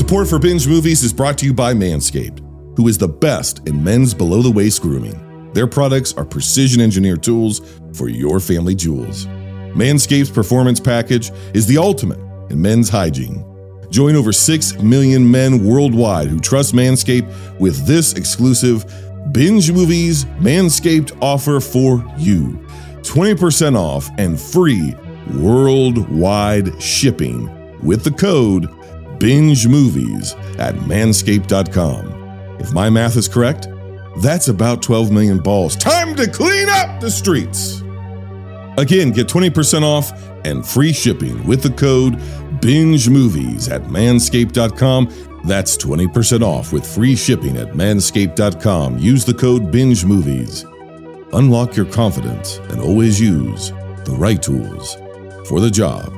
Support for Binge Movies is brought to you by Manscaped, who is the best in men's below the waist grooming. Their products are precision engineered tools for your family jewels. Manscaped's performance package is the ultimate in men's hygiene. Join over 6 million men worldwide who trust Manscaped with this exclusive Binge Movies Manscaped offer for you 20% off and free worldwide shipping with the code binge movies at manscaped.com. If my math is correct, that's about 12 million balls. Time to clean up the streets. Again, get 20% off and free shipping with the code binge movies at manscaped.com. That's 20% off with free shipping at manscaped.com. Use the code binge movies. Unlock your confidence and always use the right tools for the job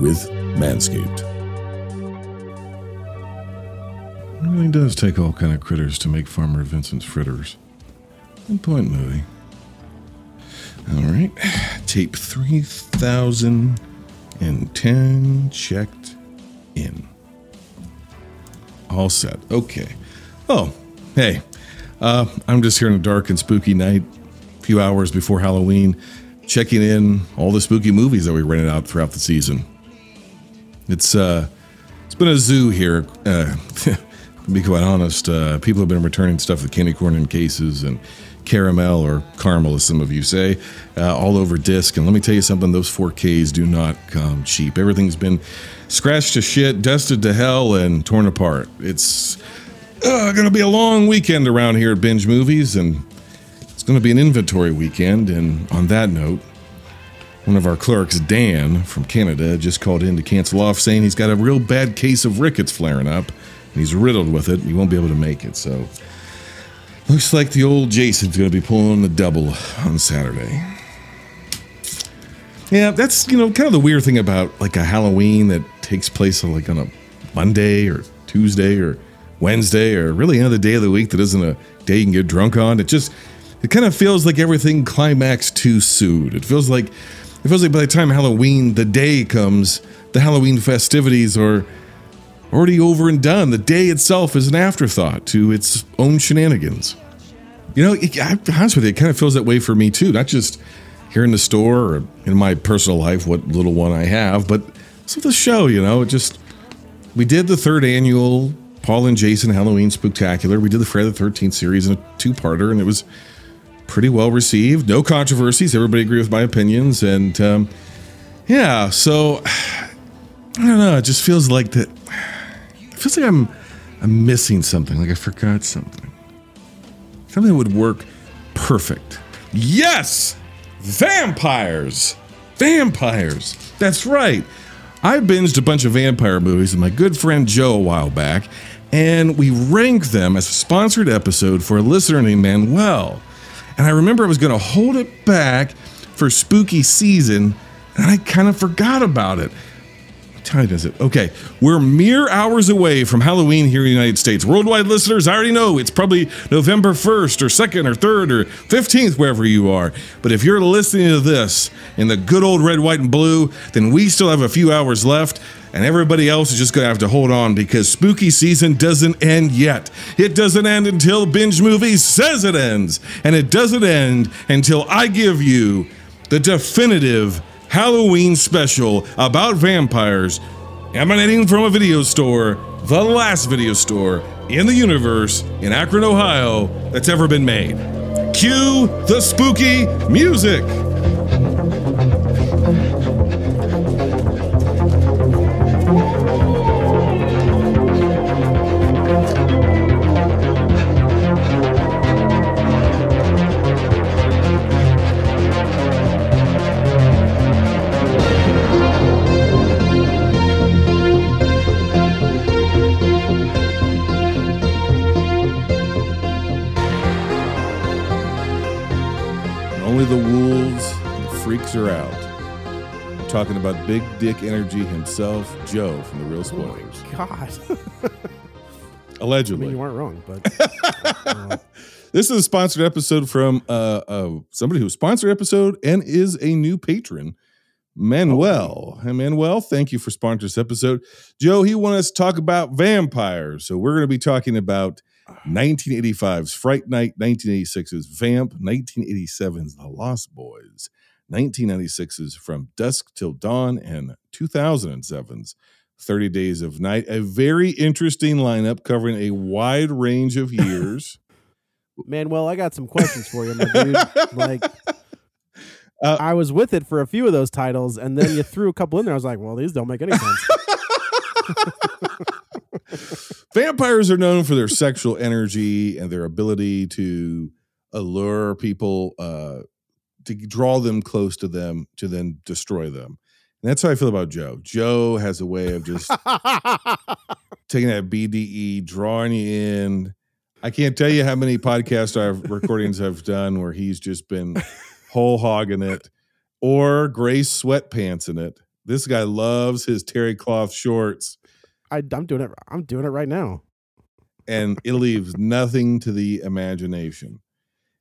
with Manscaped. Really does take all kind of critters to make Farmer Vincent's fritters. Good point, movie. All right, tape 3010 checked in. All set. Okay. Oh, hey, uh, I'm just here on a dark and spooky night, a few hours before Halloween, checking in all the spooky movies that we rented out throughout the season. It's uh, it's been a zoo here. Uh, be quite honest, uh, people have been returning stuff with candy corn in cases and caramel or caramel, as some of you say, uh, all over disc. And let me tell you something: those 4Ks do not come cheap. Everything's been scratched to shit, dusted to hell, and torn apart. It's uh, going to be a long weekend around here at Binge Movies, and it's going to be an inventory weekend. And on that note, one of our clerks, Dan from Canada, just called in to cancel off, saying he's got a real bad case of rickets flaring up, and he's riddled with it. He won't be able to make it. So, looks like the old Jason's going to be pulling the double on Saturday. Yeah, that's you know kind of the weird thing about like a Halloween that takes place on like on a Monday or Tuesday or Wednesday or really another day of the week that isn't a day you can get drunk on. It just it kind of feels like everything climaxed too soon. It feels like it feels like by the time Halloween the day comes, the Halloween festivities are already over and done. The day itself is an afterthought to its own shenanigans. You know, it, I, honest with you, it kind of feels that way for me too. Not just here in the store or in my personal life, what little one I have, but so the show. You know, it just we did the third annual Paul and Jason Halloween Spectacular. We did the Friday the Thirteenth series in a two-parter, and it was pretty well received. No controversies. Everybody agreed with my opinions, and um, yeah. So I don't know. It just feels like that. It feels like I'm I'm missing something. Like I forgot something. Something that would work perfect. Yes, vampires. Vampires. That's right. I binged a bunch of vampire movies with my good friend Joe a while back, and we ranked them as a sponsored episode for a listener named Manuel. And I remember I was going to hold it back for spooky season, and I kind of forgot about it. Time is it? Okay, we're mere hours away from Halloween here in the United States. Worldwide listeners, I already know it's probably November 1st or 2nd or 3rd or 15th, wherever you are. But if you're listening to this in the good old red, white, and blue, then we still have a few hours left. And everybody else is just going to have to hold on because spooky season doesn't end yet. It doesn't end until Binge Movies says it ends. And it doesn't end until I give you the definitive Halloween special about vampires emanating from a video store, the last video store in the universe in Akron, Ohio that's ever been made. Cue the spooky music. Are out. We're talking about Big Dick Energy himself, Joe from the Real Spoilers. God, I Allegedly. mean you weren't wrong, but This is a sponsored episode from uh, uh, somebody who sponsored episode and is a new patron, Manuel. Hey, Manuel, thank you for sponsoring this episode. Joe, he wanted us to talk about vampires. So we're going to be talking about 1985's Fright Night, 1986's Vamp, 1987's The Lost Boys, 1996's From Dusk Till Dawn, and 2007's 30 Days of Night. A very interesting lineup covering a wide range of years. Manuel, I got some questions for you, my dude. Like, Uh, I was with it for a few of those titles, and then you threw a couple in there. I was like, well, these don't make any sense. Vampires are known for their sexual energy and their ability to allure people, uh, to draw them close to them, to then destroy them. And that's how I feel about Joe. Joe has a way of just taking that BDE, drawing you in. I can't tell you how many podcast I've recordings I've done where he's just been whole hogging it or gray sweatpants in it. This guy loves his terry cloth shorts I, I'm doing it. I'm doing it right now. and it leaves nothing to the imagination.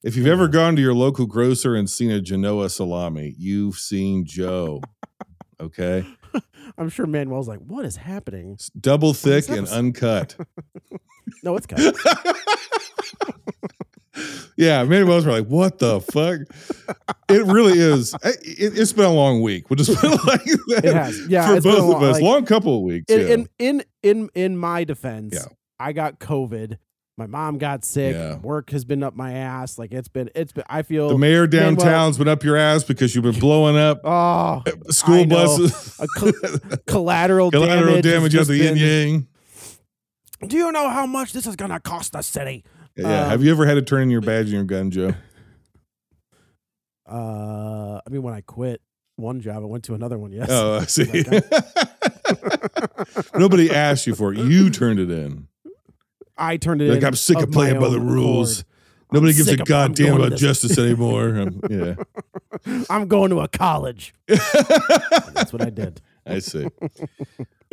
If you've ever gone to your local grocer and seen a Genoa salami, you've seen Joe. Okay. I'm sure Manuel's like, what is happening? It's double thick and uncut. No, it's cut. yeah, Manuel's probably like, what the fuck? It really is. It, has been a long week. We'll just put it like that. It has. Yeah, For it's been a both of us. like- long couple of weeks. in, yeah. in in in in my defense, Yeah. I got COVID. My mom got sick. Yeah. Work has been up my ass. Like it's been it's been. I feel the mayor downtown's been up your ass because you've been blowing up oh school buses. col- collateral Collateral damage. at the yin yang. Do you know how much this is gonna cost the city? Yeah. Um, Have you ever had to turn in your badge and your gun, Joe? Uh, I mean, when I quit one job, I went to another one. Yes. Oh, I see. Nobody asked you for it. You turned it in. I turned it Like, in. I'm sick of playing by the rules. accord. Nobody I'm gives a sick of- I'm goddamn about this- justice anymore. Um, yeah. I'm going to a college. That's what I did. I see.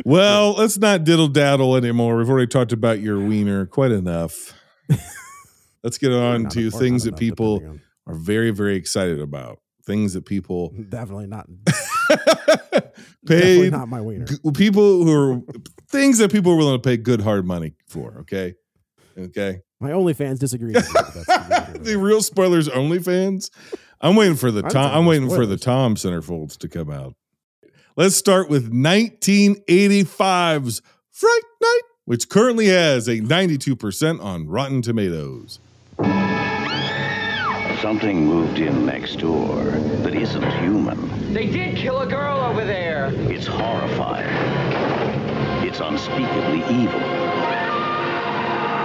Well, let's not diddle daddle anymore. We've already talked about your wiener quite enough. Let's get on to or things that people are very, very excited about. Things that people definitely not. Paid not my wiener. g- people who are things that people are willing to pay good hard money for. Okay, okay. My OnlyFans disagrees. with me, but that's the real spoilers only fans. I'm waiting for the I'm Tom. I'm waiting for the. Tom centerfolds to come out. Let's start with 1985's Fright Night, which currently has a 92% on Rotten Tomatoes. Something moved in next door that isn't human. They did kill a girl over there. It's horrifying. It's unspeakably evil.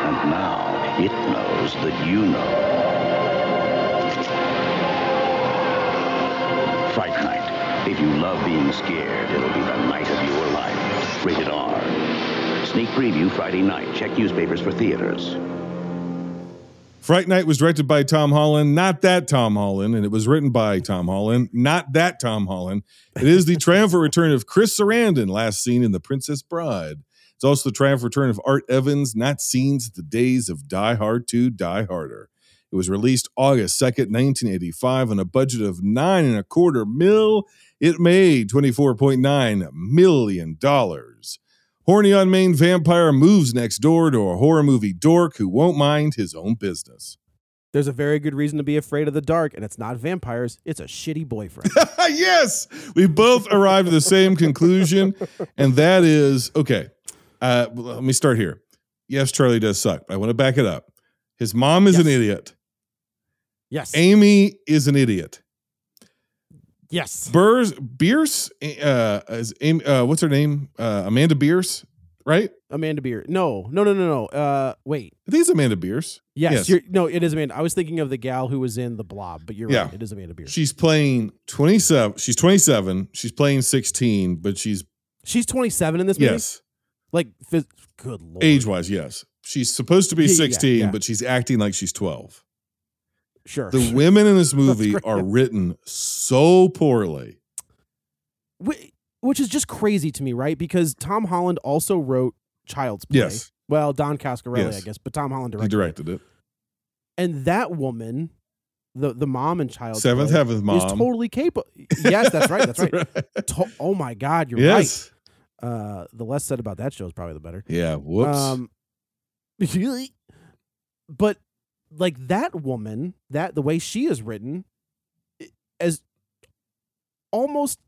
And now it knows that you know. Fright Night. If you love being scared, it'll be the night of your life. Rated R. Sneak preview Friday night. Check newspapers for theaters. Fright Night was directed by Tom Holland, not that Tom Holland, and it was written by Tom Holland, not that Tom Holland. It is the triumphant return of Chris Sarandon, last seen in The Princess Bride. It's also the triumphant return of Art Evans, not seen since the days of Die Hard 2, Die Harder. It was released August 2nd, 1985, on a budget of nine and a quarter mil. It made $24.9 million. Horny on Main vampire moves next door to a horror movie dork who won't mind his own business. There's a very good reason to be afraid of the dark, and it's not vampires. It's a shitty boyfriend. yes, we both arrived at the same conclusion, and that is okay. Uh, let me start here. Yes, Charlie does suck, but I want to back it up. His mom is an idiot. Yes. Amy is an idiot. Yes. Burrs Bierce, uh, is Amy, uh, what's her name? Uh, Amanda Bearse, right? Amanda Beer. No, no, no, no, no. Uh, wait. I think it's Amanda Bearse. Yes. Yes. You're, no, it is Amanda. I was thinking of the gal who was in the Blob, but you're Yeah. right. It is Amanda Beer. She's playing 27. She's 27. She's playing 16, but she's, She's 27 in this movie. yes, Like, phys- good lord. age wise, yes. She's supposed to be Yeah, yeah, 16, yeah. but she's acting like she's 12. Sure. The women in this movie are written so poorly. Which is just crazy to me, right? Because Tom Holland also wrote Child's Play. Yes. Well, Don Coscarelli, Yes. I guess, but Tom Holland He directed. it. it. And that woman, the the mom and child Seventh Club Heaven is totally capable. Yes, that's right. That's, right. right. To- oh my God, you're yes. right. Uh, the less said about that show is probably the better. Yeah. Whoops. Um, but like that woman, that the way she is written, as almost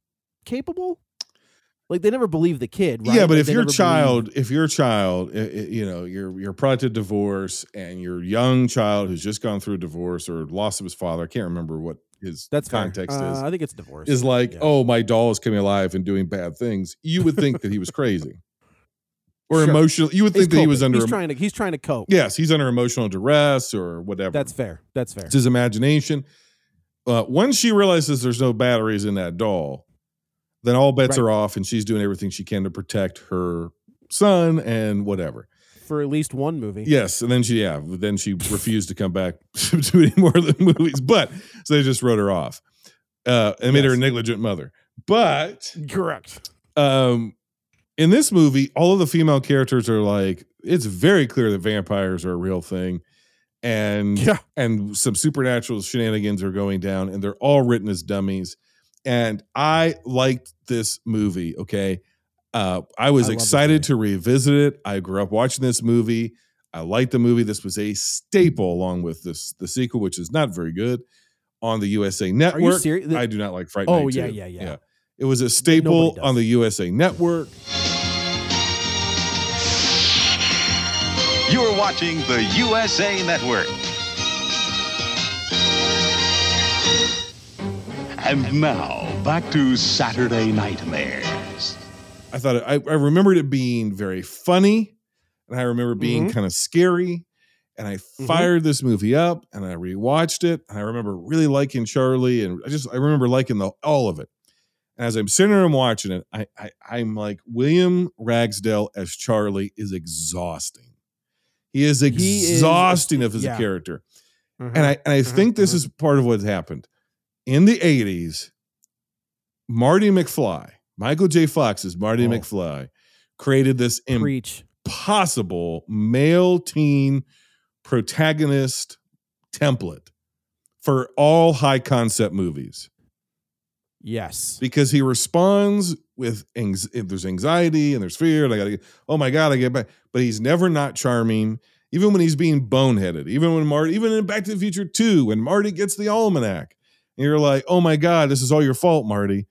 capable. Like they never believe the kid, right? Yeah, but Like, if your never believe- child, if your child, you know, you're you're product of divorce, and your young child who's just gone through a divorce or loss of his father, I can't remember what his that's context Uh, is, I think it's divorce. is like, yeah. oh, my doll is coming alive and doing bad things. You would think that he was crazy, or Sure. emotional. You would He's think that he was under. He's trying to. He's trying to cope. yes, he's under emotional duress or whatever. That's fair. That's fair. it's his imagination. Uh, once she realizes there's no batteries in that doll, then all bets Right. are off, and she's doing everything she can to protect her son and whatever. For at least one movie. Yes, and then she yeah, then she refused to come back to any more of the movies, but so they just wrote her off uh, and made her a negligent mother. But Correct. um, in this movie, all of the female characters are like it's very clear that vampires are a real thing, and Yeah. and some supernatural shenanigans are going down, and they're all written as dummies. And I liked this movie. Okay, uh, I was I excited to revisit it. I grew up watching this movie. I liked the movie. This was a staple, along with this the sequel, which is not very good, on the USA Network. serious? I do not like Fright Oh, Night yeah, 2. yeah, yeah. It was a staple on the USA Network. You're watching the USA Network. And now, back to Saturday Nightmares. I thought it, I, I remembered it being very funny, and I remember being Mm-hmm. kind of scary. And I fired this movie up, and I rewatched it. And I remember really liking Charlie, and I just I remember liking the all of it. And as I'm sitting there and watching it, I, I I'm like William Ragsdale as Charlie is exhausting. He is He is- exhausting of as yeah. a character. Mhm. And I and I Mhm, think this mhm. is part of what's happened. In the 80s, Marty McFly, Michael J. Fox's Marty Oh. McFly, created this preach. impossible male teen protagonist template for all high concept movies Yes. because he responds with if there's anxiety and there's fear and I gotta get, oh my god I get back but he's never not charming even when he's being boneheaded even when Marty even in Back to the Future 2 when Marty gets the almanac and you're like oh my god this is all your fault Marty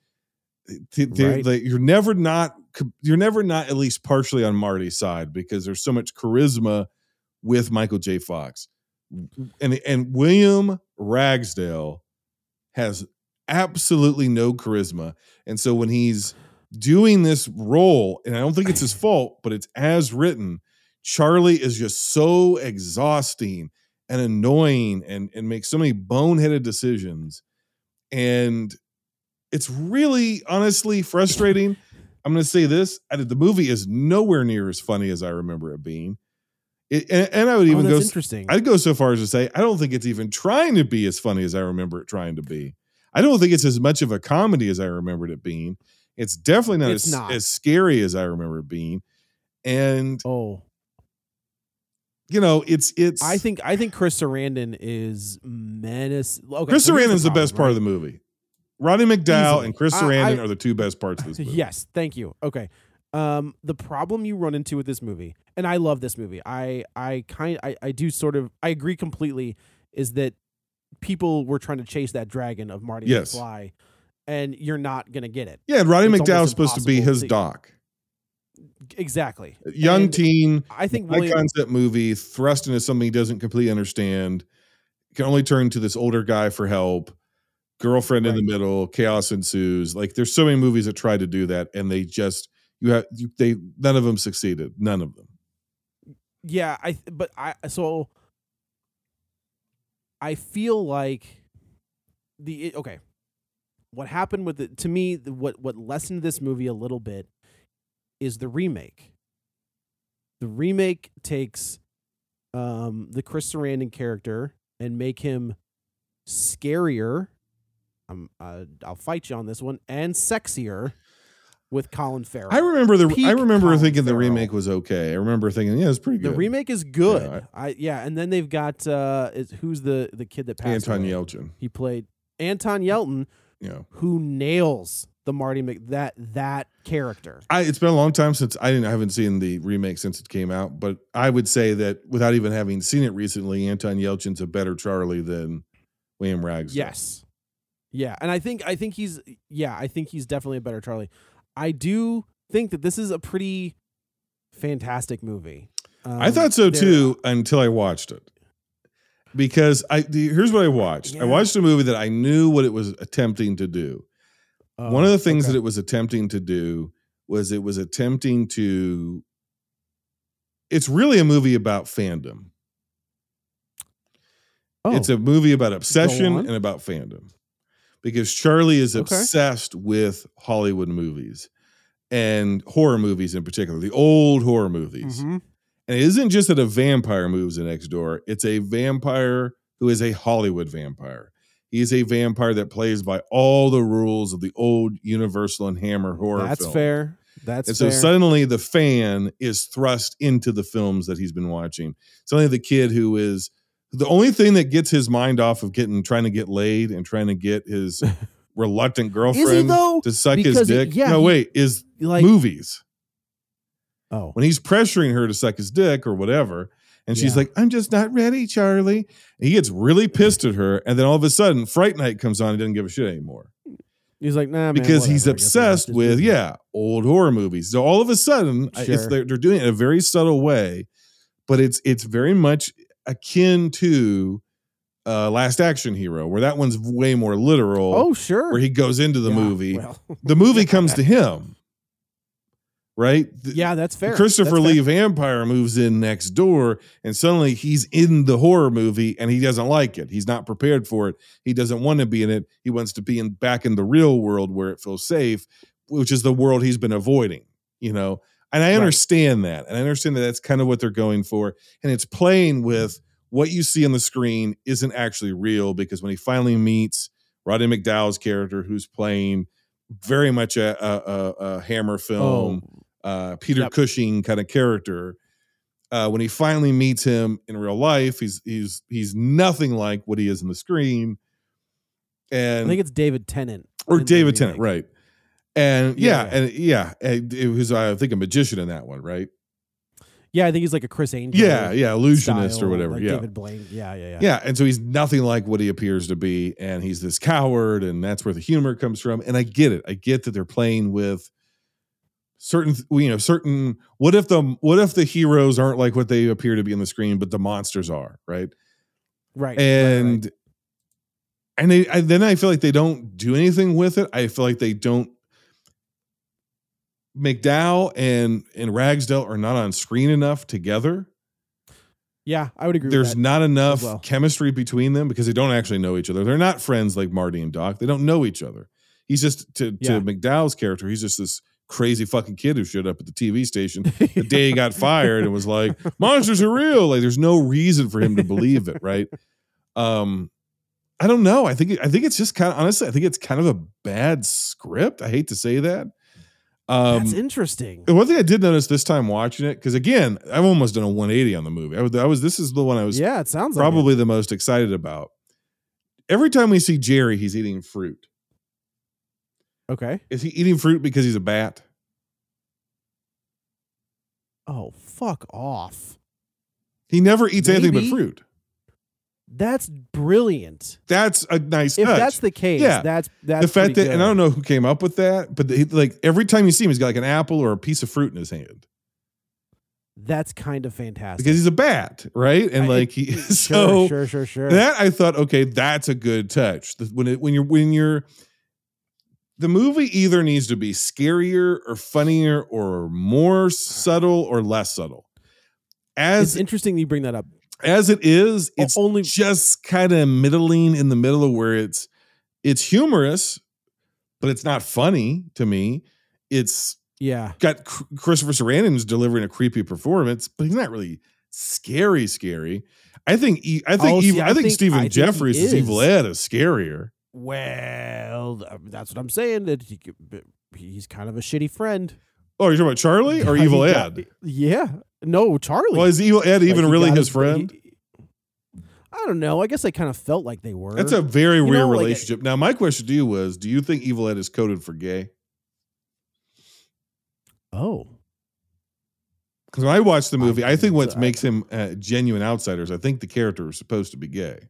Right. you're never not you're never not at least partially on Marty's side because there's so much charisma with Michael J. Fox and and William Ragsdale has absolutely no charisma. And so when he's doing this role, and I don't think it's his fault, but it's as written, Charlie is just so exhausting and annoying and, and makes so many boneheaded decisions. And it's really honestly frustrating. I'm going to say this I did- the movie is nowhere near as funny as I remember it being. It, and, and I would Oh, even that's go. interesting. I'd go so far as to say I don't think it's even trying to be as funny as I remember it trying to be. I don't think it's as much of a comedy as I remembered it being. It's definitely not, It's as, not. as scary as I remember it being. And oh, you know, it's it's. I think I think Chris Sarandon is menace. Okay, Chris so here's Sarandon's the, best part of the movie. Roddy McDowall Easily. and Chris I- Sarandon I- are the two best parts of this movie. yes, thank you. Okay. Um, the problem you run into with this movie, and I love this movie. I I kind I, I do sort of I agree completely. Is that people were trying to chase that dragon of Marty Yes. McFly, and you're not gonna get it. Yeah, and Roddy McDowall's supposed to be his to- doc. Exactly. Young And teen, I think high William, concept movie thrust into something he doesn't completely understand. Can only turn to this older guy for help. Girlfriend in the middle, chaos ensues. Like there's so many movies that try to do that, and they just you have you, they none of them succeeded. None of them. yeah i but i so i feel like the okay. What happened with it to me the- what what lessened this movie a little bit is the remake. The remake takes um the chris sarandon character and make him scarier. Um, uh, I'll fight you on this one and sexier with Colin Farrell. I remember the. Peak I remember Colin thinking the remake was okay. I remember thinking, yeah, it's pretty good. the remake is good. Yeah, I, yeah, and then they've got uh, is, who's the the kid that passed Anton away? Yelchin. He played Anton Yelchin, know, who nails the Marty Mc that that character. I, it's been a long time since I didn't. I haven't seen the remake since it came out, but I would say that without even having seen it recently, Anton Yelchin's a better Charlie than William Rags. Yes. Yeah, and I think I think he's yeah, I think he's definitely a better Charlie. I do think that this is a pretty fantastic movie. I Um, thought so too until I watched it. Because I the, here's what I watched. Yeah. I watched a movie that I knew what it was attempting to do. Oh, One of the things okay. that it was attempting to do was it was attempting to it's really a movie about fandom. oh, It's a movie about obsession and about fandom. Because Charlie is Okay. obsessed with Hollywood movies and horror movies in particular, the old horror movies. Mhm. And it isn't just that a vampire moves in next door, it's a vampire who is a Hollywood vampire. He's a vampire that plays by all the rules of the old Universal and Hammer horror That's film. fair. That's And fair. so suddenly the fan is thrust into the films that he's been watching. Suddenly the kid who is the only thing that gets his mind off of getting trying to get laid and trying to get his reluctant girlfriend to suck his Because he- dick. yeah, no, he- wait, is like movies. oh, When he's pressuring her to suck his dick or whatever, and she's Yeah. like, I'm just not ready, Charlie. And he gets really pissed at her, and then all of a sudden, Fright Night comes on and doesn't give a shit anymore he's like nah, man, because he's whatever, I guess I'll watch obsessed with movie. yeah old horror movies. So all of a sudden, I- it's they're, they're doing it in a very subtle way, but it's it's very much akin to uh, Last Action Hero, where that one's way more literal. Oh sure. where he goes into the Yeah, movie, well, the movie comes to him, right? Yeah, that's fair. Christopher That's Lee fair. vampire moves in next door, and suddenly he's in the horror movie, and he doesn't like it. He's not prepared for it. He doesn't want to be in it. He wants to be in back in the real world where it feels safe, which is the world he's been avoiding. You know, and I Right. understand that, and I understand that that's kind of what they're going for, and it's playing with what you see on the screen isn't actually real because when he finally meets Roddy McDowall's character, who's playing very much a, a, a, a Hammer film Oh, uh, Peter Yep. Cushing kind of character. Uh, when he finally meets him in real life, he's he's he's nothing like what he is in the screen, And I think it's David Tennant or David Tennant, right? And yeah, Yeah. and yeah, and it was I think a magician in that one, right? Yeah, I think he's like a Criss Angel. Yeah, yeah, illusionist style, or whatever. like yeah, David Blaine. Yeah, yeah, yeah. yeah, and so he's nothing like what he appears to be, and he's this coward, and that's where the humor comes from. And I get it. I get that they're playing with certain, you know, certain. What if the what if the heroes aren't like what they appear to be on the screen, but the monsters are, right? Right. right, right. And and they, I, then I feel like they don't do anything with it. I feel like they don't. McDowall and and Ragsdale are not on screen enough together yeah, I would agree. there's with that. not enough well. chemistry between them because they don't actually know each other. They're not friends like Marty and Doc. They don't know each other. He's just to, Yeah. to McDowall's character. He's just this crazy fucking kid who showed up at the TV station the day he got fired and was like, "Monsters are real." Like, there's no reason for him to believe it, right? Um, I don't know. I think I think it's just kind of honestly. I think it's kind of a bad script. I hate to say that. Um, That's interesting. and one thing I did notice this time watching it, because again, I've almost done a 180 on the movie. I was, I was this is the one I was Yeah, it sounds like probably the most excited about. Every time we see Jerry, he's eating fruit. okay. Is he eating fruit because he's a bat? Oh, fuck off. He never eats anything but fruit. That's brilliant. That's a nice If touch. that's the case, Yeah. that's that's the fact that, and I don't know who came up with that, but he, like every time you see him, he's got like an apple or a piece of fruit in his hand That's kind of fantastic. because he's a bat, right? And I- like he, sure, so sure, sure, sure. that I thought, okay, that's a good touch. When it when you're when you're the movie either needs to be scarier or funnier or more uh. subtle or less subtle. As it's interesting that you bring that up. As it is, it's only- just kind of middling in the middle of where it's it's humorous, but it's not funny to me. It's Yeah. got C- Christopher Sarandon's delivering a creepy performance, but he's not really scary. Scary. I think. E- I think. Oh, see, Evil, I I think think- Stephen I think Geoffreys is is. Evil Ed is scarier. Well, that's what I'm saying. That he he's kind of a shitty friend. Oh, you're talking about Charlie or Evil got- Ed? yeah. No, Charlie. Well, is Evil Ed even he really got his friend? he- I don't know. I guess I kind of felt like they were. That's a very you weird know, like, relationship. now, my question to you was: Do you think Evil Ed is coded for gay? oh. Because when I watched the movie, I, think what makes him uh, genuine outsiders, I think the character is supposed to be gay.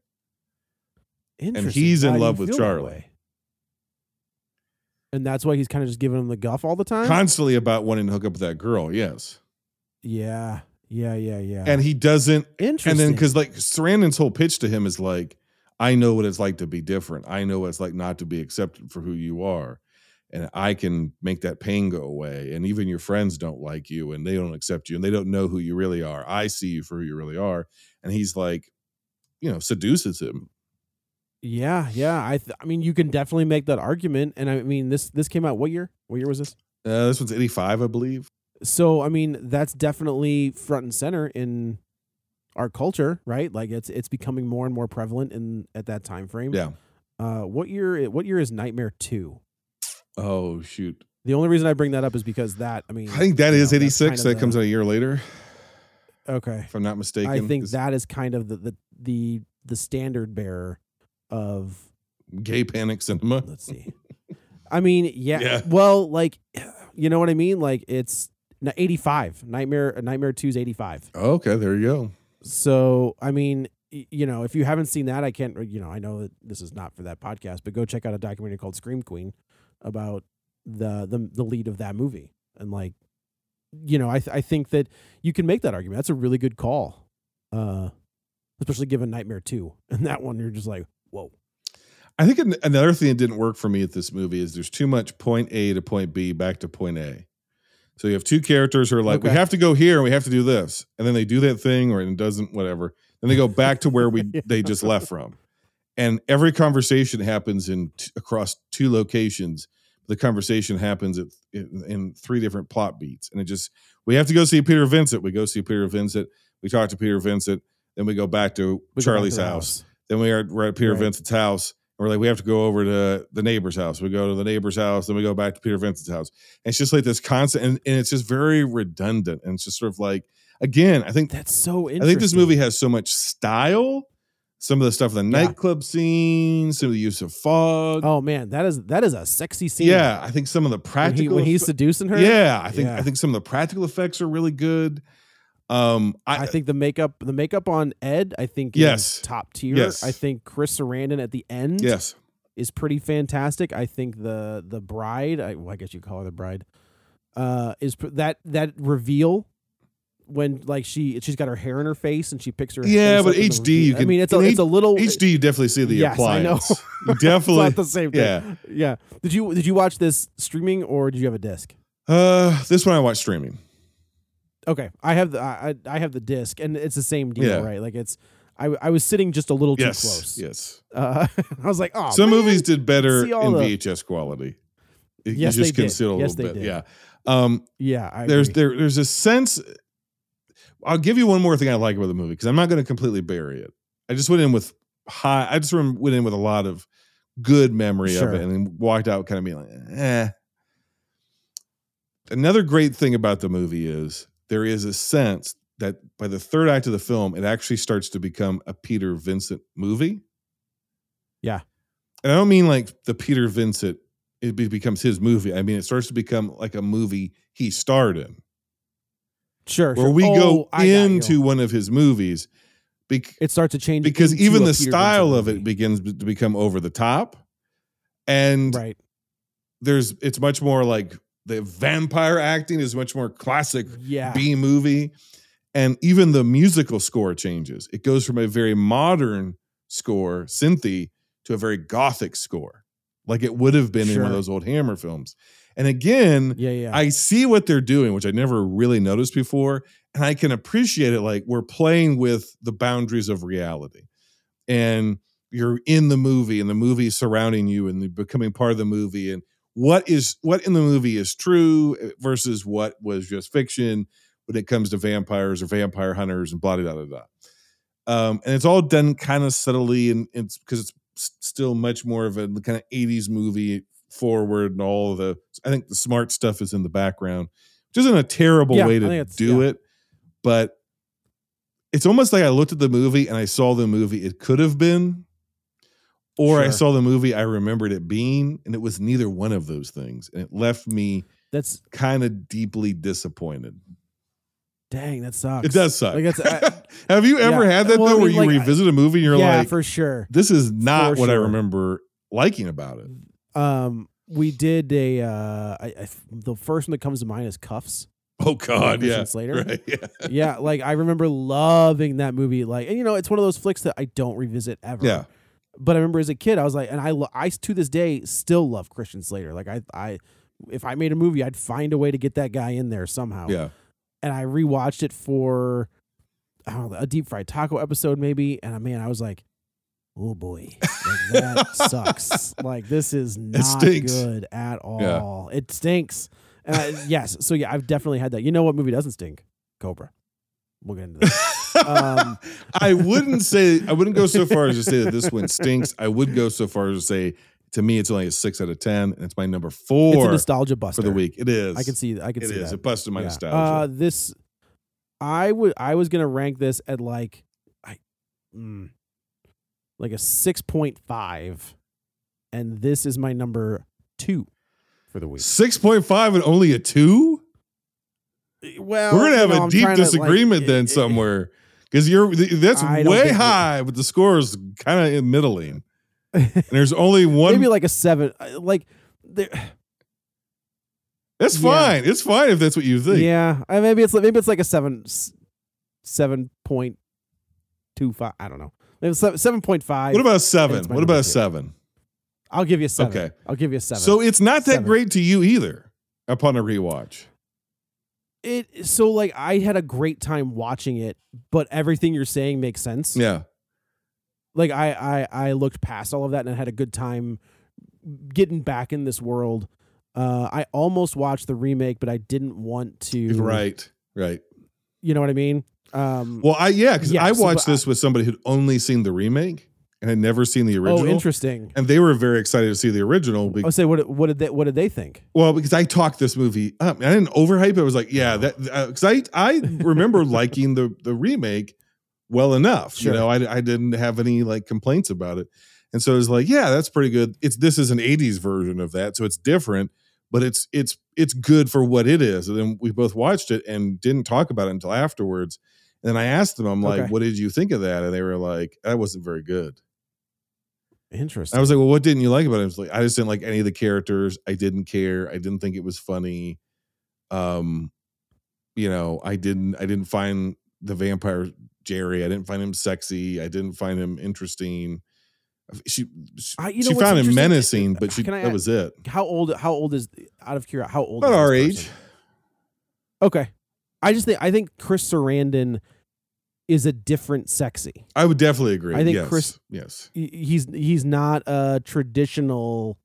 Interesting. And he's in love with Charlie. And that's why he's kind of just giving him the guff all the time. Constantly about wanting to hook up with that girl, yes. yeah, yeah, yeah, yeah. And he doesn't. interesting. And then because like Sarandon's whole pitch to him is like, I know what it's like to be different. I know what it's like not to be accepted for who you are. And I can make that pain go away. And even your friends don't like you and they don't accept you and they don't know who you really are. I see you for who you really are. And he's like, you know, seduces him. Yeah, yeah. I, th- I mean, you can definitely make that argument. And I mean, this this came out what year? What year was this? Uh, this one's 85, I believe. So I mean, that's definitely front and center in our culture, right? Like it's it's becoming more and more prevalent in at that time frame. Yeah. Uh, what year? What year is Nightmare Two? Oh, shoot. The only reason I bring that up is because that I mean, I think that is that's 86. That the- comes out a year later, Okay, if I'm not mistaken. I think that is kind of the the the, the standard bearer of gay panic cinema. let's see. I mean, yeah, Yeah. Well, like, you know what I mean? Like, it's 85. Nightmare Nightmare 2 is 85. Okay, there you go. So, I mean, you know, if you haven't seen that, I can't, you know, I know that this is not for that podcast, but go check out a documentary called Scream Queen about the the, the lead of that movie. And like, you know, I th- I think that you can make that argument. That's a really good call. Uh especially given Nightmare 2. And that one you're just like, "Whoa." I think another thing that didn't work for me at this movie is there's too much point A to point B back to point A. So you have two characters who are like, we have to go here and we have to do this. And then they do that thing or it doesn't, whatever. Then they go back to where we Yeah. they just left from. And every conversation happens in t- across two locations. The conversation happens at, in, in three different plot beats. And it just, we have to go see Peter Vincent. We go see Peter Vincent. We talk to Peter Vincent. Then we go back to We go back to Charlie's house. Then we are we're at Peter Right. Vincent's house. And we're like, we have to go over to the neighbor's house. We go to the neighbor's house, then we go back to Peter Vincent's house. And it's just like this constant, and, and it's just very redundant. And it's just sort of like, again, I think That's so I think this movie has so much style. Some of the stuff, in the Yeah. nightclub scene, some of the use of fog. Oh man, that is that is a sexy scene. yeah, I think some of the when, he, practical. when he's seducing her. yeah, I think Yeah. I think some of the practical effects are really good. Um, I, I, think the makeup the makeup on Ed, I think Yes. is top tier. Yes. I think Chris Sarandon at the end yes, is pretty fantastic. I think the the bride, I, well, I guess you call her the bride, uh, is that that reveal when like she she's got her hair in her face and she picks her. Yeah, but HD, you I mean, it's a it's a little HD. You definitely see the Yes, I know. appliance. It's definitely. not the same thing. yeah. yeah. Did you did you watch this streaming or did you have a disc? Uh, this one I watched streaming. Okay, I have the I, I have the disc, and it's the same deal, Yeah. right? Like it's I I was sitting just a little too Yes, close. yes. Uh, I was like, oh, Some man. movies did better in the- VHS quality. You Yes, just they did. a Yes, little bit. did. Yeah. Um, Yeah, I there's agree. there there's a sense. I'll give you one more thing I like about the movie because I'm not going to completely bury it. I just went in with high. I just went in with a lot of good memory Sure. of it, and then walked out kind of being like, eh. Another great thing about the movie is there is a sense that by the third act of the film, it actually starts to become a Peter Vincent movie. Yeah. And I don't mean like the Peter Vincent, it becomes his movie. I mean, it starts to become like a movie he starred in, Sure, where sure. we Oh, go I into one of his movies. It starts to change because even the Peter style Vincent of it movie. begins to become over the top. And right? there's it's much more like the vampire acting is much more classic Yeah, B movie. And even the musical score changes. It goes from a very modern score, synthy, to a very gothic score, like it would have been in one of those old Hammer films. And again, yeah, yeah. I see what they're doing, which I never really noticed before. And I can appreciate it. Like we're playing with the boundaries of reality. And you're in the movie and the movie surrounding you and becoming part of the movie. And what is what in the movie is true versus what was just fiction when it comes to vampires or vampire hunters and blah da da da da. Um, and it's all done kind of subtly and it's because it's still much more of a kind of 80s movie forward and all the I think the smart stuff is in the background, which isn't a terrible Yeah, way to do yeah. it, but it's almost like I looked at the movie and I saw the movie it could have been, or I saw the movie I remembered it being, and it was neither one of those things, and it left me That's kind of deeply disappointed. dang. That sucks. It does suck. Like I, have you ever yeah. had that Well, I though, where you like, revisit a movie and you're yeah, like, for sure. this is not For what I remember liking about it. Um, we did a uh, I, I, the first one that comes to mind is Kuffs. Oh God, yeah, Slater? right, yeah. yeah, like I remember loving that movie. Like, and you know, it's one of those flicks that I don't revisit ever. Yeah. But I remember as a kid, I was like, and I, lo- I to this day still love Christian Slater. Like, I, I, if I made a movie, I'd find a way to get that guy in there somehow. Yeah. And I rewatched it for, I don't know, a deep fried taco episode maybe, and uh, man, I was like, oh boy, like, that sucks. Like this is not good at all. It stinks. And I, yes, so yeah, I've definitely had that. You know what movie doesn't stink? Cobra. We'll get into that. Um, I wouldn't say I wouldn't go so far as to say that this one stinks. I would go so far as to say to me it's only a six out of ten, and it's my number four. it's a nostalgia buster for the week. It is. I can see. I can It see is. that. It busted my Yeah. nostalgia. Uh, this, I would. I was gonna rank this at like, I, mm, like a six point five, and this is my number two for the week. Six point five and only a two. Well, We're gonna have you know, a I'm deep trying to, like, disagreement eh, then eh, somewhere because you're that's I way high, but the score is kind of middling. And there's only one. Maybe like a seven. uh, Like there. that's yeah. fine. It's fine if that's what you think. Yeah, I- maybe it's like maybe it's like a seven, seven point two five. I don't know. Maybe seven point five. What about seven? What about seven? I'll give you a seven. Okay. I'll give you a seven. So it's not that Seven. great to you either. Upon a rewatch, it so like I had a great time watching it, but everything you're saying makes sense. yeah. Like I I I looked past all of that and I had a good time getting back in this world. Uh, I almost watched the remake, but I didn't want to. Right. Right. You know what I mean? Um, Well, I yeah, because Yeah, I watched but this with somebody who'd only seen the remake and had never seen the original. oh, original. interesting. And they were very excited to see the original. I oh, say, what what did they what did they think? well, because I talked this movie up. I didn't overhype it. I was like, yeah, that uh, because I I remember liking the the remake well enough. Sure. You know, I I didn't have any like complaints about it, and so it was like, yeah, that's pretty good. It's this is an '80s version of that, so it's different, but it's it's it's good for what it is. And then we both watched it and didn't talk about it until afterwards. And then I asked them, I'm like, Okay. what did you think of that? And they were like, that wasn't very good. Interesting. I was like, well, what didn't you like about it? I was like, I just didn't like any of the characters. I didn't care. I didn't think it was funny. Um, you know, I didn't I didn't find the vampire Jerry. I didn't find him sexy. I didn't find him interesting. She she, I- you know she found him menacing, but she that was it. how old how old is out of curiosity how old About our age. Okay. I just think I think Chris Sarandon is a different sexy. I would definitely agree. I think yes. Chris- Yes. He- He's he's not a traditional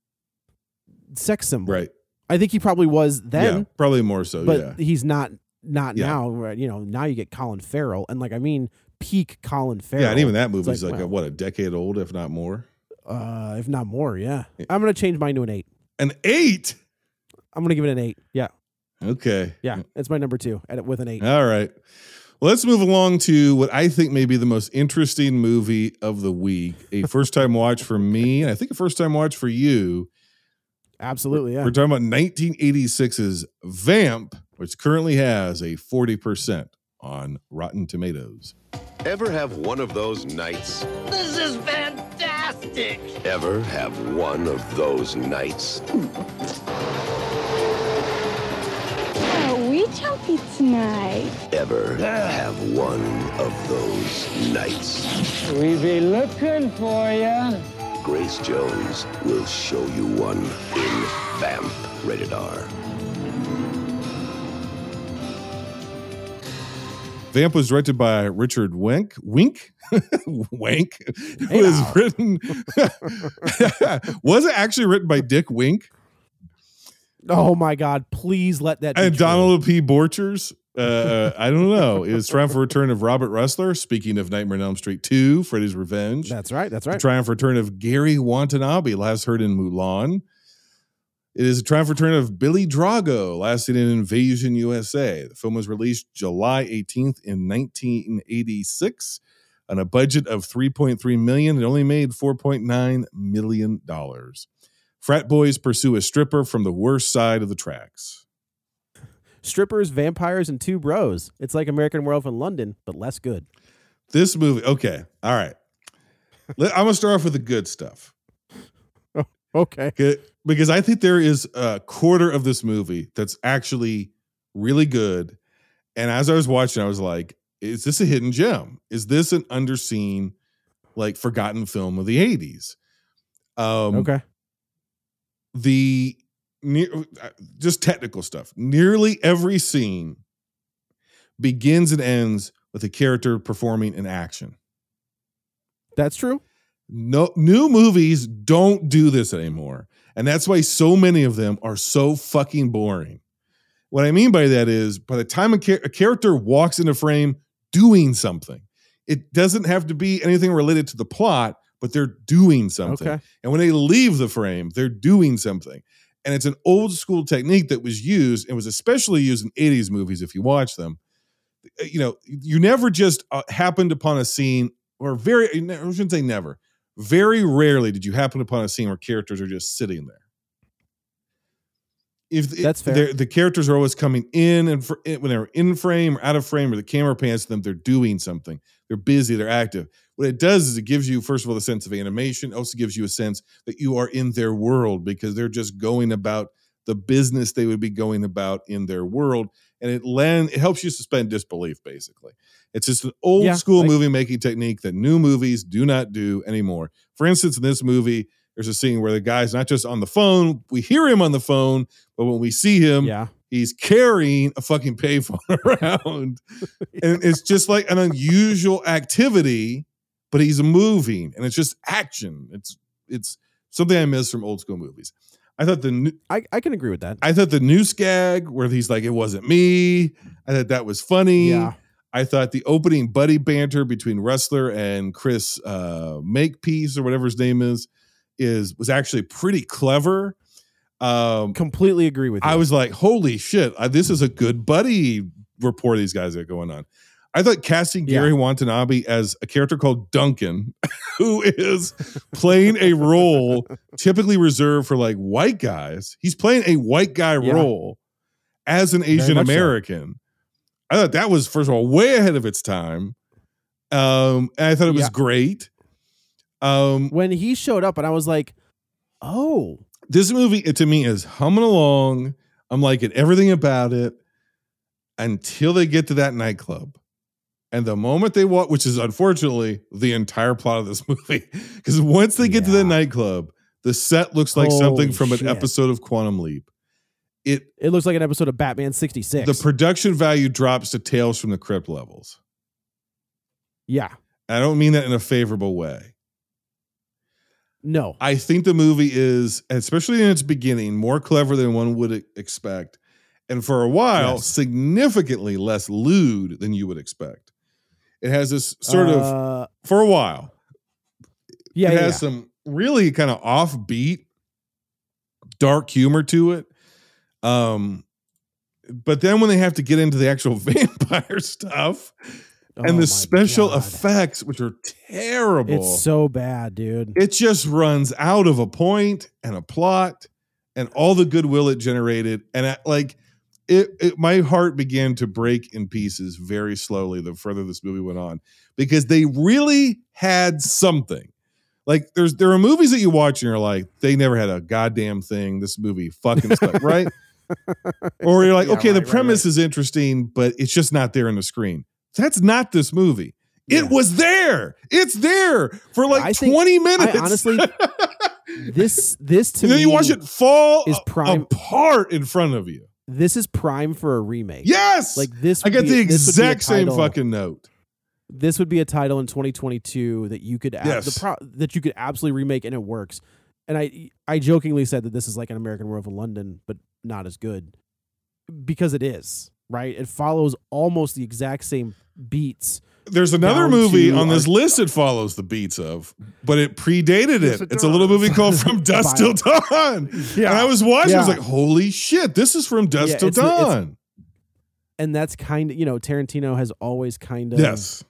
sex symbol. Right. I think he probably was then, yeah. Probably more so. but yeah. he's not not Yeah. now. Right? You know, now you get Colin Farrell, and like I mean, peak Colin Farrell. Yeah, and even that movie's like, like, a, what a decade old, if not more. uh, if not more. Yeah, I'm gonna change mine to an eight. An eight. I'm gonna give it an eight. Yeah, Okay. yeah, it's my number two with an eight. All right. Well, let's move along to what I think may be the most interesting movie of the week. A first time watch for me, and I think a first time watch for you. Absolutely, yeah. We're talking about 1986's Vamp, which currently has a 40% on Rotten Tomatoes. Ever have one of those nights? This is fantastic! Ever have one of those nights? Are we chunky tonight? Ever have one of those nights? We be looking for ya. Grace Jones will show you one in Vamp, rated R. Vamp was directed by Richard Wink. Wink? Wank. It Hey was now. written. was it actually written by Dick Wink Oh my God! Please let that. Be and true. Donald P. Borchers? Uh, I don't know. It was triumph return of Robert Rusler. Speaking of Nightmare on Elm Street 2, Freddy's Revenge. That's right. That's The right. triumph return of Gedde Watanabe, last heard in Mulan. It is a triumphant return of Billy Drago, last seen in Invasion USA. The film was released July 18th in 1986 on a budget of 3.3 million. It only made 4.9 million dollars. Frat boys pursue a stripper from the worst side of the tracks. Strippers, vampires, and two bros. It's like American Werewolf in London, but less good. This movie, okay, all right. Let- I'm gonna start off with the good stuff. Okay. Okay, because I think there is a quarter of this movie that's actually really good. And as I was watching, I was like, is this a hidden gem? Is this an underseen, like forgotten film of the 80s? Um Okay. The near, uh, just technical stuff. Nearly every scene begins and ends with a character performing an action. That's true. No new movies don't do this anymore. And that's why so many of them are so fucking boring. What I mean by that is by the time a, char- a character walks into frame doing something, it doesn't have to be anything related to the plot, but they're doing something. Okay. And when they leave the frame, they're doing something. And it's an old school technique that was used and was especially used in 80s movies if you watch them. Uh, You know, you never just uh, happened upon a scene, or very, I shouldn't say never, very rarely did you happen upon a scene where characters are just sitting there. If That's fair. the characters are always coming in and fr- when they're in frame or out of frame, or the camera pans to them, they're doing something. They're busy. They're active. What it does is it gives you, first of all, the sense of animation. It also gives you a sense that you are in their world because they're just going about the business they would be going about in their world, and it land it helps you suspend disbelief. Basically, it's just an old Yeah, school movie making technique that new movies do not do anymore. For instance, in this movie, there's a scene where the guy's not just on the phone. We hear him on the phone, but when we see him, Yeah. he's carrying a fucking payphone around. and it's just like an unusual activity, but he's moving and it's just action. It's it's something I miss from old school movies. I thought the new, I, I can agree with that. I thought the new gag where he's like, it wasn't me. I thought that was funny. Yeah. I thought the opening buddy banter between Rusler and Chris uh, Makepeace or whatever his name is is was actually pretty clever. Um, Completely agree with you. I was like, holy shit, uh, this is a good buddy report these guys are going on. I thought casting Yeah. Gedde Watanabe as a character called Duncan, who is playing a role typically reserved for like white guys. He's playing a white guy Yeah. role as an Asian much so. American. I thought that was, first of all, way ahead of its time. Um, and I thought it was Yeah. great. Um, when he showed up and I was like, oh, this movie it, to me is humming along. I'm liking everything about it until they get to that nightclub. And the moment they walk, which is unfortunately the entire plot of this movie, because once they get to the nightclub, the set looks like something from an episode of Quantum Leap. It it looks like an episode of Batman 66. the production value drops to Tales from the Crypt levels. yeah. I don't mean that in a favorable way. No. I think the movie is, especially in its beginning, more clever than one would expect. And for a while, Yes. significantly less lewd than you would expect. It has this sort of, Uh, for a while, yeah, it yeah, has some really kind of offbeat, dark humor to it. Um, but then when they have to get into the actual vampire stuff Oh and the special God. effects, which are terrible, It's so bad, dude. it just runs out of a point and a plot and all the goodwill it generated and I, like it, it my heart began to break in pieces very slowly the further this movie went on because they really had something like there's there are movies that you watch and you're like they never had a goddamn thing this movie fucking stuff right or you're like Yeah, okay the right, right, premise is interesting but it's just not there on the screen that's not this movie it Yeah. was there. It's there for like I think- 20 minutes. honestly- This this to and then me you watch it fall is prime- apart in front of you. This is prime for a remake. Yes. Like this I would got be- the this would be a exact same fucking note. This would be a title in 2022 that you could ab- Yes. the pro- that you could absolutely remake and it works. And I I jokingly said that this is like an American Werewolf in London, but not as good because it is right. It follows almost the exact same beats there's another movie on this our- list it follows the beats of, but it predated it. it It's a little movie called From Dusk Till Dawn. Yeah. And I was watching, I was like, holy shit, this is From Dusk Yeah, Till it's the- it's- Dawn. and that's kind of you know Tarantino has always kind of Yes.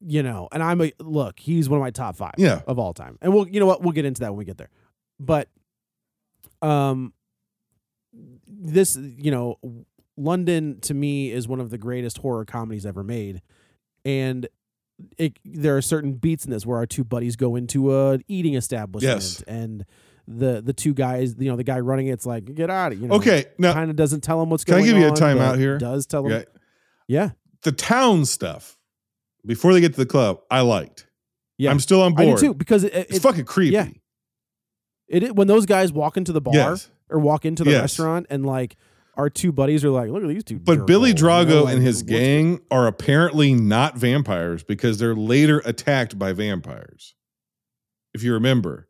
you know, and I'm a look, he's one of my top five Yeah. of all time. And we'll you know what, we'll get into that when we get there. But um this, you know, London to me is one of the greatest horror comedies ever made. And it there are certain beats in this where our two buddies go into a eating establishment Yes. and the the two guys, you know, the guy running it's like get out of you know. Okay, now- kind of doesn't tell him what's going on. Can I give you a timeout here? Does tell him. Okay. Yeah. The town stuff, before they get to the club, I liked. Yeah. I'm still on board. too because it, It's it, fucking creepy. yeah. It, it when those guys walk into the bar Yes. or walk into the Yes. restaurant and like our two buddies are like, look at these two. But Billy jerk-holes," you know, Drago like, and his gang are apparently not vampires because they're later attacked by vampires. If you remember.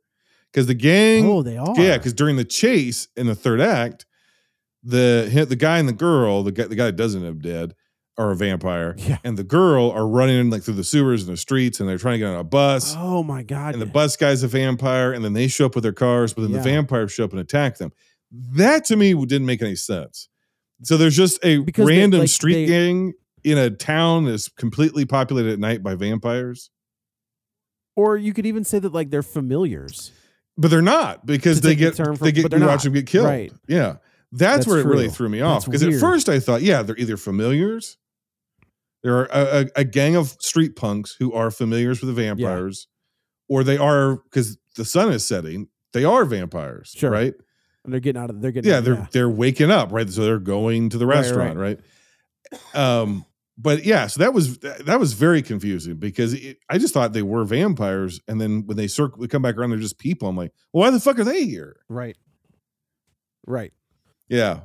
Because the gang Oh, they are. Yeah, because during the chase in the third act, the the guy and the girl, the guy the guy that doesn't end up dead, are a vampire, Yeah. and the girl are running like through the sewers and the streets, and they're trying to get on a bus, Oh my god. and the bus guy's a vampire, and then they show up with their cars, but then Yeah. the vampires show up and attack them. That to me didn't make any sense. So there's just a Because they- random like, street they- gang in a town that's completely populated at night by vampires. or you could even say that like they're familiars. But they're not because they the get term from- they get you watch them get killed. Right. Yeah, that's, That's where it really threw me off because at first I thought, yeah, they're either familiars. There are a, a, a gang of street punks who are familiars with the vampires, or they are because the sun is setting. They are vampires, Sure. right? And they're getting out of they're getting Yeah, they're they're waking up, right? So they're going to the Right, restaurant, right? Um, but yeah, so that was that was very confusing because it, I just thought they were vampires, and then when they circle, come back around, they're just people. I'm like, well, why the fuck are they here? right. Right. Yeah,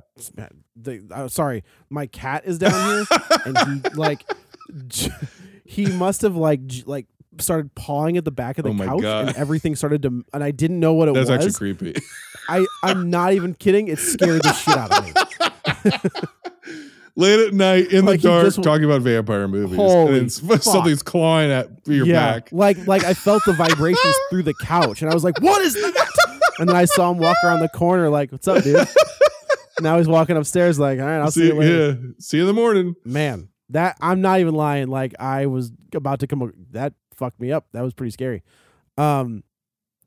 uh, sorry, my cat is down here and he like he must have like like started pawing at the back of the Oh couch God. and everything started to and I didn't know what it that's was. actually creepy. I I'm not even kidding. It scared the shit out of me. Late at night in Like, the dark, just- talking about vampire movies, and something's clawing at your yeah, back. like like I felt the vibrations through the couch and I was like, "What is that?" And then I saw him walk around the corner like, "What's up, dude?" now he's walking upstairs like, "All right, I'll see, see, you later." yeah, see you in the morning. Man, that I'm not even lying. Like I was about to come. That fucked me up. That was pretty scary. Um,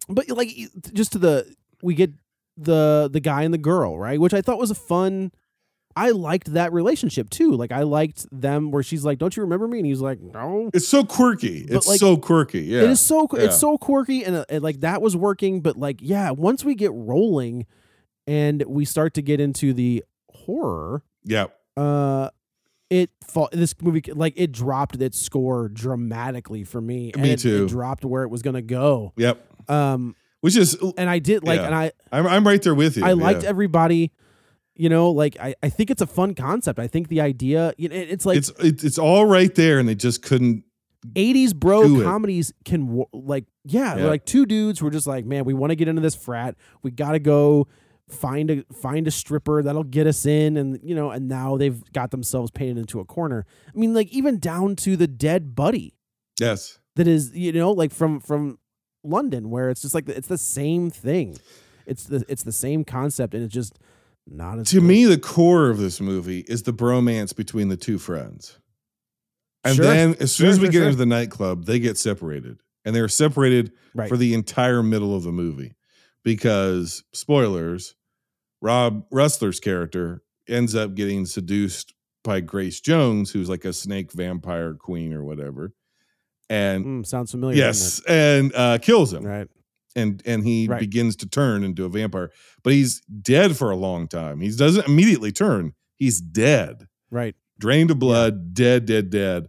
but like just to the we get the the guy and the girl right, which I thought was a fun. I liked that relationship too. Like I liked them where she's like, "Don't you remember me?" And he's like, "No." It's so quirky. But, It's like, so quirky. Yeah, It is so Yeah. it's so quirky and, uh, and like that was working, but like yeah, once we get rolling and we start to get into the horror, yeah. uh it fall this movie like it dropped its score dramatically for me Me it, too. it dropped where it was gonna go Yep. um Which is, and i did like Yeah. and i I'm I'm right there with you. i liked yeah. everybody you know like i i think it's a fun concept i think the idea you know, it- it's like it's it's all right there, and they just couldn't. 80s bro comedies can like yeah, Yeah. like two dudes were just like man we want to get into this frat we gotta go find a find a stripper that'll get us in and you know and now they've got themselves painted into a corner i mean like even down to the dead buddy Yes. that is you know like from from london where it's just like it's the same thing it's the it's the same concept and it's just not as To good. me, the core of this movie is the bromance between the two friends. And Sure. then, as soon Sure, as we sure, get into the nightclub, they get separated, and they're separated right for the entire middle of the movie because spoilers rob rusler's character ends up getting seduced by grace jones who's like a snake vampire queen or whatever and Mm, sounds familiar yes and uh kills him. Right. And and he Right. begins to turn into a vampire but he's dead for a long time. He doesn't immediately turn. He's dead. Right. Drained of blood, dead, dead, dead,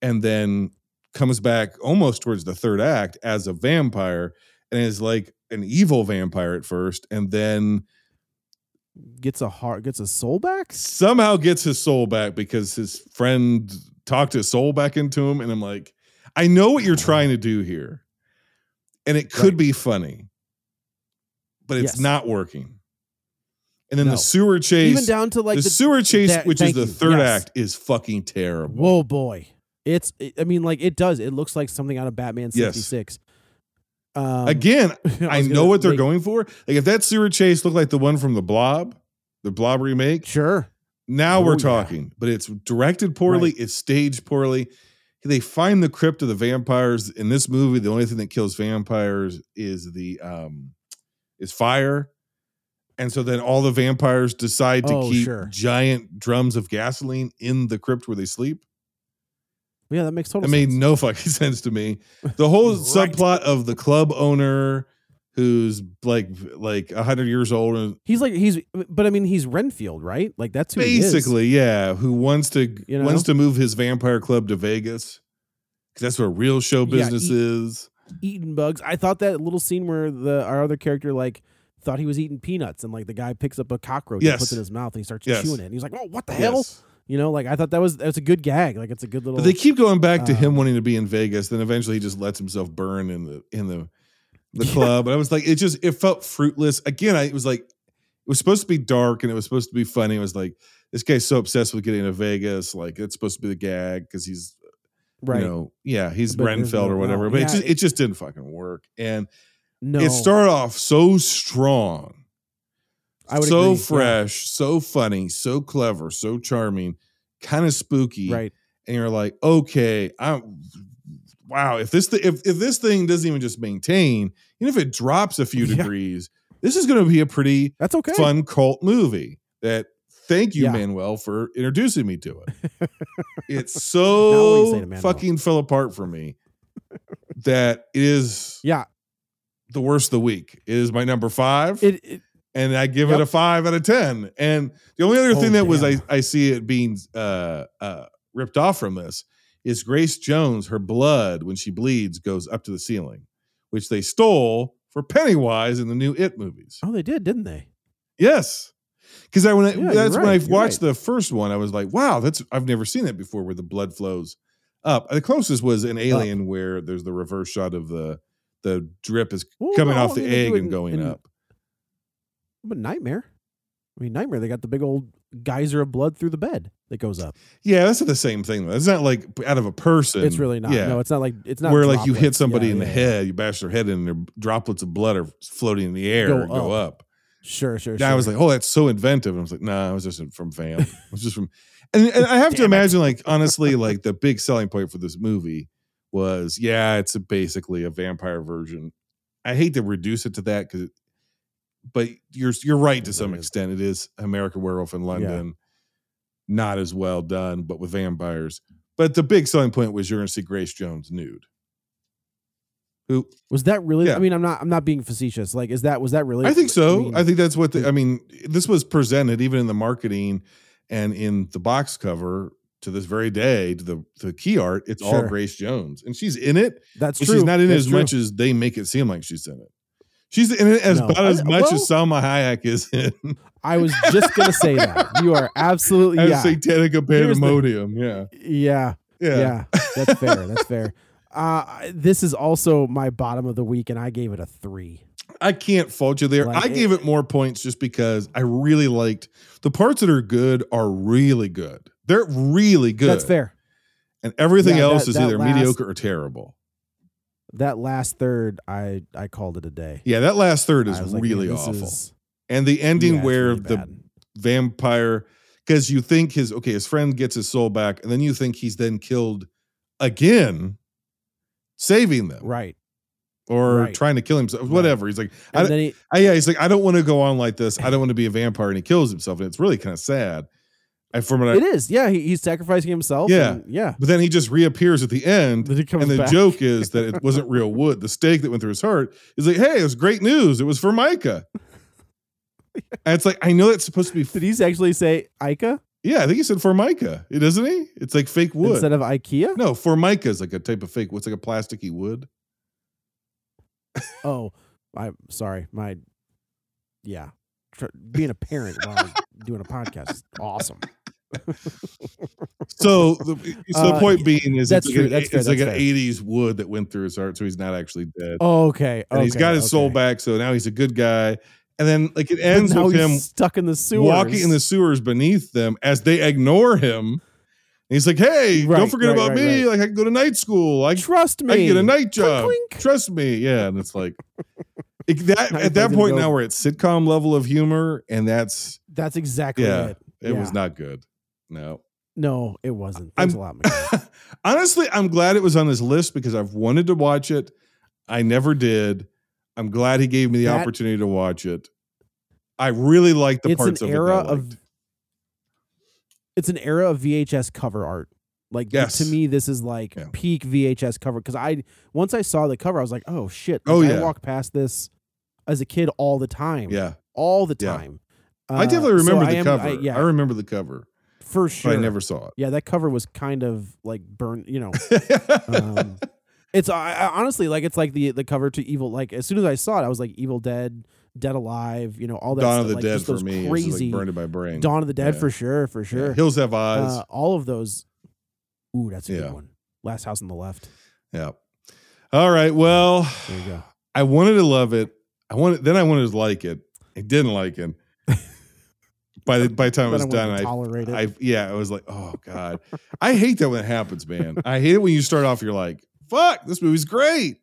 and then comes back almost towards the third act as a vampire and is like an evil vampire at first, and then gets a heart gets a soul back somehow gets his soul back because his friend talked his soul back into him. And I'm like, I know what you're trying to do here, and it could Right. be funny, but it's Yes. not working. And then No. the sewer chase, even down to like the, the, sewer chase, that- which is the third Yes. act, is fucking terrible. Whoa, boy! It's I mean like it does. It looks like something out of Batman Yes. 66. Um, Again, I, was know what they're make- going for. Like if that sewer chase looked like the one from the Blob, the Blob remake, Sure. now Oh, we're yeah. talking. But it's directed poorly, it's staged poorly. They find the crypt of the vampires in this movie. The only thing that kills vampires is the um is fire. And so then all the vampires decide to Oh, keep sure. giant drums of gasoline in the crypt where they sleep. Yeah, that makes total It made sense. no fucking sense to me. The whole Right. subplot of the club owner who's like like a hundred years old and He's like he's but I mean he's Renfield, right? Like that's who he is. basically, yeah, who wants to You wants to move his vampire club to Vegas because that's where real show Yeah, business eat- is. eating bugs. I thought that little scene where the our other character like thought he was eating peanuts and like the guy picks up a cockroach and puts it in his mouth and he starts Yes. chewing it. And he's like, "Oh, what the hell?" You know, like I thought that was that's a good gag. Like it's a good little But they keep going back to him um, wanting to be in Vegas. Then eventually he just lets himself burn in the in the the Yeah. club. And I was like, it just it felt fruitless. Again, I it was like it was supposed to be dark and it was supposed to be funny. It was like this guy's so obsessed with getting to Vegas, like it's supposed to be the gag because he's right. you know, yeah, he's But Renfield or whatever. no, but yeah, it just it just didn't fucking work. And no. it started off so strong, I would so agree, yeah. fresh, so funny, so clever, so charming, kind of spooky. Right. And you're like, okay, I'm wow. If this th- if if this thing doesn't even just maintain, even if it drops a few Yeah. degrees, this is going to be a pretty That's okay. fun cult movie. That thank you, Yeah. Manuel, for introducing me to it. it's Now what do you say so fucking fell apart for me that it is Yeah. the worst of the week. It is my number five, It, it and I give it a five out of ten. And the only other Oh, thing that was I. I see it being uh uh ripped off from this is Grace Jones. Her blood when she bleeds goes up to the ceiling, which they stole for Pennywise in the new It movies. Oh, they did, didn't they? Yes. Because I when I, Yeah, that's when I watched right. the first one, I was like, wow, that's I've never seen that before where the blood flows up. The closest was an alien where there's the reverse shot of the the drip is Well, coming no, off the mean, they do egg and going in- up. But Nightmare. I mean, Nightmare, they got the big old geyser of blood through the bed that goes up. Yeah, that's not the same thing though. It's not like out of a person. It's really not. Yeah. No, it's not like it's not where like you hit somebody Yeah, in the yeah, yeah. head, you bash their head in, and their droplets of blood are floating in the air Go and go up. Sure, sure, And sure. I was like, oh, that's so inventive. And I was like, nah, I was just from fam. It was just from, and, and I have to Damn it. imagine, like, honestly, like the big selling point for this movie was, yeah, it's a, basically a vampire version. I hate to reduce it to that because, but you're you're right to some what it is. extent. It is American Werewolf in London, not as well done, but with vampires. But the big selling point was you're going to see Grace Jones nude. Who was that really? Yeah. I mean, I'm not. I'm not being facetious. Like, is that was that really? I think so. mean, I think that's what the, I mean. This was presented even in the marketing and in the box cover to this very day to the the key art. It's all Grace Jones, and she's in it. that's true. she's not in it That's as true. much as they make it seem like she's in it. She's in it as No. about as much well- as Salma Hayek is in I was just gonna say that. You are absolutely as yeah. Satanic Here's the- Pandemonium. Yeah. yeah, yeah, yeah. That's fair. That's fair. Uh, this is also my bottom of the week, and I gave it a three. I can't fault you there. Like, I gave it- it more points just because I really liked the parts that are good are really good. They're really good. That's fair. And everything Yeah, else that- is that either last- mediocre or terrible. That last third, I I called it a day. Yeah, that last third is I like, really awful. is- and the ending yeah, where really the bad. vampire, because you think his okay, his friend gets his soul back, and then you think he's then killed again, saving them, right, or Right. trying to kill himself, whatever. He's like, I, and then he, I, yeah, he's like, I don't want to go on like this. I don't want to be a vampire, and he kills himself, and it's really kind of sad. From what I, it is. Yeah, he, he's sacrificing himself. Yeah. and- yeah. but then he just reappears at the end, and the back. joke is that it wasn't real wood. The stake that went through his heart is like, hey, it was great news. It was Formica. And it's like, I know that's supposed to be. Did he actually say Ica Yeah, I think he said Formica. It doesn't he? It's like fake wood. instead of IKEA? no, Formica is like a type of fake. What's like a plasticky wood? Oh, I'm sorry. My yeah, being a parent while doing a podcast is awesome. So, the, so the Uh, point being is, that's it's true, like, that's a, fair, it's like that's an '80s wood that went through his heart, so he's not actually dead. Okay, and he's okay, got his soul back, so now he's a good guy. And then, like, it ends with him stuck in the sewers, walking in the sewers beneath them as they ignore him. And he's like, "Hey, don't forget right, about right, me. right. Like I can go to night school. I Trust me. I can get a night job. Clink, clink. Trust me. Yeah. And it's like it, that at that point now we're at sitcom level of humor, and that's That's exactly yeah, it. it was not good. No. No, it wasn't. Thanks I'm- a lot. Honestly, I'm glad it was on his list because I've wanted to watch it. I never did. I'm glad he gave me the That- opportunity to watch it. I really like the it's parts an of era it. of it's an era of VHS cover art. Like Yes. to me, this is like Yeah. peak VHS cover because I once I saw the cover, I was like, oh shit! Oh, yeah. I walked past this as a kid all the time. yeah. all the Yeah. time. I Uh, definitely so remember I the am- cover. I, I, remember the cover, for sure. but I never saw it. Yeah, that cover was kind of like burn. You know, um, it's I, I, honestly like it's like the the cover to Evil. Like as soon as I saw it, I was like Evil Dead, Dead Alive. You know, all that. Dawn stuff, of the like, Dead for me Crazy like burned in my brain. Dawn of the Dead Yeah. for sure, for Yeah. sure. Hills Have Eyes. Uh, all of those. Ooh, that's a Yeah. good one. Last House on the Left. yeah. All right. Well, There you go. I wanted to love it. I wanted then I wanted to like it. I didn't like it. by the by the time it was I done, I tolerate it. I yeah, I was like, oh god, I hate that when it happens, man. I hate it when you start off, you're like, fuck, this movie's great,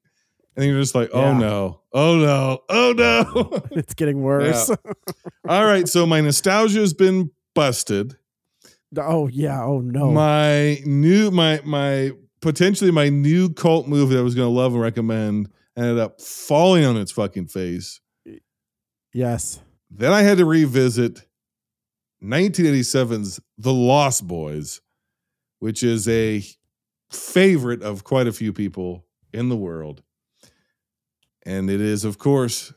and then you're just like, oh Yeah. no, oh no, oh no. it's getting worse. All right, so my nostalgia has been busted. oh yeah. Oh no. My new, my my potentially my new cult movie that I was going to love and recommend ended up falling on its fucking face. yes. Then I had to revisit 1987's The Lost Boys, which is a favorite of quite a few people in the world. And it is, of course,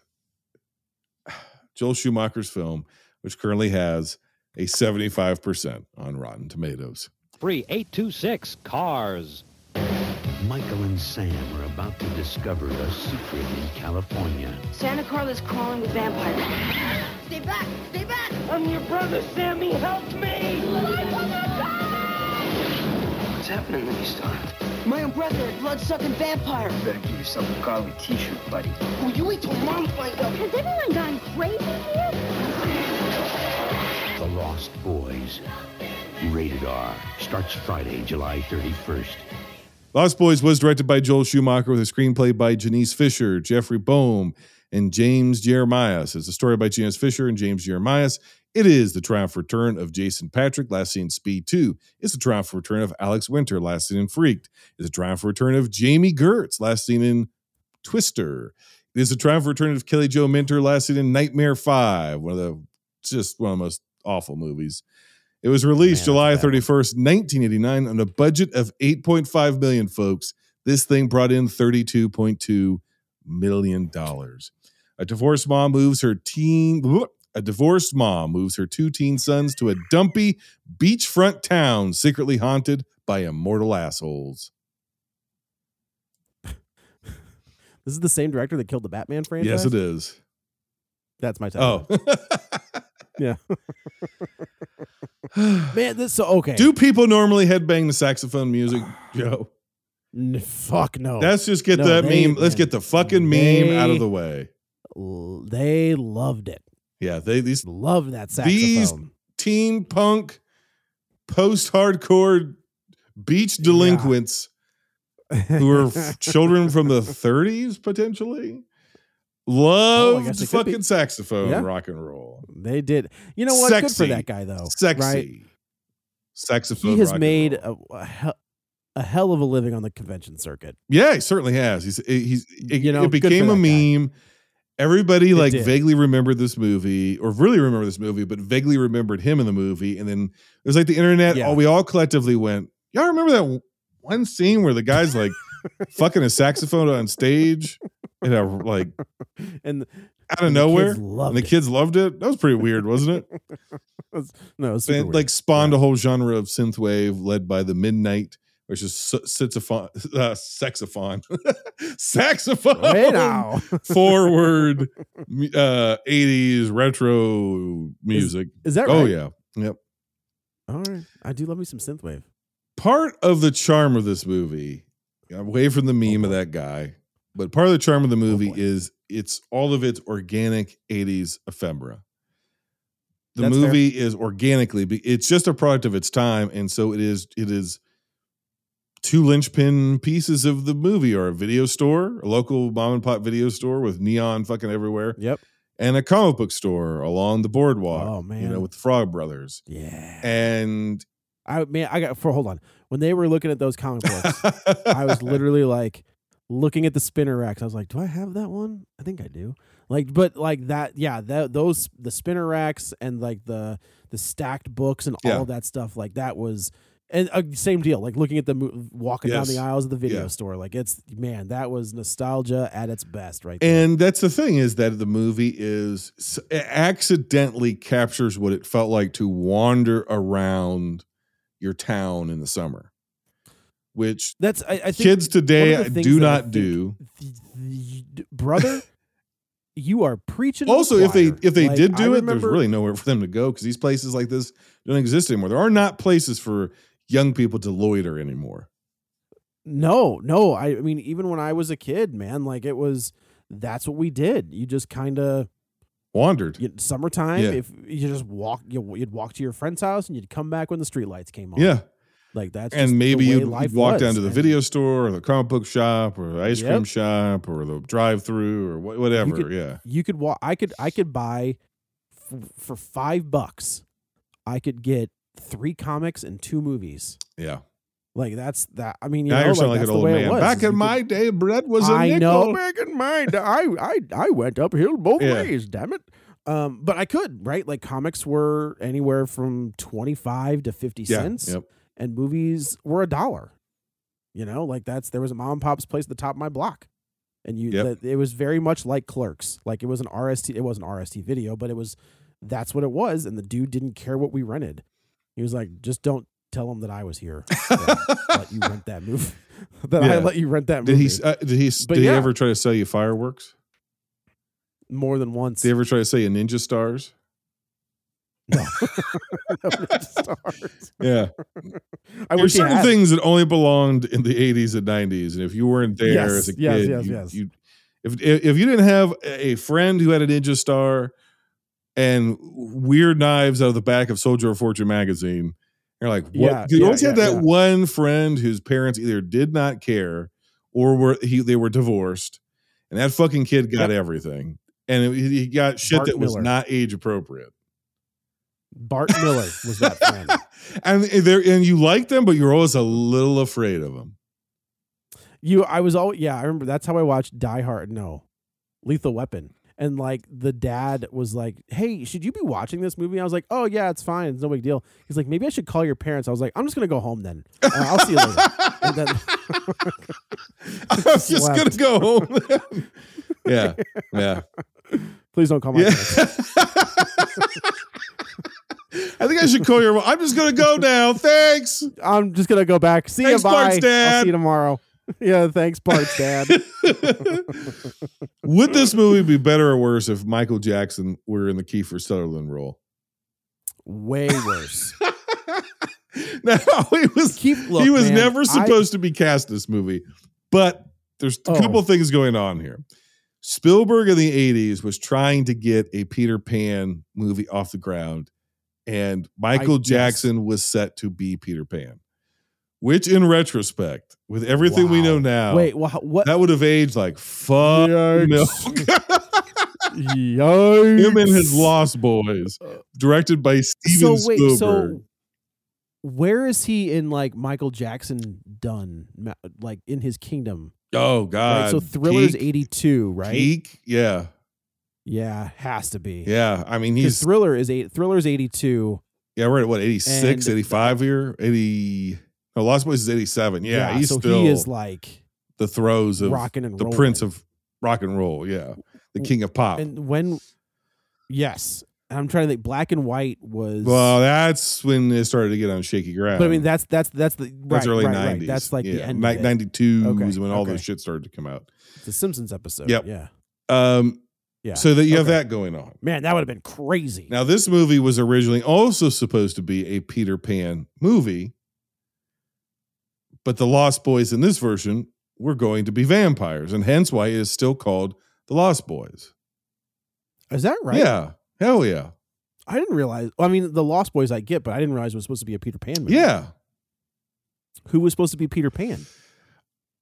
Joel Schumacher's film, which currently has a 75% on Rotten Tomatoes. 3826 Cars. Michael and Sam are about to discover a secret in California. Santa Carla's crawling with vampires. Stay back! Stay back! I'm your brother, Sammy! Help me! What's happening to me, Star? My own brother, a blood-sucking vampire. You better give yourself a Carly t-shirt, buddy. Will you wait till mom finds out? Has everyone gone crazy here? The Lost Boys. Rated R. Starts Friday, July 31st. Lost Boys was directed by Joel Schumacher with a screenplay by Janice Fisher, Jeffrey Boam, and James Jeremias. It's a story by Janice Fisher and James Jeremias. It is the triumph return of Jason Patric, last seen in Speed 2. It's the triumph return of Alex Winter, last seen in Freaked. It's the triumph return of Jami Gertz, last seen in Twister. It is the triumph return of Kelly Jo Minter, last seen in Nightmare 5, one of the just one of the most awful movies. It was released Man, July that's a bad 31st, 1989 on a budget of 8.5 million folks. This thing brought in 32.2 million dollars. A divorced mom moves her teen a divorced mom moves her two teen sons to a dumpy beachfront town secretly haunted by immortal assholes. This is the same director that killed the Batman franchise. Yes, it is. That's my oh. title. Oh. yeah. Man, this so okay. Do people normally headbang the saxophone music, Joe? N- fuck no. Let's just get No, that they- meme. Let's get the fucking meme out of the way. They loved it. Yeah, they these Love that saxophone. These- teen punk, post hardcore beach delinquents who are f- children from the 30s potentially Oh, loved be. fucking saxophone Yeah. rock and roll. They did. You know what? Good for that guy though. Sexy. Right? Saxophone. He has made a, a, hell, a hell of a living on the convention circuit. Yeah, he certainly has. He's eh, he's it, You know, it became a meme. guy. Everybody like did. vaguely remembered this movie, or really remember this movie, but vaguely remembered him in the movie. And then it was like the internet. Yeah. All we all collectively went, "Y'all remember that one scene where the guy's like fucking a saxophone on stage and a like And out of and nowhere, loved and the it. kids loved it. That was pretty weird, wasn't it? no, it was And it, like spawned a whole genre of synthwave led by the Midnight, which is saxophone, uh, saxophone, saxophone. Hey now. forward uh 80s retro music. Is that right? Oh right? yeah. Yep. All right. I do love me some synthwave. Part of the charm of this movie, away from the meme of that guy, but part of the charm of the movie boy. is it's all of its organic 80s ephemera. the That's fair. movie is organically it's just a product of its time and so it is it is two linchpin pieces of the movie are a video store a local mom and pop video store with neon fucking everywhere Yep. and a comic book store along the boardwalk Oh, man. you know with the frog brothers Yeah. and I man, I got for hold on. When they were looking at those comic books, I was literally like looking at the spinner racks. I was like, "Do I have that one? I think I do." Like, but like that, yeah. That those the spinner racks and like the the stacked books and Yeah. all that stuff. Like that was and uh, same deal. Like looking at the mo- walking down the aisles of the video Yeah. store. Like it's man, that was nostalgia at its best, right? there. And that's the thing is that the movie is accidentally captures what it felt like to wander around your town in the summer, which That's I, I think kids today one of the things do not do. brother. you are preaching. to the Also, if they if they Like, did I do it, remember- there's really nowhere for them to go because these places like this don't exist anymore. There are not places for young people to loiter anymore. No, no. I, I mean, even when I was a kid, man, like it was. That's what we did. You just kind of Wandered. you, summertime. Yeah. If you just walk, you, you'd walk to your friend's house and you'd come back when the streetlights came on. Yeah. like that's And maybe you'd, you'd walk was. down to the And video store or the comic book shop or the ice cream shop or the drive through or wha- whatever. could- yeah. You could walk. I could. I could buy f- for five bucks. I could get three comics and two movies. Yeah. Like that's that. I mean, you now know, you're like, like an the old man. was, Back in could- my day, bread was a I nickel. know back in my day, I I I went uphill both Yeah. ways. Damn it. Um, but I could right. Like comics were anywhere from twenty five to fifty Yeah. cents, Yep. and movies were a dollar. You know, like that's there was a mom and pop's place at the top of my block, and you Yep. that it was very much like Clerks. Like it was an RST. It wasn't RST video, but it was that's what it was. And the dude didn't care what we rented. He was like, just don't tell him that I was here. let you rent that movie. that I let you rent that movie. Did he? Uh, did he? But did he ever try to sell you fireworks? more than once. Did he ever try to sell you ninja stars? No. No Ninja Stars. Yeah. I There's certain had. things that only belonged in the 80s and 90s, and if you weren't there Yes, as a kid, yes, yes, you, yes. you- if if you didn't have a friend who had a ninja star and weird knives out of the back of Soldier of Fortune magazine, you're like, what? Yeah, you yeah, always had that yeah. one friend whose parents either did not care or were he they were divorced, and that fucking kid got everything, and it- he got shit Bart that was not age appropriate. Bart Miller was that friend. and eh, there and you like them, but you're always a little afraid of them. You, I was all yeah. I remember that's how I watched Die Hard. No, Lethal Weapon. And like the dad was like, "Hey, should you be watching this movie?" I was like, "Oh yeah, it's fine. It's no big deal." He's like, "Maybe I should call your parents." I was like, "I'm just gonna go home then. Uh, I'll see you later." Then I was just gonna go home. then. yeah, yeah, please don't call my yeah. parents. I think I should call your. mom. I'm just gonna go now. Thanks. I'm just gonna go back. See Thanks, you. Bye. I'll dad. see you tomorrow. Yeah, thanks, Bart's dad. Would this movie be better or worse if Michael Jackson were in the Kiefer Sutherland role? Way worse. No, he was. Keep look, he was man, never I- supposed to be cast in this movie, but there's a Oh. couple things going on here. Spielberg in the 80s was trying to get a Peter Pan movie off the ground, and Michael I- yes. Jackson was set to be Peter Pan. Which, in retrospect, with everything we know now, Wait, well, how- what? that would have aged like fuck. Yikes. milk. Yikes. Him and his Lost Boys, uh, directed by Steven so wait, Spielberg. so where is he in like Michael Jackson done? Like in his kingdom, oh God! right? So Thriller's eighty two, right? Peak, yeah, Yeah, has to be. yeah. I mean, he's Thriller is eight. Thriller's eighty two. Yeah, we're at what 86, And- 85 here. 80 No, Lost Boys is 87. Yeah, he's so still he is like the throes of rocking and the rolling. prince of rock and roll, yeah. The king of pop. And when, yes, I'm trying to think. Black and White was. well, that's when it started to get on shaky ground. but I mean, that's that's that's the that's right, early right, 90s. right. That's like the end. of 92 Okay, is when all okay. those shit started to come out. The Simpsons episode. Yep. Yeah. Um Yeah. so that you have that going on. Man, that would have been crazy. Now, this movie was originally also supposed to be a Peter Pan movie, but the Lost Boys in this version were going to be vampires, and hence why it is still called the Lost Boys. Is that right? Yeah, hell yeah. I didn't realize. I mean, the Lost Boys I get, but I didn't realize it was supposed to be a Peter Pan movie. Yeah. Who was supposed to be Peter Pan?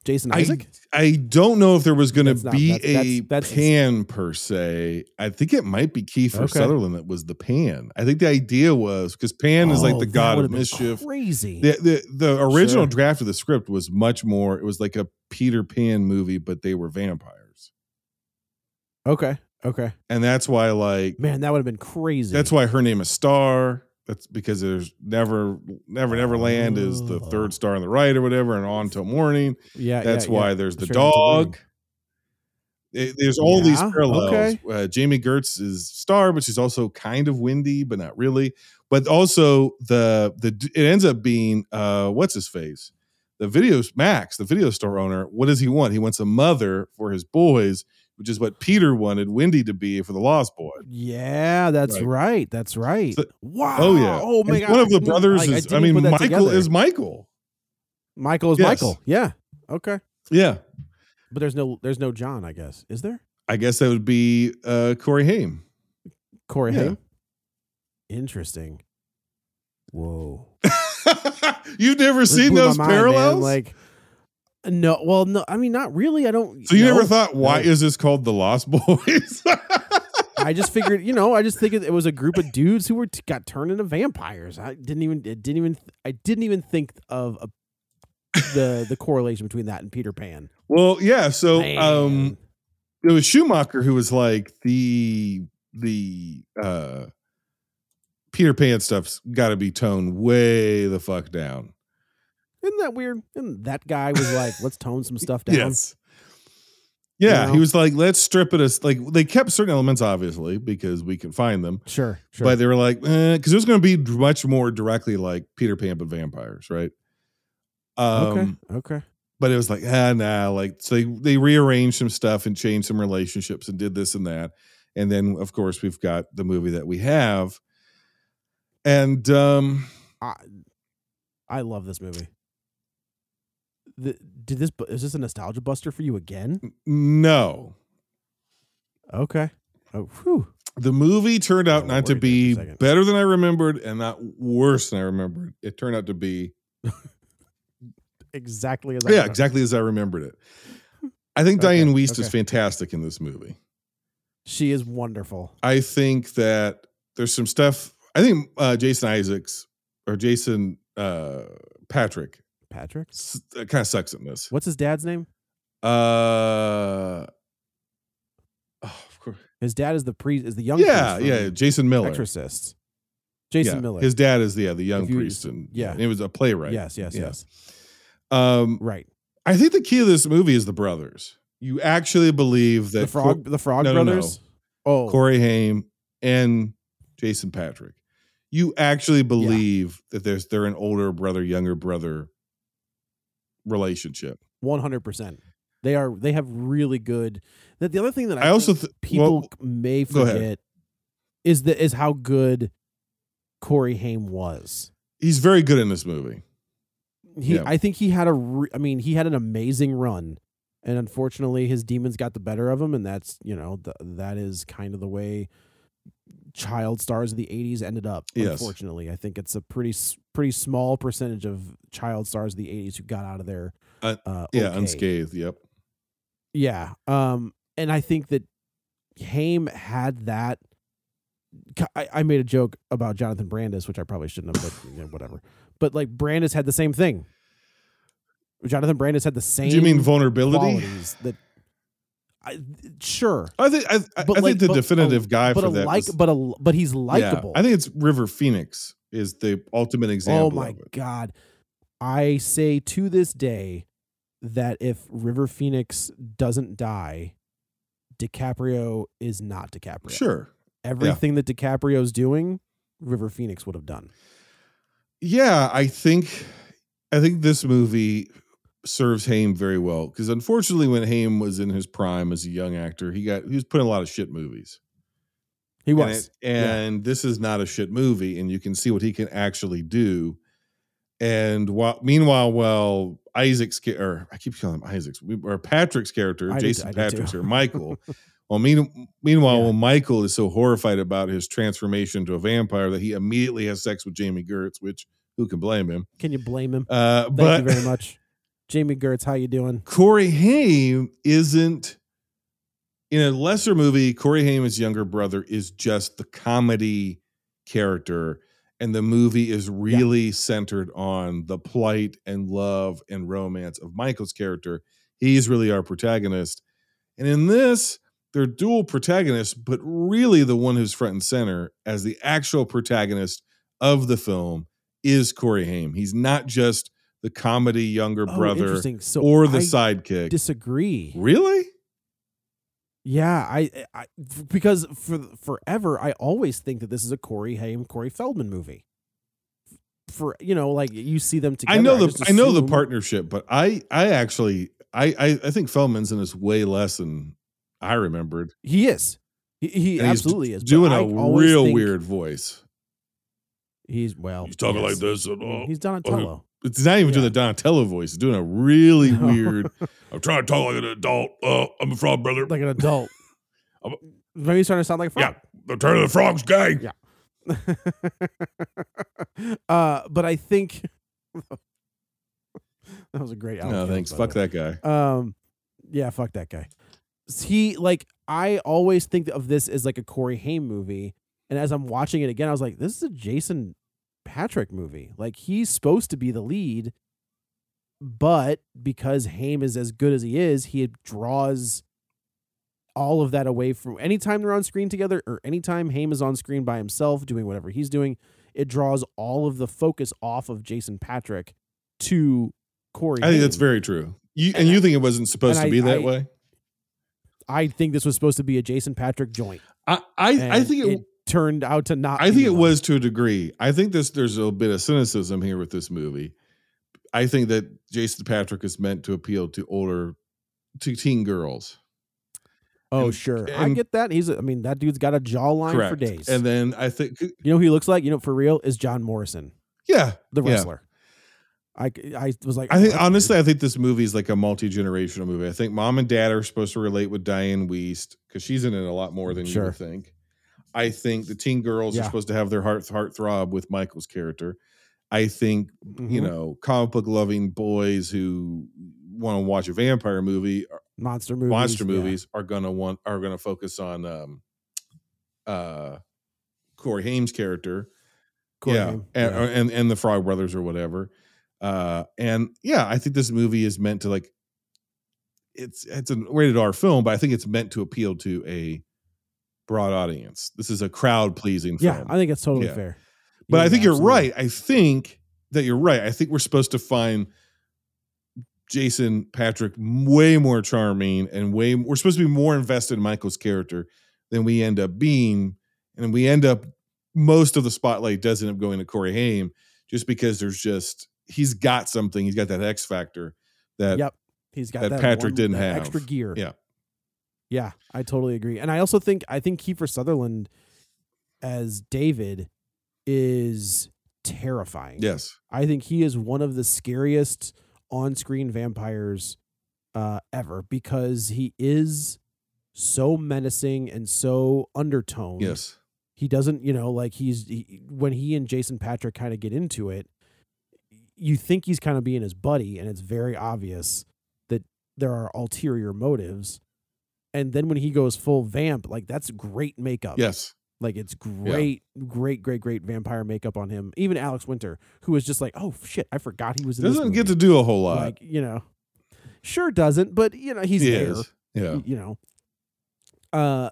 Jason Isaac. I, I don't know if there was going to be that's- a that's- that's- pan per se. I think it might be Kiefer Okay. Sutherland that was the pan. I think the idea was because Pan is like Oh, the god of mischief. Crazy. The, the the original Sure. draft of the script was much more. It was like a Peter Pan movie, but they were vampires, okay. Okay. and that's why like Man, that would have been crazy. that's why her name is Star. That's because there's never never Neverland is the Oh. third star on the right or whatever, and on till morning. Yeah. That's yeah, why yeah. there's the Straight dog. It- there's all these Yeah, parallels. okay. Uh, Jami Gertz is star, but she's also kind of windy, but not really. But also the the it ends up being uh what's his face, the video Max, the video store owner. What does he want? He wants a mother for his boys, which is what Peter wanted Wendy to be for the Lost Boy. Yeah, that's Right. right. That's right. So- wow. Oh yeah. Oh my And god. One of the brothers like, is. didn't I, mean, Michael together. is Michael. Michael is Yes. Michael. Yeah. Okay. Yeah. But there's no there's no John, I guess. Is there? I guess that would be uh Corey Haim. Corey Yeah. Haim? Interesting. Whoa. You've never This seen those mind, man. parallels? Like no, well, no, I mean not really. I don't So you no, never thought, why no. is this called the Lost Boys? I just figured, you know, I just think it, it was a group of dudes who were t- got turned into vampires. I didn't even it didn't even I didn't even think of a, the the correlation between that and Peter Pan. well, yeah. So Man. um, it was Schumacher who was like the the uh, Peter Pan stuff's got to be toned way the fuck down. Isn't that weird? And that guy was like, let's tone some stuff down. Yes. Yeah, You know? he was like, let's strip it as like they kept certain elements obviously because we can find them, Sure, sure. but they were like, because it was going to be much more directly like Peter Pan but vampires, right? Um, okay. Okay. but it was like ah nah like so they, they rearranged some stuff and changed some relationships and did this and that and then of course we've got the movie that we have and um I I love this movie. The, did this is this a nostalgia buster for you again? no Okay. Oh, whew. the movie turned out not to be for a second. better than i remembered and not worse than i remembered it turned out to be Exactly as I yeah remember. exactly as i remembered it i think Okay, dianne wiest is fantastic in this movie She is wonderful. I think that there's some stuff. I think uh, Jason Isaacs or Jason uh, Patric Patric. s- uh, kind of sucks at this. What's his dad's name? Uh, oh, of course. His dad is the priest. Is the young Yeah, priest yeah. Jason Miller. Exorcist. Jason Yeah, Miller. His dad is yeah the young you- priest and yeah. and he was a playwright. Yes, yes, Yeah. yes. Um, Right. I think the key of this movie is the brothers. You actually believe that The frog. Cor- the Frog no, no, no. Brothers. Oh, Corey Haim and Jason Patric. You actually believe that there's they're an older brother, younger brother relationship. one hundred percent. They are. They have really good. That the other thing that I, I also th- people well, may forget is the is how good Corey Haim was. He's very good in this movie. He, Yeah. I think he had a. Re- I mean, he had an amazing run, and unfortunately, his demons got the better of him, and that's you know th- that is kind of the way child stars of the '80s ended up. Yes. Unfortunately, I think it's a pretty pretty small percentage of child stars of the '80s who got out of there. Uh, uh, Yeah, okay. unscathed. Yep. Yeah. Um, and I think that Haim had that. I, I made a joke about Jonathan Brandis, which I probably shouldn't have, but you know, whatever. But like Brandis had the same thing. Jonathan Brandis had the same. Do you mean vulnerability? that? I, sure, I think I, I, but I like, think the but definitive guy but for that. like, was- but a but he's yeah, likable. I think it's River Phoenix is the ultimate oh example. Oh my god! I say to this day that if River Phoenix doesn't die, DiCaprio is not DiCaprio. Sure. Everything that DiCaprio's doing, River Phoenix would have done. Yeah, I think I think this movie serves Haim very well because unfortunately, when Haim was in his prime as a young actor, he got he was put in a lot of shit movies. He And was. it- and this is not a shit movie, and you can see what he can actually do. And while meanwhile, while Isaac's or I keep calling him Isaac's or Patric's character, I Jason too. Patrick's or Michael Well, mean, meanwhile, Yeah. Michael is so horrified about his transformation to a vampire that he immediately has sex with Jami Gertz, which who can blame him? Can you blame him? Uh, Thank but you very much, Jami Gertz. How you doing? Corey Haim isn't in a lesser movie. Corey Haim's younger brother is just the comedy character, and the movie is really centered on the plight and love and romance of Michael's character. He's really our protagonist, and in this, they're dual protagonists, but really the one who's front and center as the actual protagonist of the film is Corey Haim. He's not just the comedy younger Oh, brother. So or the I sidekick. Disagree. really? Yeah, I, I because for forever I always think that this is a Corey Haim, Corey Feldman movie. For you know, like you see them together. I know the just I know the partnership, but I I actually I I, I think Feldman's in this way less than I remembered. He is. He, he absolutely is. doing a real weird voice. He's well. He's talking yes. like this. And, I uh, He's Donatello. It's not even doing Yeah. the Donatello voice. He's doing a really weird. I'm trying to talk like an adult. Uh, I'm a frog brother. like an adult. I'm Maybe he's starting to sound like a frog. yeah, the turn of the frog's gay. Yeah. uh, but I think that was a great. Alex No, thanks. Fuck that guy. Um, yeah, fuck that guy. He like I always think of this as like a Corey Haim movie, and as I'm watching it again, I was like, this is a Jason Patric movie. Like he's supposed to be the lead, but because Haim is as good as he is, he draws all of that away from anytime they're on screen together or anytime Haim is on screen by himself doing whatever he's doing, it draws all of the focus off of Jason Patric to Corey. I think that's very true. You and, And you I- think it wasn't supposed to I- be that I- way? I think this was supposed to be a Jason Patric joint. I I, think it, turned out to not. I think it one. was to a degree. I think this there's a bit of cynicism here with this movie. I think that Jason Patric is meant to appeal to older to teen girls. Oh and- sure, I get that. He's. I mean, that dude's got a jawline for days. And then I think uh, you know who he looks like? You know, for real, is John Morrison, yeah, the yeah. wrestler. I, I was like, I think honestly, weird. I think this movie is like a multi generational movie. I think mom and dad are supposed to relate with Dianne Wiest because she's in it a lot more than you would think. I think the teen girls are supposed to have their heart heart throb with Michael's character. I think you Mhm. know comic book loving boys who want to watch a vampire movie, monster movies, monster yeah. movies, are gonna want are gonna focus on um, uh, Corey Haim's character Corey yeah, Haim, And, yeah. and and the Frog Brothers or whatever. Uh, and yeah, I think this movie is meant to like it's it's a rated R film, but I think it's meant to appeal to a broad audience. This is a crowd pleasing Yeah, film. I think it's totally Yeah. fair. But I Yeah, think you're right. I think that you're right. I think we're supposed to find Jason Patric way more charming and way we're supposed to be more invested in Michael's character than we end up being. And we end up most of the spotlight does end up going to Corey Haim just because there's just he's got something. He's got that X factor that Yep, he's got that that, Patric one- didn't that have. extra gear. Yeah. Yeah, I totally agree. And I also think I think Kiefer Sutherland as David is terrifying. Yes. I think he is one of the scariest on-screen vampires uh, ever because he is so menacing and so undertone. Yes. He doesn't, you know, like he's he, when he and Jason Patric kind of get into it, you think he's kind of being his buddy, and it's very obvious that there are ulterior motives. And then when he goes full vamp, like that's great makeup. Yes. Like it's great, great, great, great vampire makeup on him. Even Alex Winter, who was just like, "Oh shit, I forgot he was in this Doesn't get movie." to do a whole lot. like you know, sure doesn't, but you know he's He there. is. Yeah. You know, uh,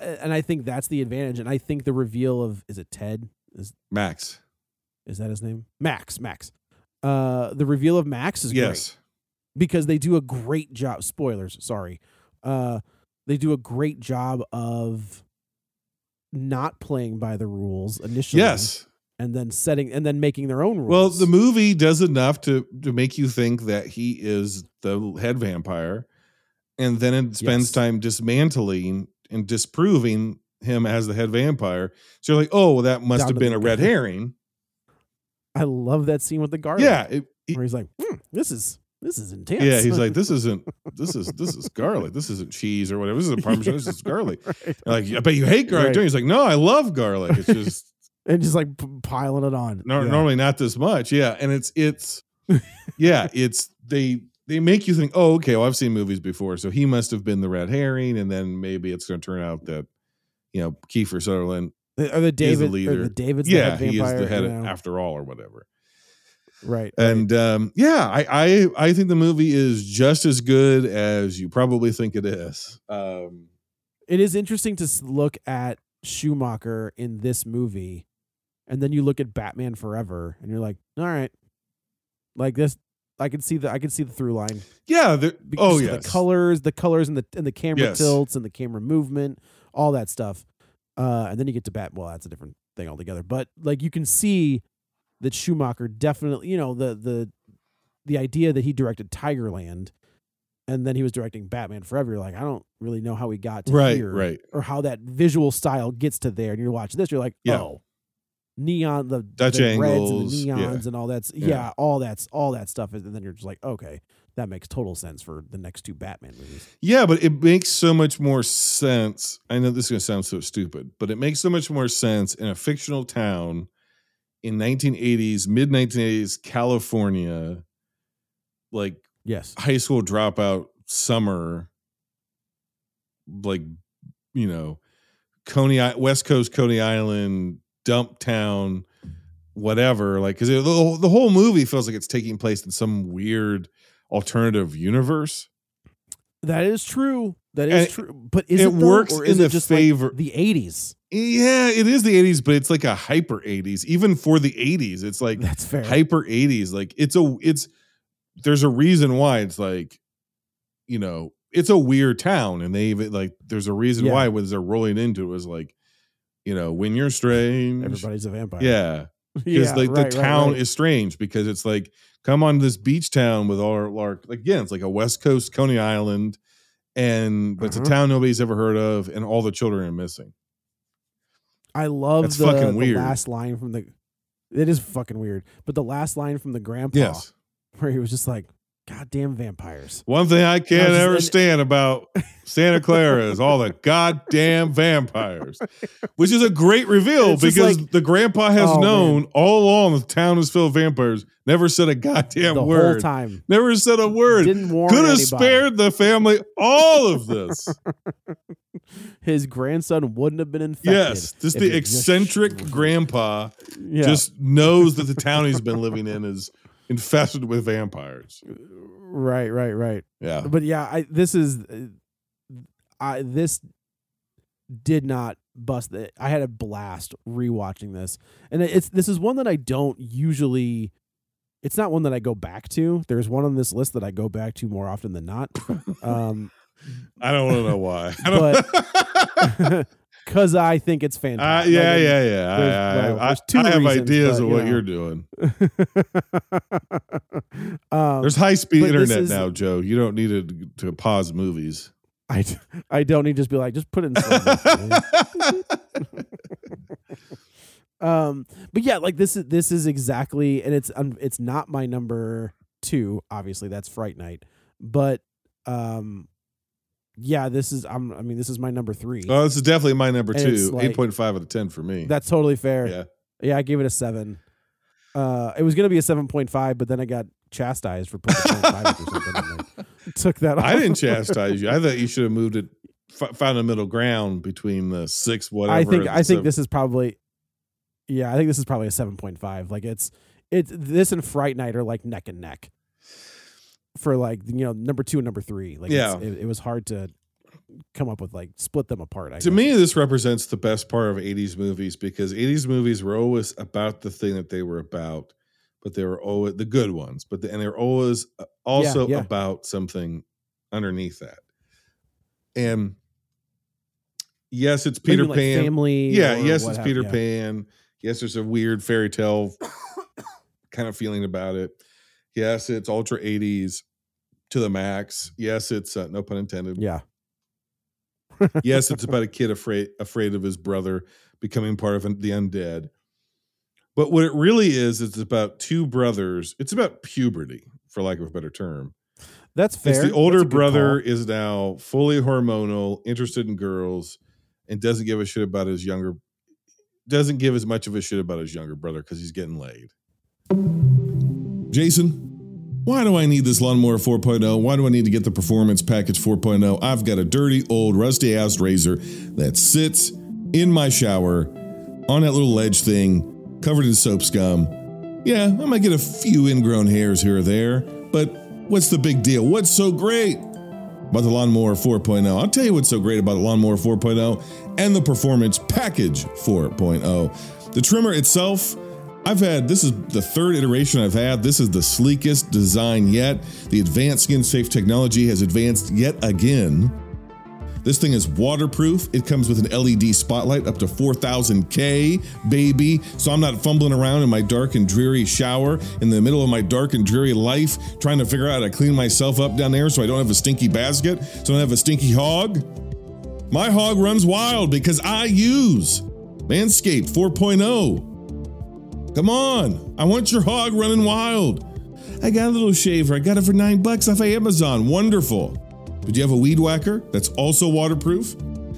and I think that's the advantage. And I think the reveal of is it Ted is Max. is that his name? Max. Max. Uh, the reveal of Max is great because they do a great job. Spoilers, sorry. Uh, they do a great job of not playing by the rules initially. Yes. and then setting and then making their own rules. Well, the movie does enough to to make you think that he is the head vampire, and then it spends Yes. time dismantling and disproving him as the head vampire. So you're like, oh, well, that must Down have been a red guy. herring. I love that scene with the garlic. Yeah, it- it- where he's like, "Hmm, "This is this is intense." yeah. He's like, this isn't this is this is garlic. This isn't cheese or whatever. This is a parmesan. This is garlic. Like, I bet you hate garlic. Right. don't you? He's like, no, I love garlic. It's just and just like p- piling it on. nor- Yeah. normally not this much. Yeah, and it's it's yeah, it's they they make you think, oh, okay, well, I've seen movies before, so he must have been the red herring, and then maybe it's going to turn out that you know Kiefer Sutherland or the is David, the leader. the David's the yeah, head he is the head you know? after all, or whatever. Right? And um, yeah, I, I I think the movie is just as good as you probably think it is. Um, it is interesting to look at Schumacher in this movie, and then you look at Batman Forever, and you're like, all right, like this. I can see the I can see the through line. yeah, because oh yeah. the colors, the colors, and the and the camera Yes. tilts and the camera movement, all that stuff. Uh, and then you get to Bat. Well, that's a different thing altogether. But like you can see that Schumacher definitely, you know, the the the idea that he directed Tigerland, and then he was directing Batman Forever. You're like, I don't really know how he got to Right, here, right. or how that visual style gets to there. And you're watching this, you're like, Yeah. oh, neon, the Dutch the reds angles, and the yeah. neons, and all that's Yeah. yeah. all that's all that stuff. And then you're just like, okay, that makes total sense for the next two Batman movies. Yeah, but it makes so much more sense. I know this is going to sound so stupid, but it makes so much more sense in a fictional town in 1980s, mid 1980s California, like Yes. high school dropout summer, like, you know, Coney, West Coast, Coney Island, dump town, whatever. Like, because the, the whole movie feels like it's taking place in some weird alternative universe. That is true. That And true. But is it it, though, works or in is the it just favor- like the 80s? Yeah, it is the 80s, but it's like a hyper 80s. Even for the 80s, it's like That's fair. hyper 80s. Like it's a it's there's a reason why it's like, you know, it's a weird town. And they even like there's a reason Yeah. why when they're rolling into it was like, you know, when you're strange. Everybody's a vampire. Yeah. Because Yeah, like right, the right, town right. is strange because it's like come on this beach town with all our, our again, it's like a West Coast Coney Island, and but it's a Uh-huh. town nobody's ever heard of, and all the children are missing. I love That's the, fucking the weird. last line from the. It is fucking weird, but the last line from the grandpa, Yes. where he was just like, "Goddamn vampires." One thing I can't just- ever stand about Santa Carla is all the goddamn vampires, which is a great reveal It's because like- the grandpa has Oh, known man. all along the town is filled with vampires. Never said a goddamn the word. whole time. Never said a word. Didn't warn Could have spared the family all of this. His grandson wouldn't have been infected. yes, just the he just- eccentric grandpa Yeah. just knows that the town he's been living in is infested with vampires. right, right, right. Yeah. But yeah, I this is, I this did not bust it. I had a blast rewatching this, and it's this is one that I don't usually. It's not one that I go back to. There's one on this list that I go back to more often than not. Um, I don't want to know why. But because I think it's Uh, fantastic. yeah, Like, yeah, yeah. there's- I, well, I, there's two I have reasons, ideas but, of you what know. you're doing. um, There's high speed internet is- now, Joe. You don't need to, to pause movies. I, I don't need to just be like just put it in. um, but yeah, like this is this is exactly, and it's um, it's not my number two. Obviously, that's Fright Night, but um, yeah, this is I'm. I mean, this is my number three. oh, this is definitely my number And two. like- Eight point five out of ten for me. That's totally fair. yeah. Yeah, I gave it a seven. Uh, it was gonna be a seven point five, but then I got chastised for putting five or something. I took that. Off. I didn't chastise you. I thought you should have moved it, f- found a middle ground between the six whatever. I think I think seven. this is probably yeah, I think this is probably a seven point five. Like it's it's this and Fright Night are like neck and neck for like you know number two and number three. Like Yeah. it, it was hard to come up with like split them apart. I To guess. me, this represents the best part of 80s movies because 80s movies were always about the thing that they were about, but they were always the good ones, but the, and they're always uh, also yeah. about something underneath that. And yes, it's Peter like, Pan. family. yeah, yes, it's have- Peter yeah. Pan. Yes, there's a weird fairy tale kind of feeling about it. Yes, it's ultra 80s to the max. Yes, it's uh, no pun intended Yeah, yes, it's about a kid afraid afraid of his brother becoming part of the undead. But what it really is, it's about two brothers. It's about puberty, for lack of a better term. That's fair. It's the older brother call. is now fully hormonal, interested in girls, and doesn't give a shit about his younger. Doesn't give as much of a shit about his younger brother because he's getting laid. Jason, why do I need this lawnmower 4.0? Why do I need to get the performance package 4.0? I've got a dirty, old, rusty ass razor that sits in my shower on that little ledge thing, covered in soap scum. Yeah, I might get a few ingrown hairs here or there, but what's the big deal? What's so great about the Lawnmower 4.0? I'll tell you what's so great about the Lawnmower 4.0 and the Performance Package 4.0. The trimmer itself, I've had this is the third iteration I've had. This is the sleekest design yet. The advanced skin safe technology has advanced yet again. This thing is waterproof. It comes with an LED spotlight up to 4000K, baby. So I'm not fumbling around in my dark and dreary shower in the middle of my dark and dreary life trying to figure out how to clean myself up down there so I don't have a stinky basket, so I don't have a stinky hog. My hog runs wild because I use Manscaped 4.0. Come on. I want your hog running wild. I got a little shaver. I got it for nine bucks off of Amazon. Wonderful. But you have a weed whacker that's also waterproof,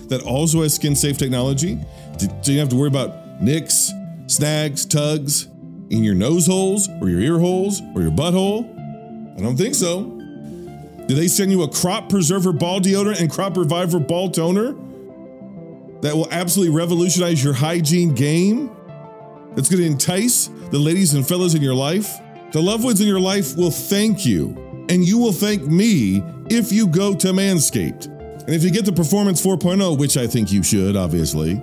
that also has skin safe technology. So you have to worry about nicks, snags, tugs in your nose holes or your ear holes or your butthole. I don't think so. Do they send you a crop preserver ball deodorant and crop reviver ball toner that will absolutely revolutionize your hygiene game? That's going to entice the ladies and fellas in your life? The loved ones in your life will thank you, and you will thank me if you go to Manscaped. And if you get the Performance 4.0, which I think you should, obviously,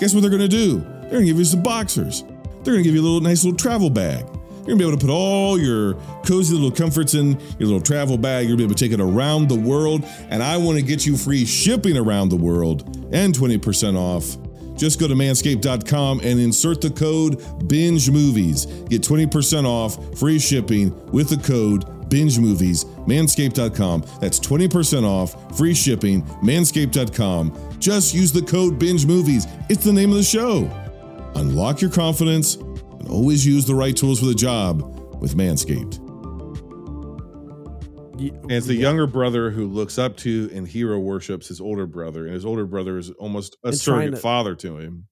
guess what they're gonna do? They're gonna give you some boxers. They're gonna give you a little nice little travel bag. You're gonna be able to put all your cozy little comforts in your little travel bag. You're gonna be able to take it around the world. And I wanna get you free shipping around the world and 20% off. Just go to manscaped.com and insert the code binge movies. Get 20% off free shipping with the code binge movies. Manscaped.com. That's 20% off free shipping. Manscaped.com. Just use the code binge movies. It's the name of the show. Unlock your confidence and always use the right tools for the job with Manscaped. And it's the younger brother who looks up to and hero worships his older brother, and his older brother is almost a And surrogate to- father to him.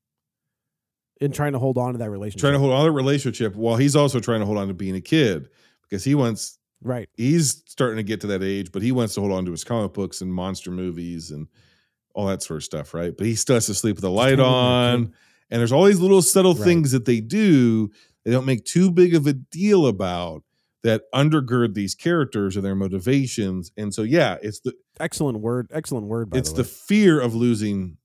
in trying to hold on to that relationship. Trying to hold on to the relationship while he's also trying to hold on to being a kid because he wants right. he's starting to get to that age, but he wants to hold on to his comic books and monster movies and all that sort of stuff, right? But he still has to sleep with the light on. And there's all these little subtle Right. things that they do they don't make too big of a deal about that undergird these characters and their motivations. And so yeah, it's the Excellent word. Excellent word. By it's the, the fear of losing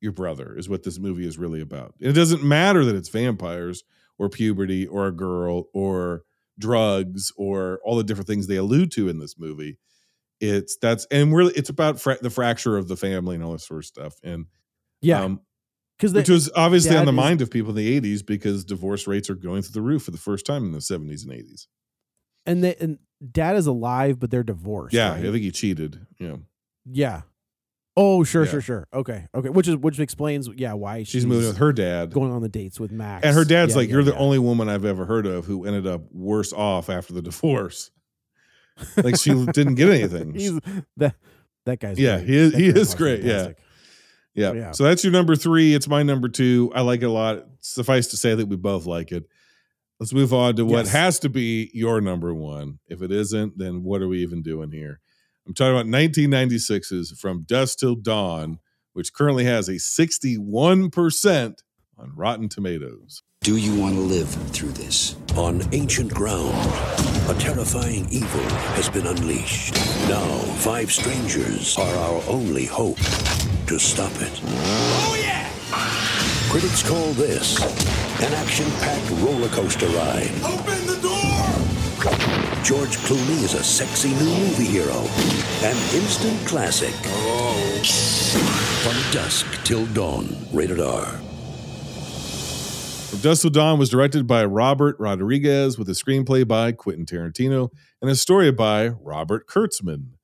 your brother is what this movie is really about. It doesn't matter that it's vampires or puberty or a girl or drugs or all the different things they allude to in this movie. It's that's and really it's about fra- the fracture of the family and all this sort of stuff. And yeah, um, because which was obviously on the is- mind of people in the 80s because divorce rates are going through the roof for the first time in the 70s and 80s. And they, and dad is alive, but they're divorced. Yeah, right? I think he cheated. Yeah. yeah. Oh, sure, Yeah. sure, sure. Okay, okay. Which is which explains yeah why She's moving with her dad. going on the dates with Max. And her dad's Yeah, like, yeah, You're the only woman I've ever heard of who ended up worse off after the divorce. like she didn't get anything. He's that that guy's Yeah, great. he is- That he is great, yeah. fantastic. yeah. yeah. So that's your number three. It's my number two. I like it a lot. Suffice to say that we both like it. Let's move on to what Yes. has to be your number one. If it isn't, then what are we even doing here? I'm talking about 1996's From Dusk Till Dawn, which currently has a 61% on Rotten Tomatoes. Do you want to live through this? On ancient ground, a terrifying evil has been unleashed. Now, five strangers are our only hope to stop it. Oh, yeah! Critics call this an action packed roller coaster ride. Open the door! George Clooney is a sexy new movie hero, an instant classic. Oh. From dusk till dawn, rated R. From Dusk Till Dawn was directed by Robert Rodriguez with a screenplay by Quentin Tarantino and a story by Robert Kurtzman.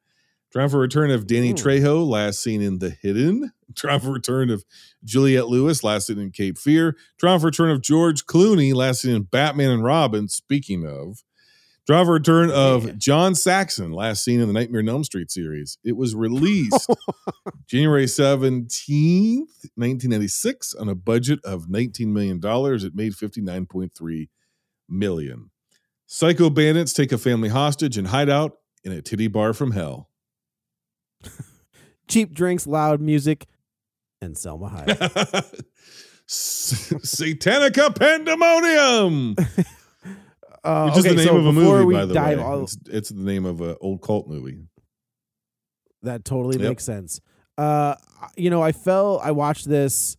Triumphant return of Danny Ooh. Trejo, last seen in The Hidden. Triumphant return of Juliette Lewis, last seen in Cape Fear. Triumphant return of George Clooney, last seen in Batman and Robin. Speaking of, Drama return of John Saxon, last seen in the Nightmare on Elm Street series. It was released January 17th, 1996, on a budget of $19 million. It made 59.3 million. Psycho bandits take a family hostage and hide out in a titty bar from hell. Cheap drinks, loud music, and Selma Hayek. Satanica Pandemonium! Uh, Which is okay, the name so of a movie, by the dive way. all- It's, it's the name of an old cult movie. That totally Yep. makes sense. Uh, you know, I fell. I watched this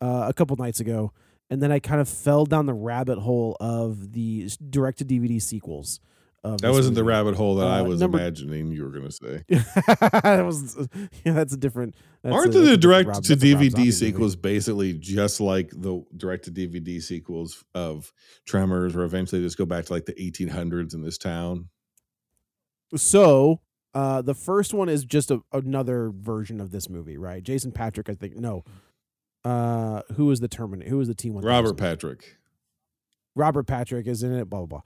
uh, a couple nights ago, and then I kind of fell down the rabbit hole of the direct to DVD sequels. Of That wasn't the rabbit hole that I Uh, was number- imagining you were going to say. that was yeah, that's a different. That's Aren't a, the that's a different direct Rob- to that's a Rob DVD Zombie movie. sequels basically just like the direct to DVD sequels of Tremors, where eventually they just go back to like the 1800s in this town? So, uh, the first one is just a, another version of this movie, right? Jason Patric, I think. No, uh, who was the Terminator? Who is the T one? Robert Patrick. Robert Patrick is in it. Blah blah blah.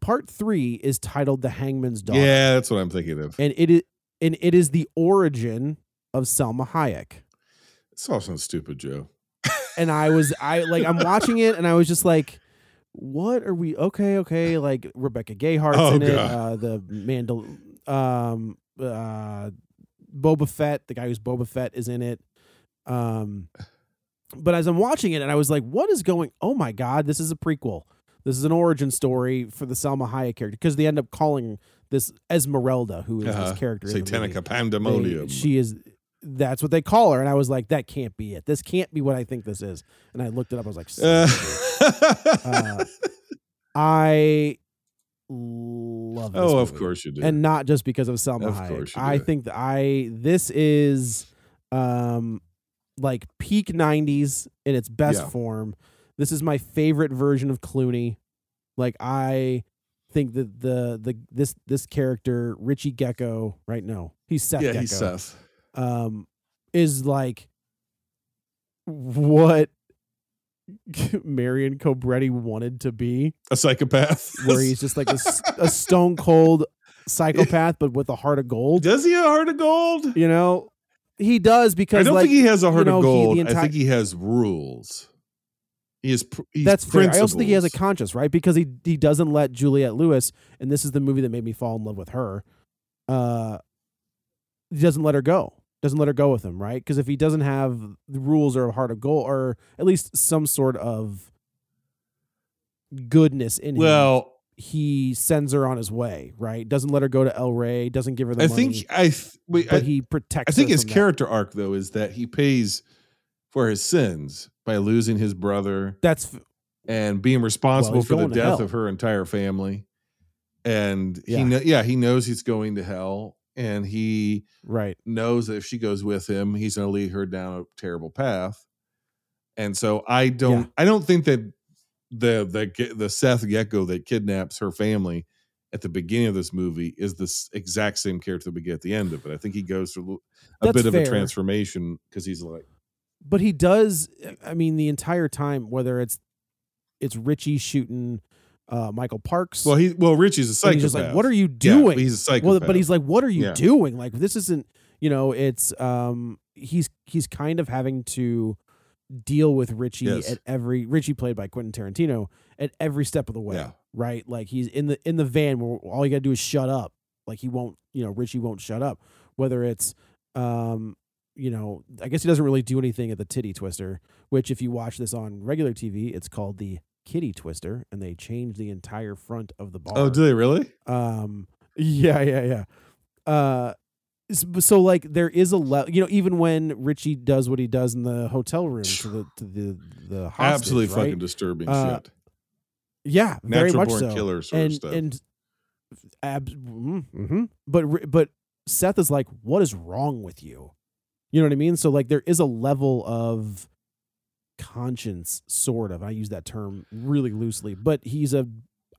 Part three is titled "The Hangman's Daughter." Yeah, that's what I'm thinking of. and it is and it is the origin of Selma Hayek. It's all sounds stupid, Joe. And I was I like I'm watching it and I was just like, what are we? Okay, okay. Like Rebecca Gayhart's Oh, in it. Uh, the Mandal, um, uh, Boba Fett, the guy who's Boba Fett is in it. Um, but as I'm watching it, and I was like, what is going? Oh my God, this is a prequel. This is an origin story for the Selma Hayek character because they end up calling this Esmeralda, who is Uh-huh. this character. in the movie. Satanica They- Pandemonium. she is. That's what they call her, and I was like, that can't be it. This can't be what I think this is. And I looked it up. I was like, Uh, uh, I love. This oh, of movie. course you do. and not just because of Selma Of Hayek. I think that I this is um like peak '90s in its best Yeah. form. This is my favorite version of Clooney. Like I think that the the this this character Richie Gecko, right? No, he's Seth. yeah, Gecko, he's Seth. Um, is like what Marion Cobretti wanted to be A psychopath. where he's just like a stone cold psychopath, but with a heart of gold. Does he have a heart of gold? You know, he does because I don't like, think he has a you heart know, of he- gold. I think he has rules. He is. pr- He's that's fair. I also think he has a conscience, right? Because he he doesn't let Juliette Lewis, and this is the movie that made me fall in love with her. Uh, he doesn't let her go. Doesn't let her go with him, right? Because if he doesn't have the rules or a heart of gold, or at least some sort of goodness in him, Well, he sends her on his way, right? Doesn't let her go to El Rey. Doesn't give her the I money. think I. th- Wait, but I, he protects. I think his from that. character arc though is that he pays for his sins by losing his brother That's and being responsible he's for the death of her entire family. And Yeah. he kno- yeah, he knows he's going to hell and he right. knows that if she goes with him, he's going to lead her down a terrible path. And so I don't Yeah. I don't think that the the the Seth Gecko that kidnaps her family at the beginning of this movie is the exact same character we get at the end of it. I think he goes through a That's bit of a transformation because he's like but he does i mean the entire time whether it's it's richie shooting uh michael parks well he well Richie's a psychopath. he's just like what are you Yeah, doing he's a psychopath. well but he's like what are you Yeah. doing like this isn't you know it's um he's he's kind of having to deal with richie Yes. at every richie played by quentin tarantino at every step of the way Yeah. right like he's in the in the van where all you gotta do is shut up like he won't you know richie won't shut up whether it's um you know i guess he doesn't really do anything at the titty twister which if you watch this on regular tv it's called the kitty twister and they change the entire front of the bar Oh, do they really? um yeah yeah yeah uh so like there is a le- you know even when richie does what he does in the hotel room to the to the the hostage, Absolutely right? fucking disturbing Uh, shit. Yeah, very much born so. killer sort of and stuff. and abs- mm-hmm. but but Seth is like, what is wrong with you? You know what I mean? So like there is a level of conscience, sort of. I use that term really loosely, but he's a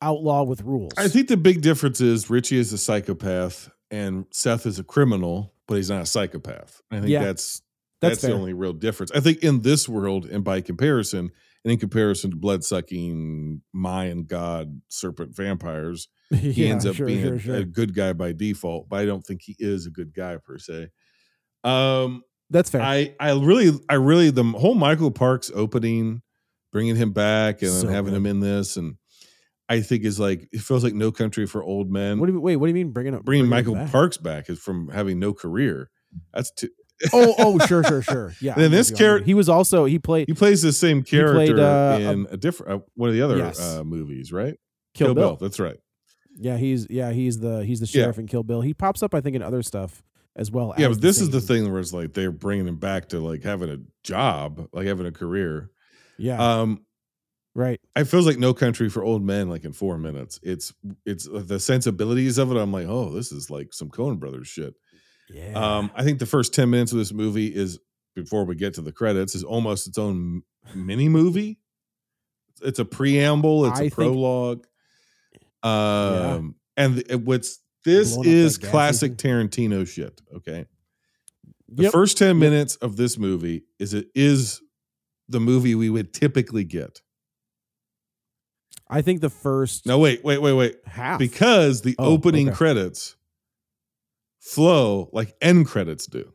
outlaw with rules. I think the big difference is Richie is a psychopath and Seth is a criminal, but he's not a psychopath. I think Yeah. that's That's that's, the only real difference. I think in this world, and by comparison, and in comparison to blood sucking Mayan god serpent vampires, he Yeah, ends up sure, being sure, a, sure. a good guy by default, but I don't think he is a good guy per se. Um, That's fair. I I really I really the whole Michael Parks opening, bringing him back and So having good. him in this, and I think is like it feels like No Country for Old Men. what do you wait? What do you mean bringing up bringing him Michael back? Parks back is from having no career. That's too. oh, oh, sure, sure, sure. Yeah. Then this with you on that. character- he was also he played He plays the same character played, uh, in a different uh, one of the other Yes. uh, movies, right? Kill, Bill. That's right. Yeah, he's yeah he's the he's the Yeah. sheriff in Kill Bill. He pops up I think in other stuff as well. Yeah, but this is the thing where it's like they're bringing him back to like having a job, like having a career. Yeah, Um, right. it feels like No Country for Old Men, like in four minutes. It's it's the sensibilities of it. I'm like, oh, this is like some Coen Brothers shit. Yeah. Um, I think the first ten minutes of this movie is before we get to the credits is almost its own mini movie. It's a preamble. It's I a think- prologue. Um, and it, what's this is classic Tarantino shit. Okay, the Yep. first ten minutes of this movie is it is the movie we would typically get. I think the first No, wait, wait, wait, wait. half Because the Oh, opening okay. credits flow like end credits do.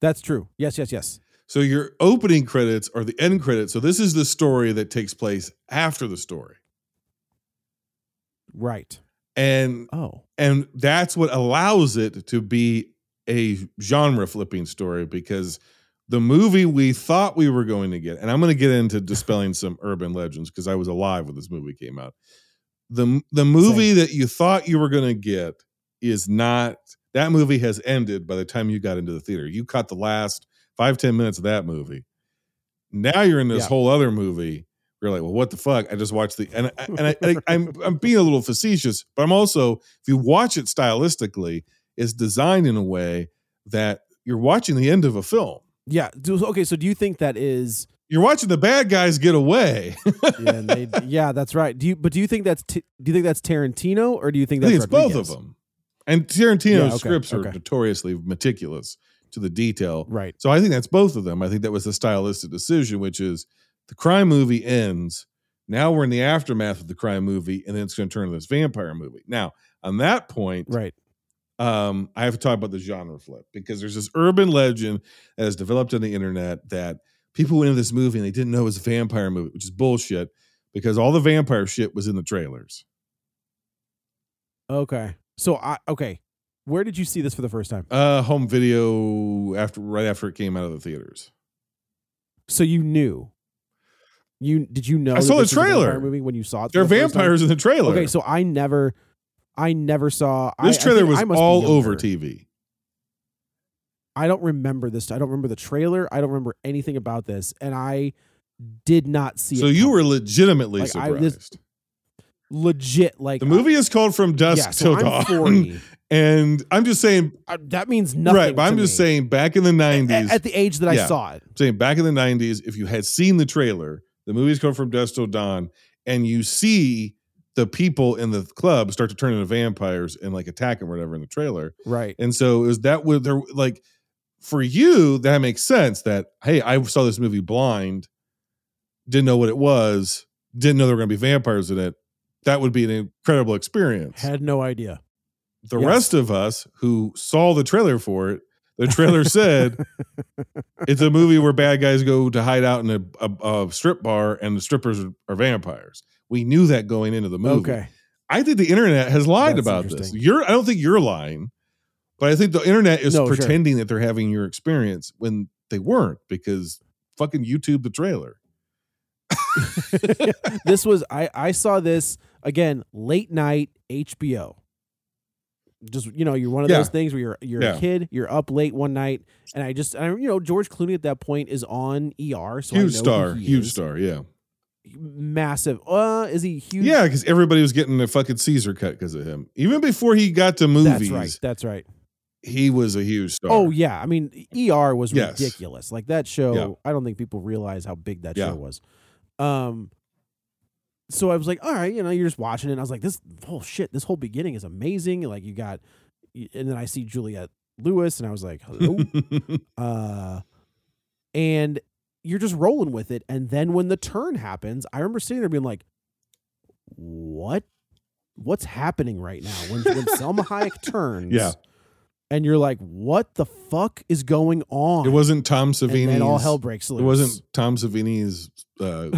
That's true. Yes, yes, yes. So your opening credits are the end credits. So this is the story that takes place after the story. Right. And Oh. and that's what allows it to be a genre flipping story because the movie we thought we were going to get and i'm going to get into dispelling some urban legends because i was alive when this movie came out the the movie that you thought you were going to get is not that movie has ended by the time you got into the theater you caught the last five ten minutes of that movie now you're in this Yeah. whole other movie you're like, well, what the fuck? I just watched the and I- and I, I, I'm I'm being a little facetious, but I'm also if you watch it stylistically, it's designed in a way that you're watching the end of a film. Yeah. Okay. So do you think that is? You're watching the bad guys get away. Yeah, they, yeah, that's right. Do you? But do you think that's? Do you think that's Tarantino or do you think I that's? think it's both of them. And Tarantino's Yeah, okay, scripts are okay. notoriously meticulous to the detail. Right. So I think that's both of them. I think that was a stylistic decision, which is the crime movie ends. Now we're in the aftermath of the crime movie, and then it's going to turn into this vampire movie. Now, on that point, Right. um, I have to talk about the genre flip because there's this urban legend that has developed on the internet that people went into this movie and they didn't know it was a vampire movie, which is bullshit because all the vampire shit was in the trailers. Okay. So I okay. Where did you see this for the first time? Uh, home video after right after it came out of the theaters. So you knew. You did you know? I saw the was trailer. movie when you saw it. There are the vampires in the trailer. Okay, so I never, I never saw this I- I trailer was I must all over. TV. I don't remember this. I don't remember the trailer. I don't remember anything about this, and I did not see. So it you coming. were legitimately Like, I- surprised. this- legit like the movie is called From Dusk Yeah, so Till I'm Dawn, 40. and I'm just saying, Uh, that means nothing. right? But I'm just me. saying, back in the '90s, at the age that I saw it. I'm saying back in the 90s, if you had seen the trailer, the movie's called From Dusk Till Dawn, and you see the people in the club start to turn into vampires and like attack them or whatever in the trailer. Right. And so is that would there like for you, that makes sense that hey, I saw this movie blind, didn't know what it was, didn't know there were gonna be vampires in it. That would be an incredible experience. Had no idea. The Yes. rest of us who saw the trailer for it, the trailer said it's a movie where bad guys go to hide out in a, a, a strip bar and the strippers are, are vampires. We knew that going into the movie. Okay. I think the internet has lied That's about this. You're I don't think you're lying, but I think the internet is No, sure. pretending that they're having your experience when they weren't because fucking YouTube the trailer. this was I I saw this again late night HBO. Just you know, you're one of Yeah. those things where you're you're Yeah. a kid, you're up late one night, and I just I, you know George Clooney at that point is on ER, so huge star, huge is. star, yeah. massive. Uh, is he huge? Yeah, because everybody was getting a fucking Caesar cut because of him. Even before he got to movies, that's right. That's right. he was a huge star. Oh yeah, I mean ER was Yes. ridiculous. Like that show, Yeah. I don't think people realize how big that show was. Um, so I was like, all right, you know, you're just watching it. And I was like, this whole shit, this whole beginning is amazing. Like you got, and then I see Juliette Lewis, and I was like, hello, uh, and you're just rolling with it. And then when the turn happens, I remember sitting there being like, what what's happening right now when when Selma Hayek turns. Yeah. And you're like, what the fuck is going on? It wasn't Tom and Savini's. then all hell breaks loose. It wasn't Tom Savini's uh,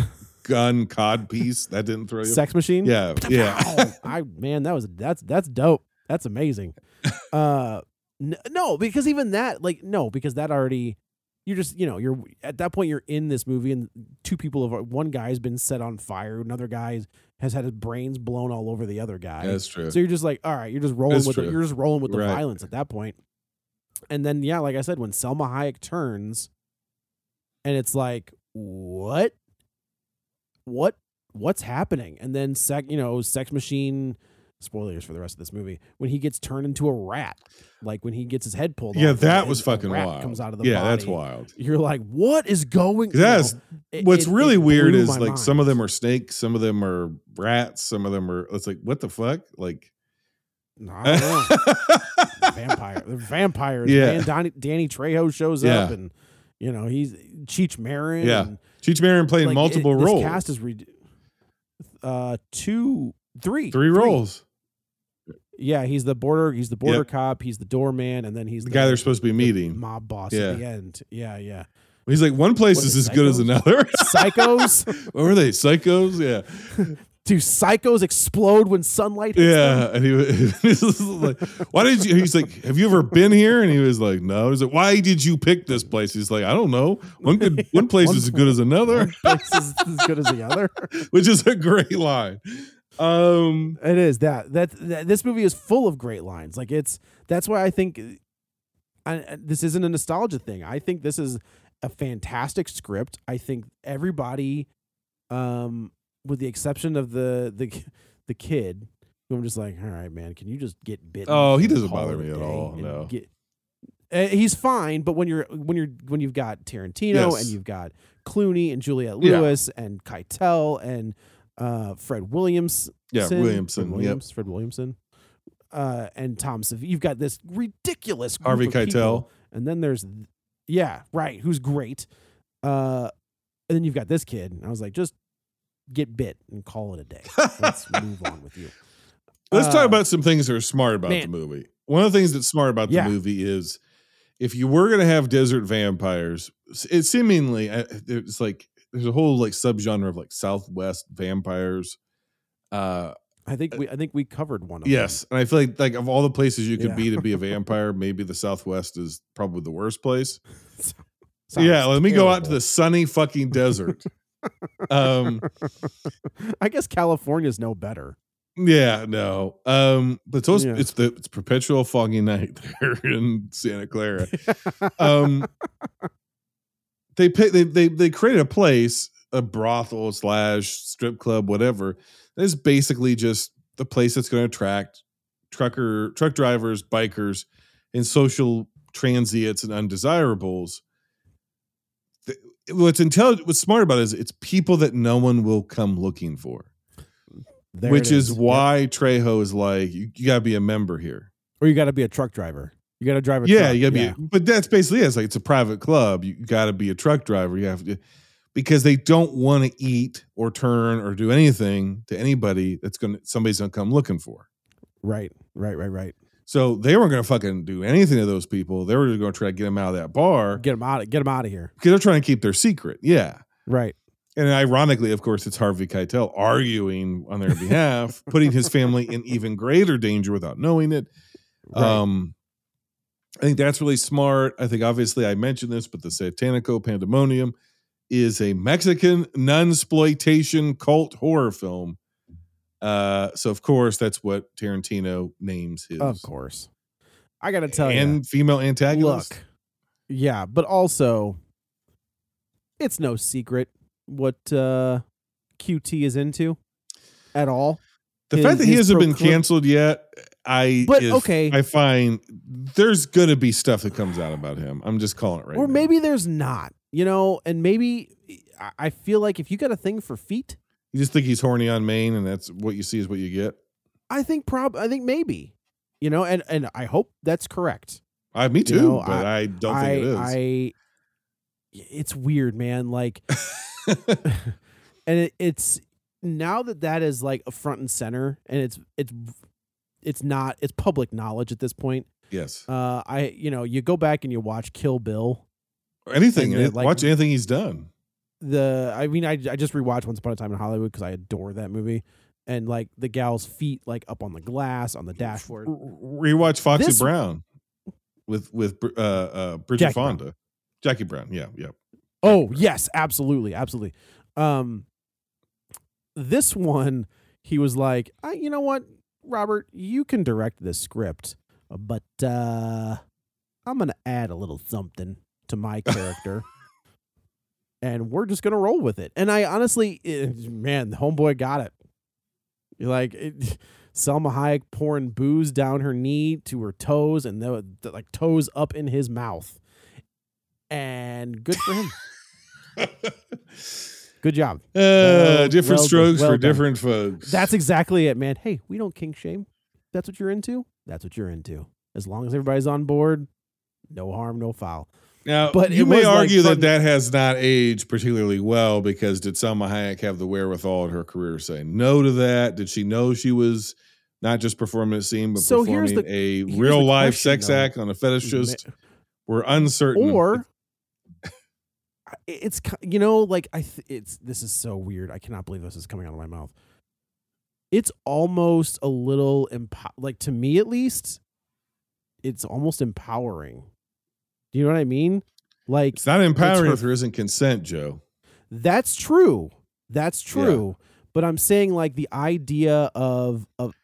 gun cod piece that didn't throw you. Sex Machine. Yeah, yeah. Oh, I man, that was that's that's dope. That's amazing. Uh, n- no, because even that, like, no, because that already, you're just, you know, you're at that point, you're in this movie, and two people have one guy has been set on fire, another guy has had his brains blown all over the other guy. That's true. So you're just like, all right, you're just rolling That's with it. true. You're just rolling with the Right. violence at that point. And then, yeah, like I said, when Selma Hayek turns, and it's like, what, what, what's happening? And then, sec, you know, Sex Machine. Spoilers for the rest of this movie. When he gets turned into a rat, like when he gets his head pulled Yeah, that was fucking wild. Comes out of the yeah, that's wild. You're like, what is going? That's what's it- really it weird is like some of them are snakes, some of them are rats, some of them are. It's like what the fuck, like. No, I don't know. vampire. They're vampires. Yeah. Man, Donnie, Danny Trejo shows Yeah. up, and you know he's Cheech Marin. Yeah. and, Cheech Marin playing like, multiple it- roles. Cast is re- uh two, three, Three roles. Yeah, he's the border. He's the border Yep. cop. He's the doorman, and then he's The guy they're supposed to be meeting. mob boss Yeah. at the end. Yeah, yeah. He's like one place What is as good as another. Psychos. what were they? Psychos? Yeah. Do psychos explode when sunlight hits Yeah, them? and he was, he was like, "Why did you?" He's like, "Have you ever been here?" And he was like, "No." He's like, "Why did you pick this place?" He's like, "I don't know. One good, one place One is as good as another," One place is as good as the other. which is a great line. Um, It is that that, that this movie is full of great lines. Like it's that's why I think I- this isn't a nostalgia thing. I think this is a fantastic script. I think everybody, um, with the exception of the the the kid, who I'm just like, all right, man, can you just get bitten? Oh, he doesn't bother me at all, no. get- Uh, he's fine, but when you're when you're when you've got Tarantino Yes. and you've got Clooney and Juliette Yeah. Lewis and Keitel and uh, Fred Williams, Yeah, Fred Williamson, yep. Williams, Fred Williamson, uh, and Tom Savini. You've got this ridiculous group Harvey Keitel. people. and then there's yeah, right, who's great, uh, and then you've got this kid. And I was like, just get bit and call it a day. Let's move on with you. let's Uh, talk about some things that are smart about the movie. One of the things that's smart about Yeah. the movie is if you were going to have desert vampires, it seemingly uh, it's like there's a whole like subgenre of like Southwest vampires. Uh, I think we I think we covered one of them. Yes, and I feel like like of all the places you could Yeah. be to be a vampire, maybe the Southwest is probably the worst place. them. yeah, let me go out to the sunny fucking desert. Um, I guess California's no better. yeah, no. Um, but it's also, Yeah. it's the it's perpetual foggy night there in Santa Carla. Um, they pay, they they they created a place, a brothel slash strip club, whatever. That is basically just the place that's going to attract trucker truck drivers, bikers, and social transients and undesirables. What's intelligent, what's smart about it is it's people that no one will come looking for, There which is. Yep. why Trejo is like, you, you got to be a member here. or you got to be a truck driver. You got to drive a yeah, truck. you gotta be. But that's basically it. It's like it's a private club. You got to be a truck driver. You have to because they don't want to eat or turn or do anything to anybody that's gonna somebody's gonna come looking for. Right, right, right, right. So they weren't gonna fucking do anything to those people. They were just gonna try to get them out of that bar Get them out. Of, get them out of here. because they're trying to keep their secret. Yeah. Right. And ironically, of course, it's Harvey Keitel arguing on their behalf, putting his family in even greater danger without knowing it. Right. Um, I think that's really smart. I think obviously I mentioned this, but the Satanico Pandemonium is a Mexican nunsploitation cult horror film. Uh, so of course that's what Tarantino names his. of course. I got to tell you. and female antagonist. Look, yeah, but also, it's no secret what uh, QT is into at all. the his- fact that he hasn't been canceled yet, I But, is- okay. I find there's gonna be stuff that comes out about him. I'm just calling it right. or now. maybe there's not, you know, and maybe I feel like if you got a thing for feet, you just think he's horny on Maine, and that's what you see is what you get. I think prob I think maybe, you know, and and I hope that's correct. I me too, know, but I, don't think I, it is. I, it's weird, man. Like, and it, it's now that that is like a front and center, and it's it's it's not it's public knowledge at this point. Yes. Uh, I you know you go back and you watch Kill Bill. Or anything. any- like- watch anything he's done. The I mean I I just rewatched Once Upon a Time in Hollywood because I adore that movie, and like the gal's feet like up on the glass on the dashboard. Rewatch Foxy This- Brown with with uh, uh, Bridget Jackie Brown. Fonda. Jackie Brown. Yeah, yeah. Oh yes, absolutely, absolutely. Um, this one, he was like, I, you know what, Robert, you can direct this script, but uh, I'm gonna add a little something to my character, and we're just gonna roll with it. And I honestly, eh, man, the homeboy got it. You're like. It, Selma Hayek pouring booze down her knee to her toes, and the, the like toes up in his mouth, and good for him. Good job. Uh, Well- different well- strokes well for done. different folks. That's exactly it, man. Hey, we don't kink shame. That's what you're into. That's what you're into. As long as everybody's on board, no harm, no foul. Now, But you may like, argue from- that that has not aged particularly well because did Salma Hayek have the wherewithal in her career to say no to that? Did she know she was not just performing a scene, but So performing the- a real life question, sex though. act on a fetishist? We're uncertain. Or it's you know like I th- it's this is so weird. I cannot believe this is coming out of my mouth. It's almost a little empo- like to me at least. It's almost empowering. Do you know what I mean? Like it's not empowering her- if there isn't consent, Joe. That's true. That's true. But I'm saying like the idea of of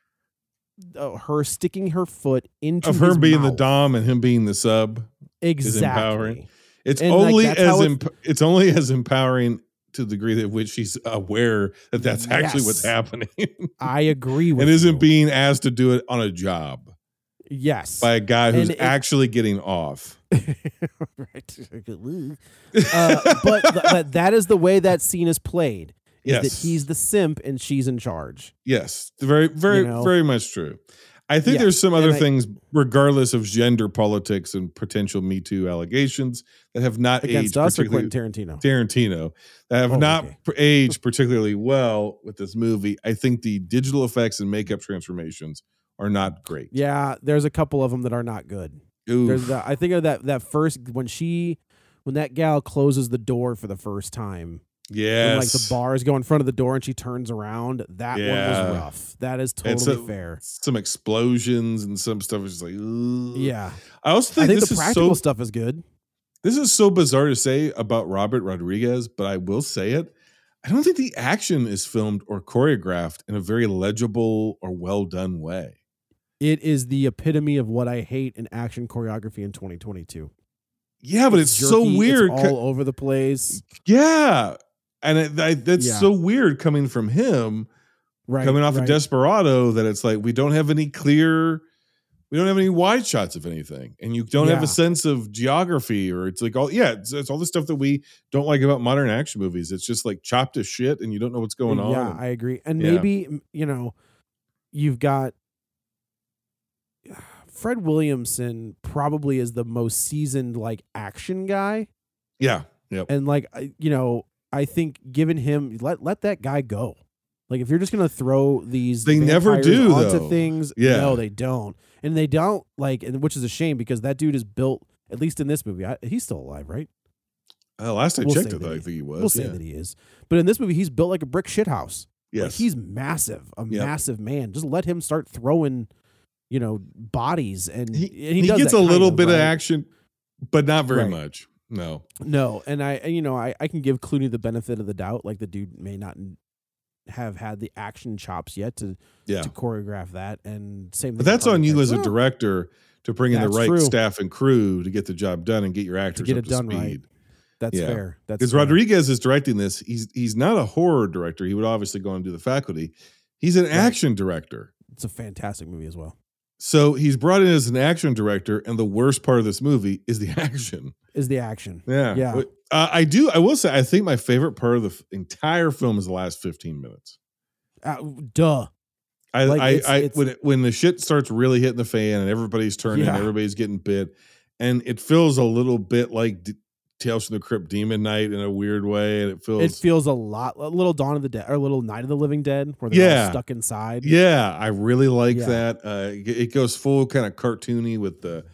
uh, her sticking her foot into Of her being the dom and him being the sub exactly. is empowering. It's And, only that's as it- emp- it's only as empowering to the degree that which she's aware that that's actually what's happening I agree with and isn't you. being asked to do it on a job yes by a guy who's it- actually getting off. right. uh, but th- but that is the way that scene is played. Is Yes. that he's the simp and she's in charge. Yes, very, very, You know? very much true. I think there's some other I- things, regardless of gender politics and potential Me Too allegations, that have not Against aged us or particularly- Quentin Tarantino? Tarantino that have Oh, not okay. aged particularly well with this movie. I think the digital effects and makeup transformations are not great. Yeah, there's a couple of them that are not good. Oof. There's the, I think of that that first when she when that gal closes the door for the first time. Yeah, like the bars go in front of the door and she turns around. That one was rough. That is totally so- fair. Some explosions and some stuff is like, ugh. Yeah. I also I think, think this the is practical so stuff is good. This is so bizarre to say about Robert Rodriguez, but I will say it. I don't think the action is filmed or choreographed in a very legible or well done way. It is the epitome of what I hate in action choreography in 2022. Yeah, but it's, so jerky, weird. It's all over the place. yeah, and it, I, that's Yeah. so weird coming from him, Right. coming off right. of Desperado. That it's like we don't have any clear, we don't have any wide shots of anything, and you don't have a sense of geography, or it's like all yeah, it's, it's all the stuff that we don't like about modern action movies. It's just like chopped to shit, and you don't know what's going on. Yeah, I agree. And Yeah. maybe you know, you've got Fred Williamson probably is the most seasoned like action guy, yeah, yep. and like I- you know, I think given him let let that guy go. Like if you're just gonna throw these, They never do, onto though. things. Yeah. no, they don't, and they don't like, and which is a shame because that dude is built. At least in this movie, I, he's still alive, right? Uh, last I We'll checked, say I that thought- I he- think he was. We'll say yeah. that he is, but in this movie, he's built like a brick shit house. Like Yes. he's massive, a Yep. massive man. Just let him start throwing, you know, bodies, and he, and he does gets a little bit of action, but not very Right. much. No. No, and I, and, you know, I, I can give Clooney the benefit of the doubt. Like the dude may not have had the action chops yet to Yeah. to choreograph that, and same. But that's on you as a oh. director to bring in the right true. staff and crew to get the job done and get your actors get up it to done speed. right. That's Yeah. fair. That's Because. Rodriguez is directing this. He's he's not a horror director. He would obviously go and do the faculty. He's an action director. It's a fantastic movie as well. So he's brought in as an action director, and the worst part of this movie is the action. Is the action? Yeah, Yeah. Uh, I do. I will say. I think my favorite part of the f- entire film is the last fifteen minutes. Uh, duh. I, Like, I, it's- I it's- when it, when the shit starts really hitting the fan and everybody's turning, Yeah. everybody's getting bit, and it feels a little bit like Tales from the Crypt Demon Knight in a weird way, and it feels It feels a lot, a little Dawn of the Dead or a little Night of the Living Dead, where they're Yeah. all stuck inside. Yeah, I really like Yeah. that. Uh, it goes full kind of cartoony with the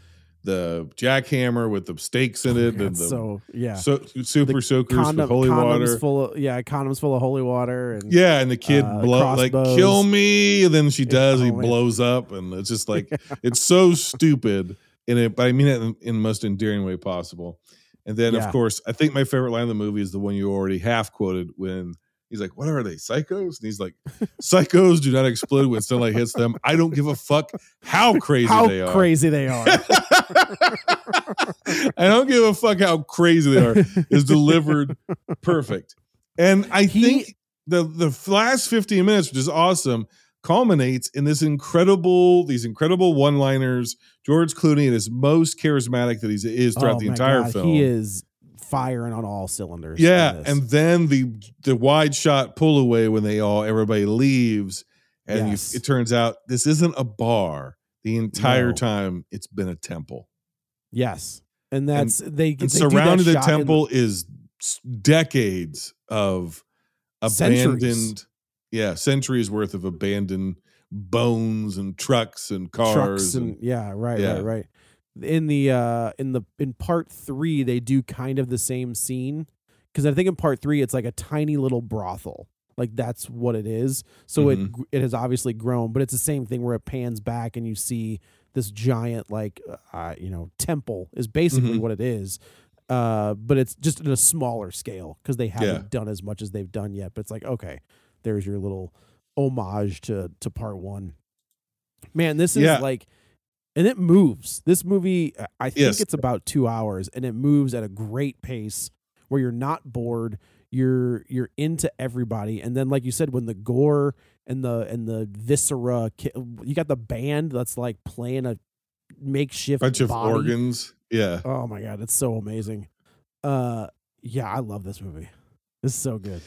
the jackhammer with the stakes in it, and the so yeah, so, super soakers Condom- with holy water. full of yeah, condoms full of holy water and Yeah, and the kid uh, blow like kill me, and then she does. he oh, blows up, and it's just like it's so stupid in it, but I mean it in, in the most endearing way possible. And then, Yeah. of course, I think my favorite line of the movie is the one you already half quoted when he's like, "What are they, psychos?" And he's like, "Psychos do not explode when sunlight hits them. I don't give a fuck how crazy how they are. crazy they are. I don't give a fuck how crazy they are. Is delivered perfect, and I think the the last fifteen minutes, which is awesome, culminates in this incredible these incredible one liners. George Clooney his most charismatic that he is throughout Oh the entire God, film. He is firing on all cylinders. yeah, and then the the wide shot pull away when they all everybody leaves, and Yes. you, it turns out this isn't a bar. The entire No. time, it's been a temple. yes, and that's they, and they that the in temple is decades of abandoned Centuries. Yeah centuries worth of abandoned bones and trucks and cars trucks and, and, yeah, right, yeah. right, right. In the uh in the in part three, they do kind of the same scene because I think in part three it's like a tiny little brothel. Like that's what it is. So Mhm. it it has obviously grown, but it's the same thing where it pans back and you see this giant like uh, you know temple is basically Mhm. what it is. Uh, but it's just in a smaller scale because they haven't Yeah. done as much as they've done yet. But it's like okay, there's your little homage to to part one. Man, this is Yeah. like, and it moves. This movie, I think Yes. it's about two hours, and it moves at a great pace where you're not bored. You're you're into everybody, and then like you said, when the gore and the and the viscera, you got the band that's like playing a makeshift bunch of organs yeah Oh my god, it's so amazing. Uh, yeah, I love this movie. It's so good.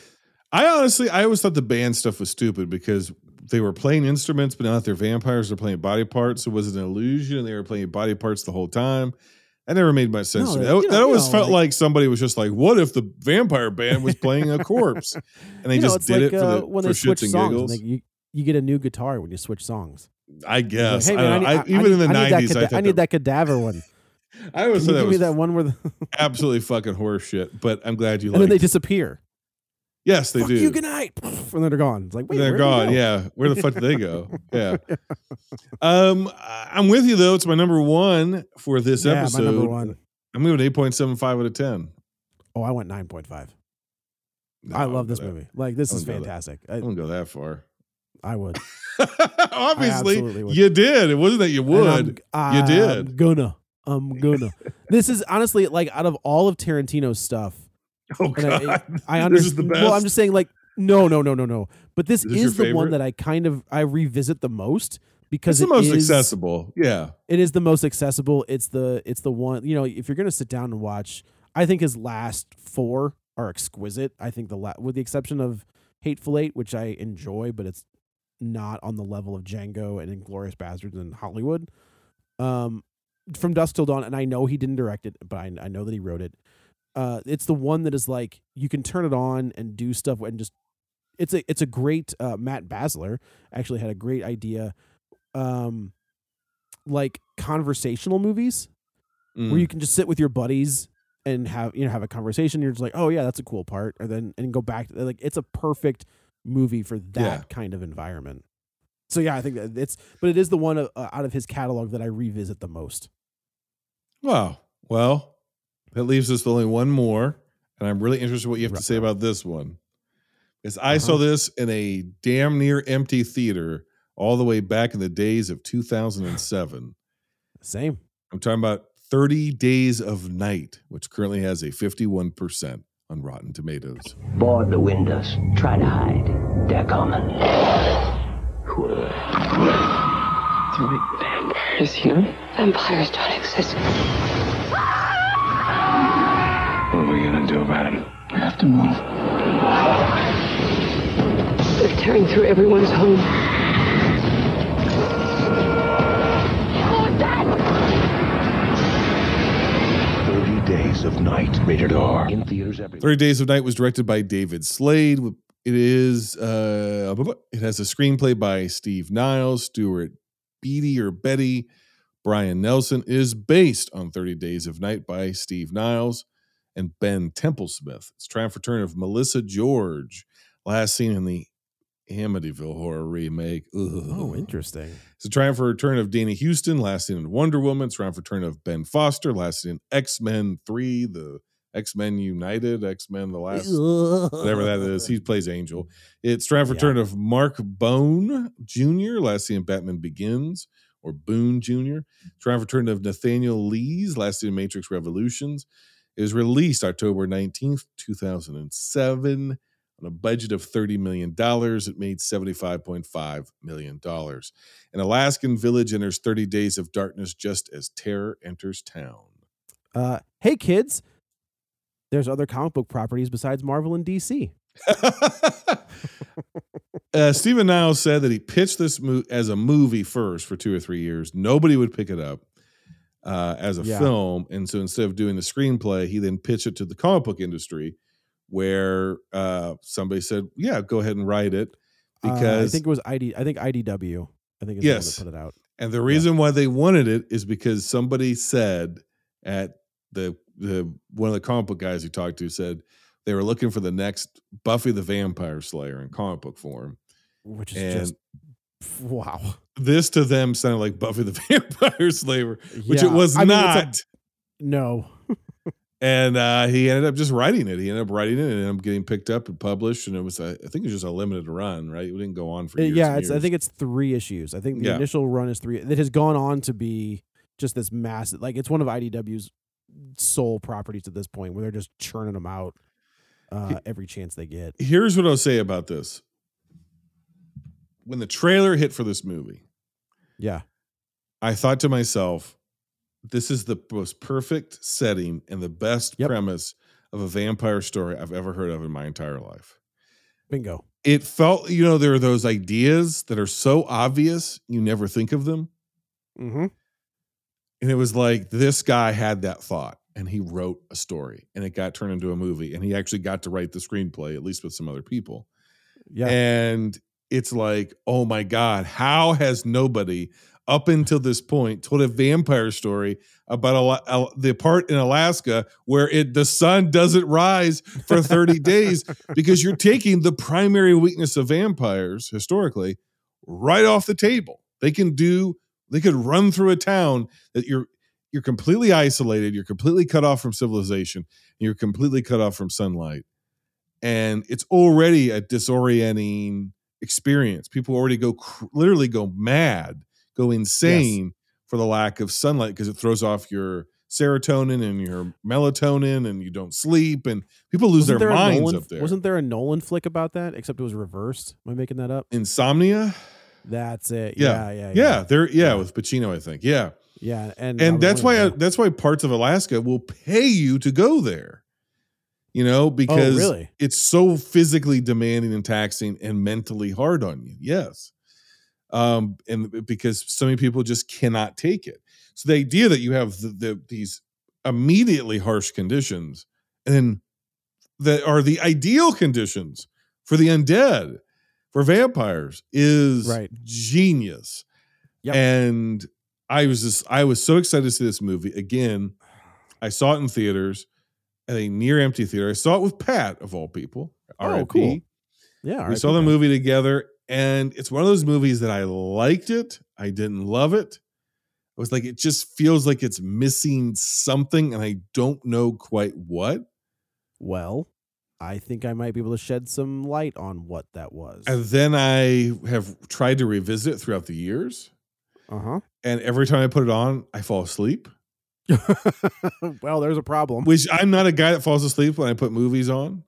I honestly i always thought the band stuff was stupid because they were playing instruments but now that they're vampires they're playing body parts so was it an illusion they were playing body parts the whole time that never made much sense No, to me. That, that always felt like- like somebody was just like, "What if the vampire band was playing a corpse?" And they You know, just did like, it for, uh, the, when for they switch and songs. giggles. Like you, you get a new guitar when you switch songs. I guess. Hey, I man. I I- need, I- even I in the need- I need that nineties, I, cada- thought I need that cadaver one. I always Can thought that give me was that one where the absolutely fucking horse shit. But I'm glad you like. and then they disappear. Yes, they Fuck do. you, good night. And then they're gone. It's like wait, They're where'd they gone. go? Yeah, where the fuck did they go? Yeah. Um, I'm with you though. It's my number one for this Yeah, my episode. number one. I'm giving it eight point seven five out of ten. Oh, I went nine point five. No, I love this that- movie. Like this is wouldn't go that- fantastic. I I, wouldn't go that far. I would. Obviously, absolutely would. you did. It wasn't that you would. I'm, You I'm did. gonna. I'm gonna. this is honestly like out of all of Tarantino's stuff. Oh and I- god, I This is the understand. best. Well, I'm just saying, like, no, no, no, no, no. But this Is this your is the one that I kind of I revisit the most because It's the most is- accessible. Yeah. It is the most accessible. It's the it's the one. You know, if you're gonna sit down and watch, I think his last four are exquisite. I think the la- with the exception of Hateful Eight, which I enjoy, but it's not on the level of Django and Inglourious Basterds and Hollywood. Um, from Dusk Till Dawn, and I know he didn't direct it, but I, I know that he wrote it. Uh, it's the one that is like you can turn it on and do stuff and just it's a it's a great uh, Matt Basler actually had a great idea, um, like conversational movies Mm. where you can just sit with your buddies and have you know have a conversation. You're just like, oh yeah, that's a cool part, and then and go back. To, like it's a perfect movie for that Yeah. kind of environment. So yeah, I think that it's, but it is the one uh, out of his catalog that I revisit the most. Wow. Well, that leaves us with only one more, and I'm really interested in what you have to say about this one. Because I saw Uh-huh. this in a damn near empty theater all the way back in the days of 2007. Same. I'm talking about 30 Days of Night, which currently has a 51% on Rotten Tomatoes. Board the windows. Try to hide. They're coming. Vampires here? Vampires don't exist. What are we gonna do about it? We have to move. They're tearing through everyone's home. Thirty Days of Night. Rated R. In theaters every 30 Days of Night was directed by David Slade. It is uh it has a screenplay by Steve Niles, Stuart Beattie or Betty, Brian Nelson. It is based on 30 Days of Night by Steve Niles and Ben Templesmith. It's triumph return of Melissa George, last seen in the Amityville horror remake. Oh, Ugh. Oh, interesting. It's a triumph return of Danny Huston, last seen in Wonder Woman. It's triumph return of Ben Foster, last seen in X Men 3, the X Men United, X Men, the last, whatever that is. He plays Angel. It's triumph return of Mark Bone Jr., last seen in Batman Begins, or Boone Jr. Triumph return of Nathaniel Lees, last seen in Matrix Revolutions. It was released October 19th, 2007 on a budget of $30 million. It made $75.5 million. An Alaskan village enters 30 days of darkness just as terror enters town. Uh, hey kids, there's other comic book properties besides Marvel and DC. uh, Stephen Niles said that he pitched this mo- as a movie first for two or three years. Nobody would pick it up uh, as a Yeah. film. And so instead of doing the screenplay, he then pitched it to the comic book industry where uh, somebody said, Yeah, go ahead and write it. Uh, Because I think it was ID. I think IDW. I think is Yes. the one that put it out. And the reason why they wanted it is because somebody said at the the one of the comic book guys who talked to said they were looking for the next Buffy the Vampire Slayer in comic book form. Which is And just wow. This to them sounded like Buffy the Vampire Slayer, which Yeah, it was I mean, a- not. No. and uh, he ended up just writing it. He ended up writing it and ended up getting picked up and published. And it was, I think, it was just a limited run, right? It didn't go on for Uh, years. yeah, it's. I think it's three issues. I think the Yeah. initial run is three. It has gone on to be just this massive. Like it's one of IDW's sole properties at this point, where they're just churning them out uh, every chance they get. here's what I'll say about this. When the trailer hit for this movie, Yeah. I thought to myself, this is the most perfect setting and the best Yep. premise of a vampire story I've ever heard of in my entire life. Bingo. It felt, you know, there are those ideas that are so obvious, you never think of them. Mm-hmm. And it was like this guy had that thought and he wrote a story and it got turned into a movie and he actually got to write the screenplay, at least with some other people. Yeah. And it's like, oh my God, how has nobody up until this point told a vampire story about Al- the part in Alaska where it the sun doesn't rise for 30 days because you're taking the primary weakness of vampires historically right off the table. They can do they could run through a town that you're you're completely isolated, you're completely cut off from civilization, you're completely cut off from sunlight. And it's already a disorienting experience. People already go cr- literally go mad, go insane for the lack of sunlight because it throws off your serotonin and your melatonin and you don't sleep and people lose Wasn't their minds Nolan, up there. Wasn't there a Nolan flick about that? Except it was reversed. Am I making that up? Insomnia? That's it. Yeah. Yeah. Yeah. Yeah, there yeah, with Pacino I think. Yeah. Yeah. And and that's why that's why parts of Alaska will pay you to go there. You know, because Oh, really? it's so physically demanding and taxing and mentally hard on you. Yes. Um, and because so many people just cannot take it. So the idea that you have the, the these immediately harsh conditions and that are the ideal conditions for the undead, for vampires, is Right. genius. Yep. And I was just I was so excited to see this movie again. I saw it in theaters at a near empty theater. I saw it with Pat of all people. Oh, RIP. cool. Yeah. We saw the movie together, and it's one of those movies that I liked it. I didn't love it. I was like, it just feels like it's missing something, and I don't know quite what. Well, I think I might be able to shed some light on what that was. And then I have tried to revisit it throughout the years, Uh huh. and every time I put it on, I fall asleep. well, there's a problem. Which I'm not a guy that falls asleep when I put movies on,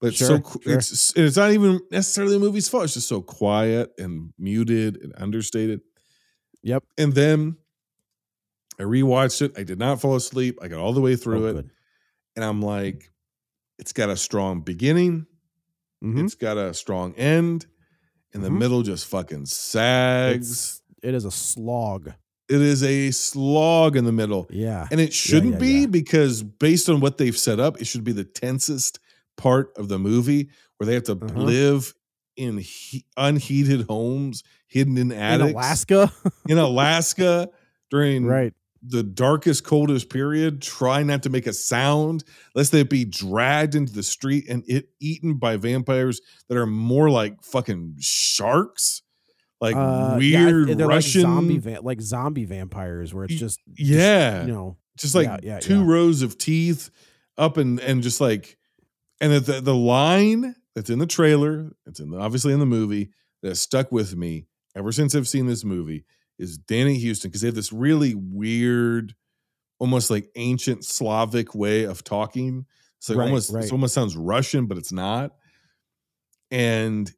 but it's so Sure, it's it's not even necessarily the movie's fault. It's just so quiet and muted and understated. Yep. And then I rewatched it. I did not fall asleep. I got all the way through Oh, it, good. and I'm like, it's got a strong beginning. Mhm. It's got a strong end. In the Mhm. middle, just fucking sags. It's, it is a slog. It is a slog in the middle. Yeah. And it shouldn't yeah, be yeah. because based on what they've set up, it should be the tensest part of the movie where they have to Uh-huh. live in he- unheated homes hidden in In Alaska. in Alaska during right. the darkest, coldest period, try not to make a sound, lest they be dragged into the street and it eaten by vampires that are more like fucking sharks, like Uh, yeah, weird they're Russian. like zombie va- like zombie vampires where it's just yeah, you know just like yeah, yeah, two yeah. rows of teeth up and and just like and the, the line that's in the trailer it's in the, obviously in the movie that stuck with me ever since i've seen this movie is danny huston because they have this really weird almost like ancient slavic way of talking it's like Right, almost right. it almost sounds russian but it's not and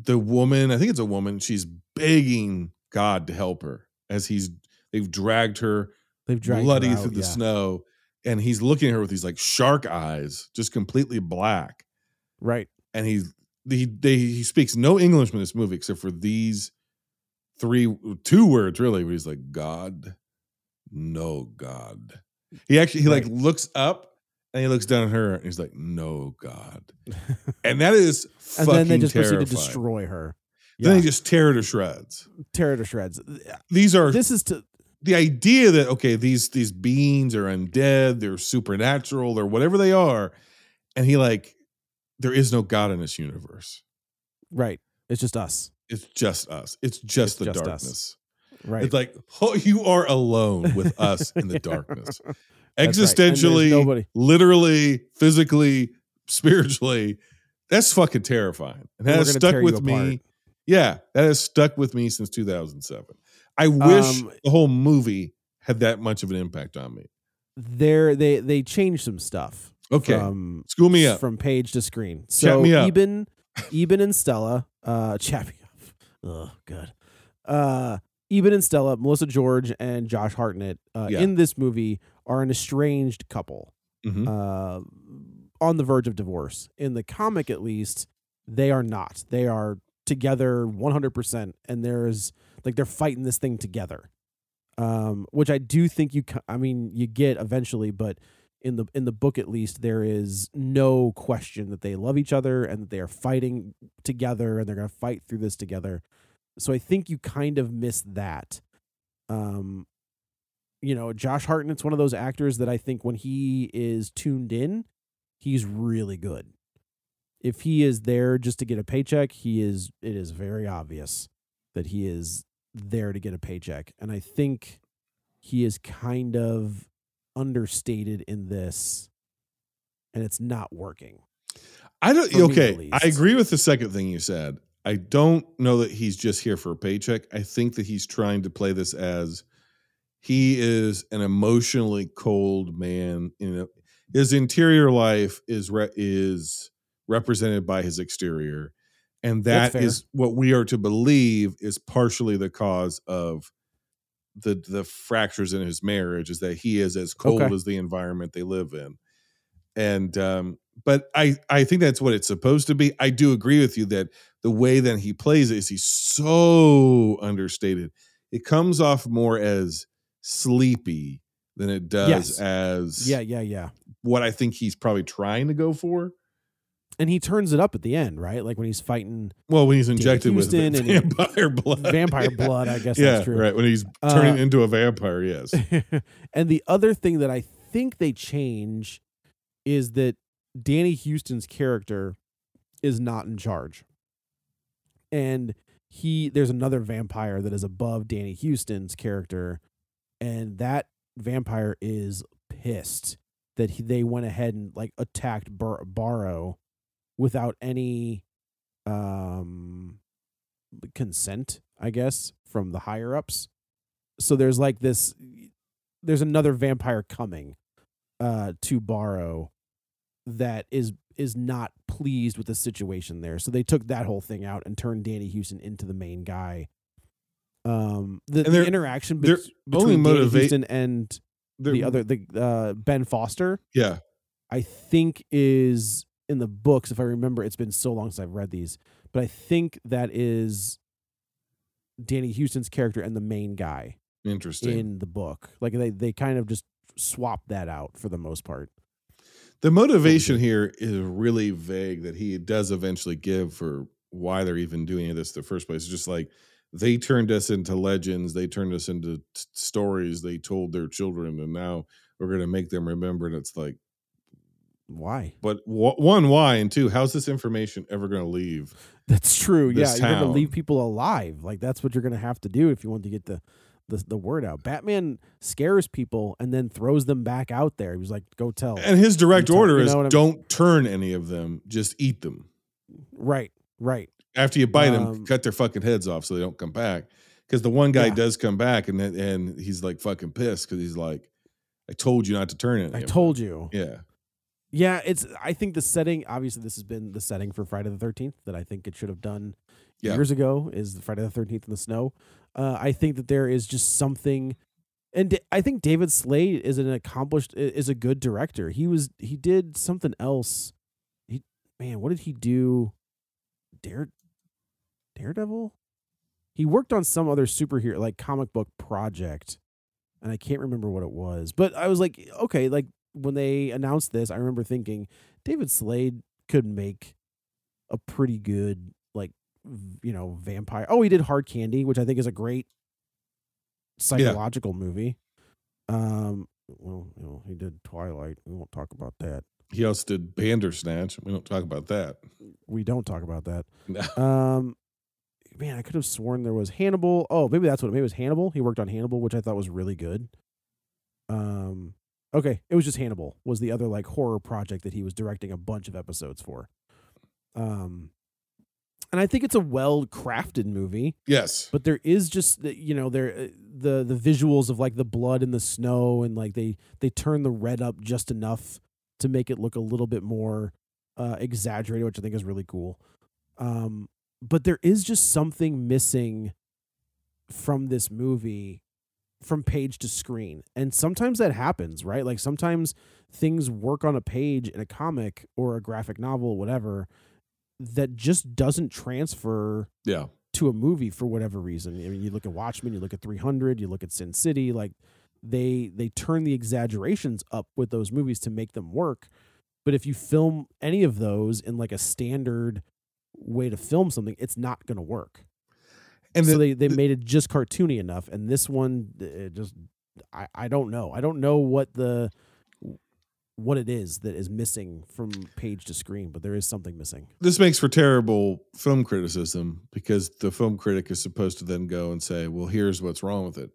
the woman i think it's a woman she's begging god to help her as he's they've dragged her they've dragged her bloody out, through the yeah. snow and he's looking at her with these like shark eyes just completely black Right. and he he they, he speaks no english in this movie except for these three two words really where he's like god no god he actually he like looks up and he looks down at her and he's like no god and that is and fucking then they just proceed to destroy her. then they just tear her to shreds tear her to shreds. these are This is to the idea that okay these these beings are undead they're supernatural they're whatever they are and he like there is no god in this universe right. It's just us. it's just us it's just It's the just us. darkness Right. it's like oh, you are alone with us in the darkness That's right. Existentially nobody. literally physically spiritually that's fucking terrifying and that We're has stuck with me yeah that has stuck with me since 2007 i wish Um, the whole movie had that much of an impact on me There they they changed some stuff. Okay. From School me up. From page to screen. So. Eben Eben and Stella, uh chat me up. Oh good. Uh Eben and Stella, Melissa George and Josh Hartnett uh, Yeah. in this movie are an estranged couple. Mhm. uh, on the verge of divorce. In the comic, at least, they are not. They are together 100%, and there's like they're fighting this thing together. Um, which I do think you, I mean, you get eventually, but in the in the book at least, there is no question that they love each other and that they are fighting together and they're going to fight through this together. So I think you kind of miss that. Um, you know, Josh Hartnett's one of those actors that I think when he is tuned in, he's really good. If he is there just to get a paycheck, he is it is very obvious that he is there to get a paycheck. And I think he is kind of understated in this and it's not working. I don't. For me, at okay. I agree with the second thing you said. I don't know that he's just here for a paycheck. I think that he's trying to play this as he is an emotionally cold man. You know, his interior life is re- is represented by his exterior, and that is what we are to believe is partially the cause of the the fractures in his marriage. Is that he is as cold Okay. as the environment they live in, and um, but I I think that's what it's supposed to be. I do agree with you that the way that he plays it is he's so understated. It comes off more as sleepy than it does Yes. as Yeah, yeah, yeah. what I think he's probably trying to go for. And he turns it up at the end, right? Like when he's fighting Well, when he's injected with Huston vampire blood, vampire blood, I guess yeah, that's true. right. When he's turning Uh, into a vampire, yes. and the other thing that I think they change is that Danny Huston's character is not in charge. And he there's another vampire that is above Danny Huston's character and that vampire is pissed that he, they went ahead and like attacked Bar- Barrow without any um consent, I guess, from the higher ups. So there's like this there's another vampire coming uh to Barrow that is is not pleased with the situation there. So they took that whole thing out and turned Danny Huston into the main guy. Um the, the interaction only between Danny motivate- Huston and the other the uh Ben Foster yeah, I think is in the books, if I remember, it's been so long since I've read these, but I think that is Danny Huston's character and the main guy. Interesting. in the book. Like they they kind of just swap that out for the most part. The motivation here is really vague that he does eventually give for why they're even doing this in the first place. It's just like they turned us into legends, they turned us into t- stories they told their children, and now we're going to make them remember. And it's like, Why? but one, why? And two, how's this information ever going to leave? That's true. Yeah, This you're gonna leave people alive. Like that's what you're gonna have to do if you want to get the the, the word out. Batman scares people and then throws them back out there. He was like, "Go tell." And his direct tell- order you is know what I'm- don't turn any of them, just eat them. right, right. After you bite them, Um, cut their fucking heads off so they don't come back. Because the one guy Yeah. does come back, and then, and he's like fucking pissed because he's like, "I told you not to turn it." I told you. Yeah. Yeah, it's. I think the setting. Obviously, this has been the setting for Friday the Thirteenth that I think it should have done Yeah. years ago. Is the Friday the Thirteenth in the snow? Uh, I think that there is just something, and I think David Slade is an accomplished, is a good director. He was. He did something else. He man, what did he do? Dare, Daredevil. He worked on some other superhero like comic book project, and I can't remember what it was. But I was like, okay, like when they announced this, I remember thinking David Slade could make a pretty good like you know vampire. Oh, he did Hard Candy, which I think is a great psychological movie. Um, well, you know, he did Twilight. We won't talk about that. He also did Bandersnatch. We don't talk about that. We don't talk about that. No. Um, man, I could have sworn there was Hannibal. Oh, maybe that's what. Maybe it was Hannibal. He worked on Hannibal, which I thought was really good. Um, okay, it was just Hannibal was the other like horror project that he was directing a bunch of episodes for. Um, and I think it's a well crafted movie. Yes. But there is just the- you know there uh, the the visuals of like the blood and the snow and like they they turn the red up just enough to make it look a little bit more uh, exaggerated, which I think is really cool. Um, but there is just something missing from this movie from page to screen. And sometimes that happens, right? Like sometimes things work on a page in a comic or a graphic novel, whatever, that just doesn't transfer Yeah. to a movie for whatever reason. I mean, you look at Watchmen, you look at 300, you look at Sin City, like they they turn the exaggerations up with those movies to make them work. But if you film any of those in like a standard way to film something, it's not going to work. And so the- they they made it just cartoony enough, and this one uh, it just I I don't know. I don't know what the what it is that is missing from page to screen, but there is something missing. This makes for terrible film criticism because the film critic is supposed to then go and say, well, here's what's wrong with it.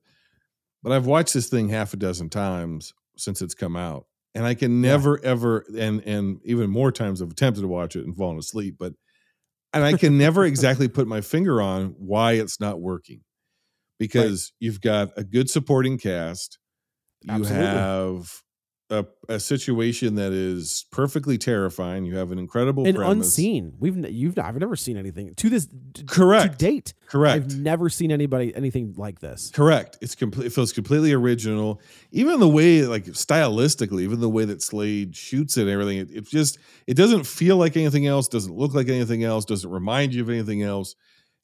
But I've watched this thing half a dozen times since it's come out. And I can never, ever, and and even more times I've attempted to watch it and fallen asleep, but and I can never exactly put my finger on why it's not working. Because you've got a good supporting cast, you Absolutely. have a, a situation that is perfectly terrifying. You have an incredible and premise. unseen. We've you've I've never seen anything to this Correct. to date. Correct. I've never seen anybody anything like this. Correct. It's complete. It feels completely original. Even the way, like stylistically, even the way that Slade shoots it and everything, it, it just it doesn't feel like anything else. Doesn't look like anything else. Doesn't remind you of anything else.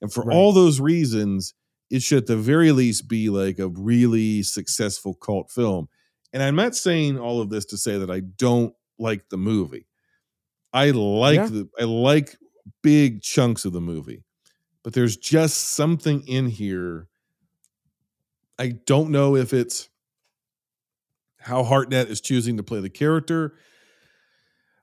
And for Right. all those reasons, it should at the very least be like a really successful cult film. And I'm not saying all of this to say that I don't like the movie. I like Yeah. the I like big chunks of the movie. But there's just something in here I don't know if it's how Hartnett is choosing to play the character.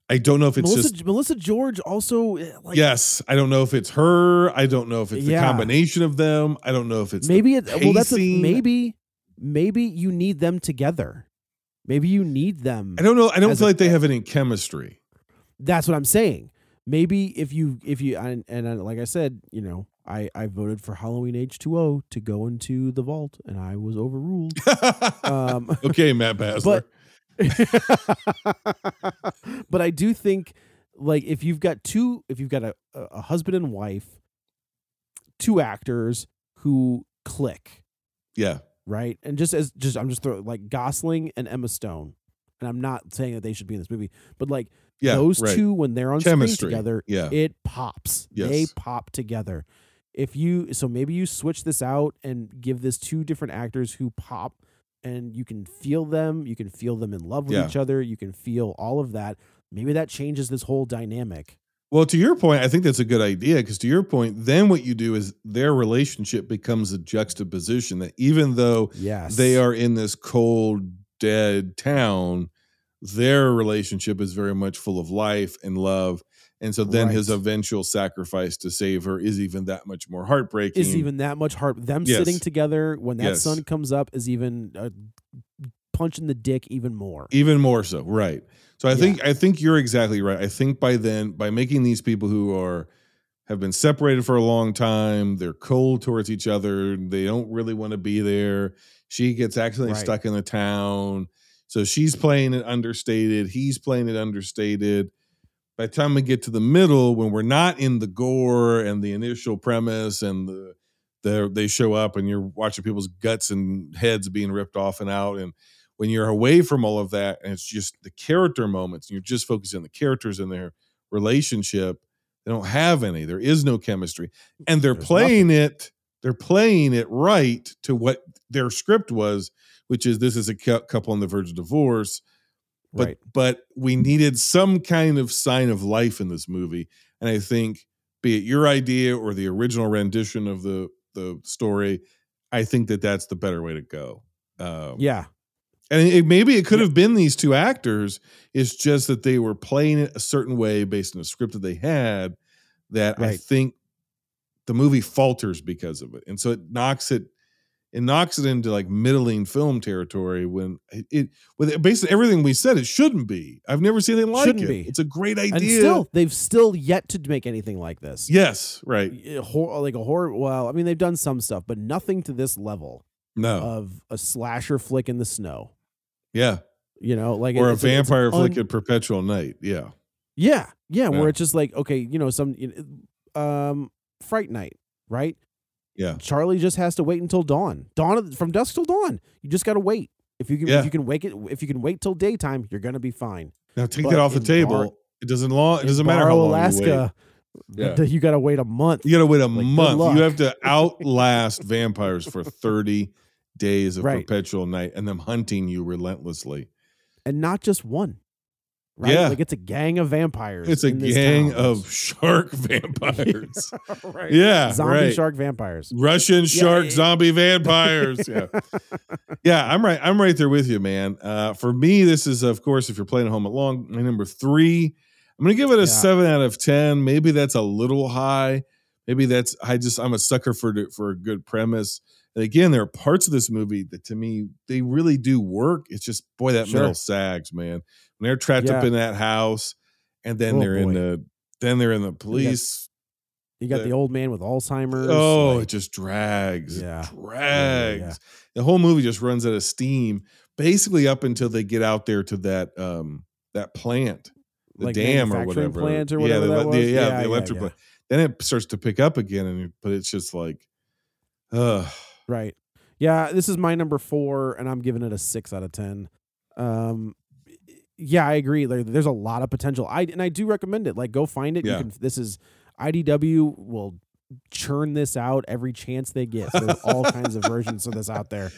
I don't know if it's Melissa just Melissa George also eh, like yes. I don't know if it's her. I don't know if it's Yeah. the combination of them. I don't know if it's maybe it well that's a, maybe maybe you need them together. Maybe you need them. I don't know. I don't feel a- like they have any chemistry. That's what I'm saying. Maybe if you if you and, and like I said, you know, I I voted for Halloween H2O to go into the vault, and I was overruled. um, okay, Matt Basler. but but I do think like if you've got two, if you've got a a husband and wife, two actors who click, yeah. Right? And just as just I'm just throwing like Gosling and Emma Stone, and I'm not saying that they should be in this movie, but like Yeah, those right. two when they're on Chemistry, screen together, yeah. it pops. They pop together. if you so maybe you switch this out and give this two different actors who pop and you can feel them, you can feel them in love with Yeah. each other, you can feel all of that. Maybe that changes this whole dynamic. Well, to your point, I think that's a good idea because to your point, then what you do is their relationship becomes a juxtaposition that even though Yes. they are in this cold, dead town, their relationship is very much full of life and love. And so then his eventual sacrifice to save her is even that much more heartbreaking. is even that much heart. Them Yes. sitting together when that Yes. sun comes up is even punching the dick even more. even more so right so i Yeah. think i think you're exactly right i think by then by making these people who are have been separated for a long time they're cold towards each other they don't really want to be there she gets accidentally Right. stuck in the town so she's playing it understated he's playing it understated by the time we get to the middle when we're not in the gore and the initial premise and the the they show up and you're watching people's guts and heads being ripped off and out and when you're away from all of that and it's just the character moments and you're just focusing on the characters and their relationship they don't have any there is no chemistry and they're There's playing it they're playing it right to what their script was which is this is a couple on the verge of divorce but right. but we needed some kind of sign of life in this movie and i think be it your idea or the original rendition of the the story i think that that's the better way to go um, Yeah. And it, maybe it could have been these two actors it's just that they were playing it a certain way based on the script that they had that i think the movie falters because of it and so it knocks it it knocks it into like middling film territory when it, it with basically everything we said it shouldn't be i've never seen anything like Shouldn't it be. it's a great idea And still, they've still yet to make anything like this. yes right eh, hor- like a horror. Well, I mean, they've done some stuff, but nothing to this level no of a slasher flick in the snow. Yeah You know, like or a vampire un- flick at perpetual night yeah Yeah, yeah, Yeah. where it's just like okay, you know, some um, Fright Night, right? yeah Charlie just has to wait until dawn. Dawn from dusk till dawn. You just got to wait. If you can, Yeah. if you can wake it, if you can wait till daytime, you're gonna be fine. now take But that off the table Bar- it doesn't long it doesn't matter how long you wait. Alaska, Yeah. you got to wait a month. You got to wait a Like, month. You have to outlast vampires for 30 days of Right. perpetual night and them hunting you relentlessly. and not just one. Right? Yeah. like it's a gang of vampires. It's a gang of shark vampires. right. yeah, zombie right. shark vampires. Russian shark it- zombie vampires. Yeah. yeah, I'm right. I'm right there with you, man. Uh, for me, this is, of course, if you're playing at home along, my number three. I'm gonna give it a Yeah. seven out of ten. Maybe that's a little high. Maybe that's I just I'm a sucker for for a good premise. And again, there are parts of this movie that to me they really do work. It's just boy that Sure. middle sags, man. When they're trapped up in that house, and then Oh, they're in the then they're in the police. You got the- the old man with Alzheimer's. Oh, like- it just drags. Yeah. It drags. yeah, yeah. The whole movie just runs out of steam, basically up until they get out there to that um that plant, the Like dam or whatever. plant or yeah, whatever the, the- yeah, Yeah, the electric yeah. plant. Then it starts to pick up again, and but it's just like, uh Right. Yeah, this is my number four, and I'm giving it a six out of ten. Um, yeah, I agree. Like, there's a lot of potential. I and I do recommend it. Like, go find it. Yeah. You can. This is IDW will churn this out every chance they get. So there's all kinds of versions of this out there.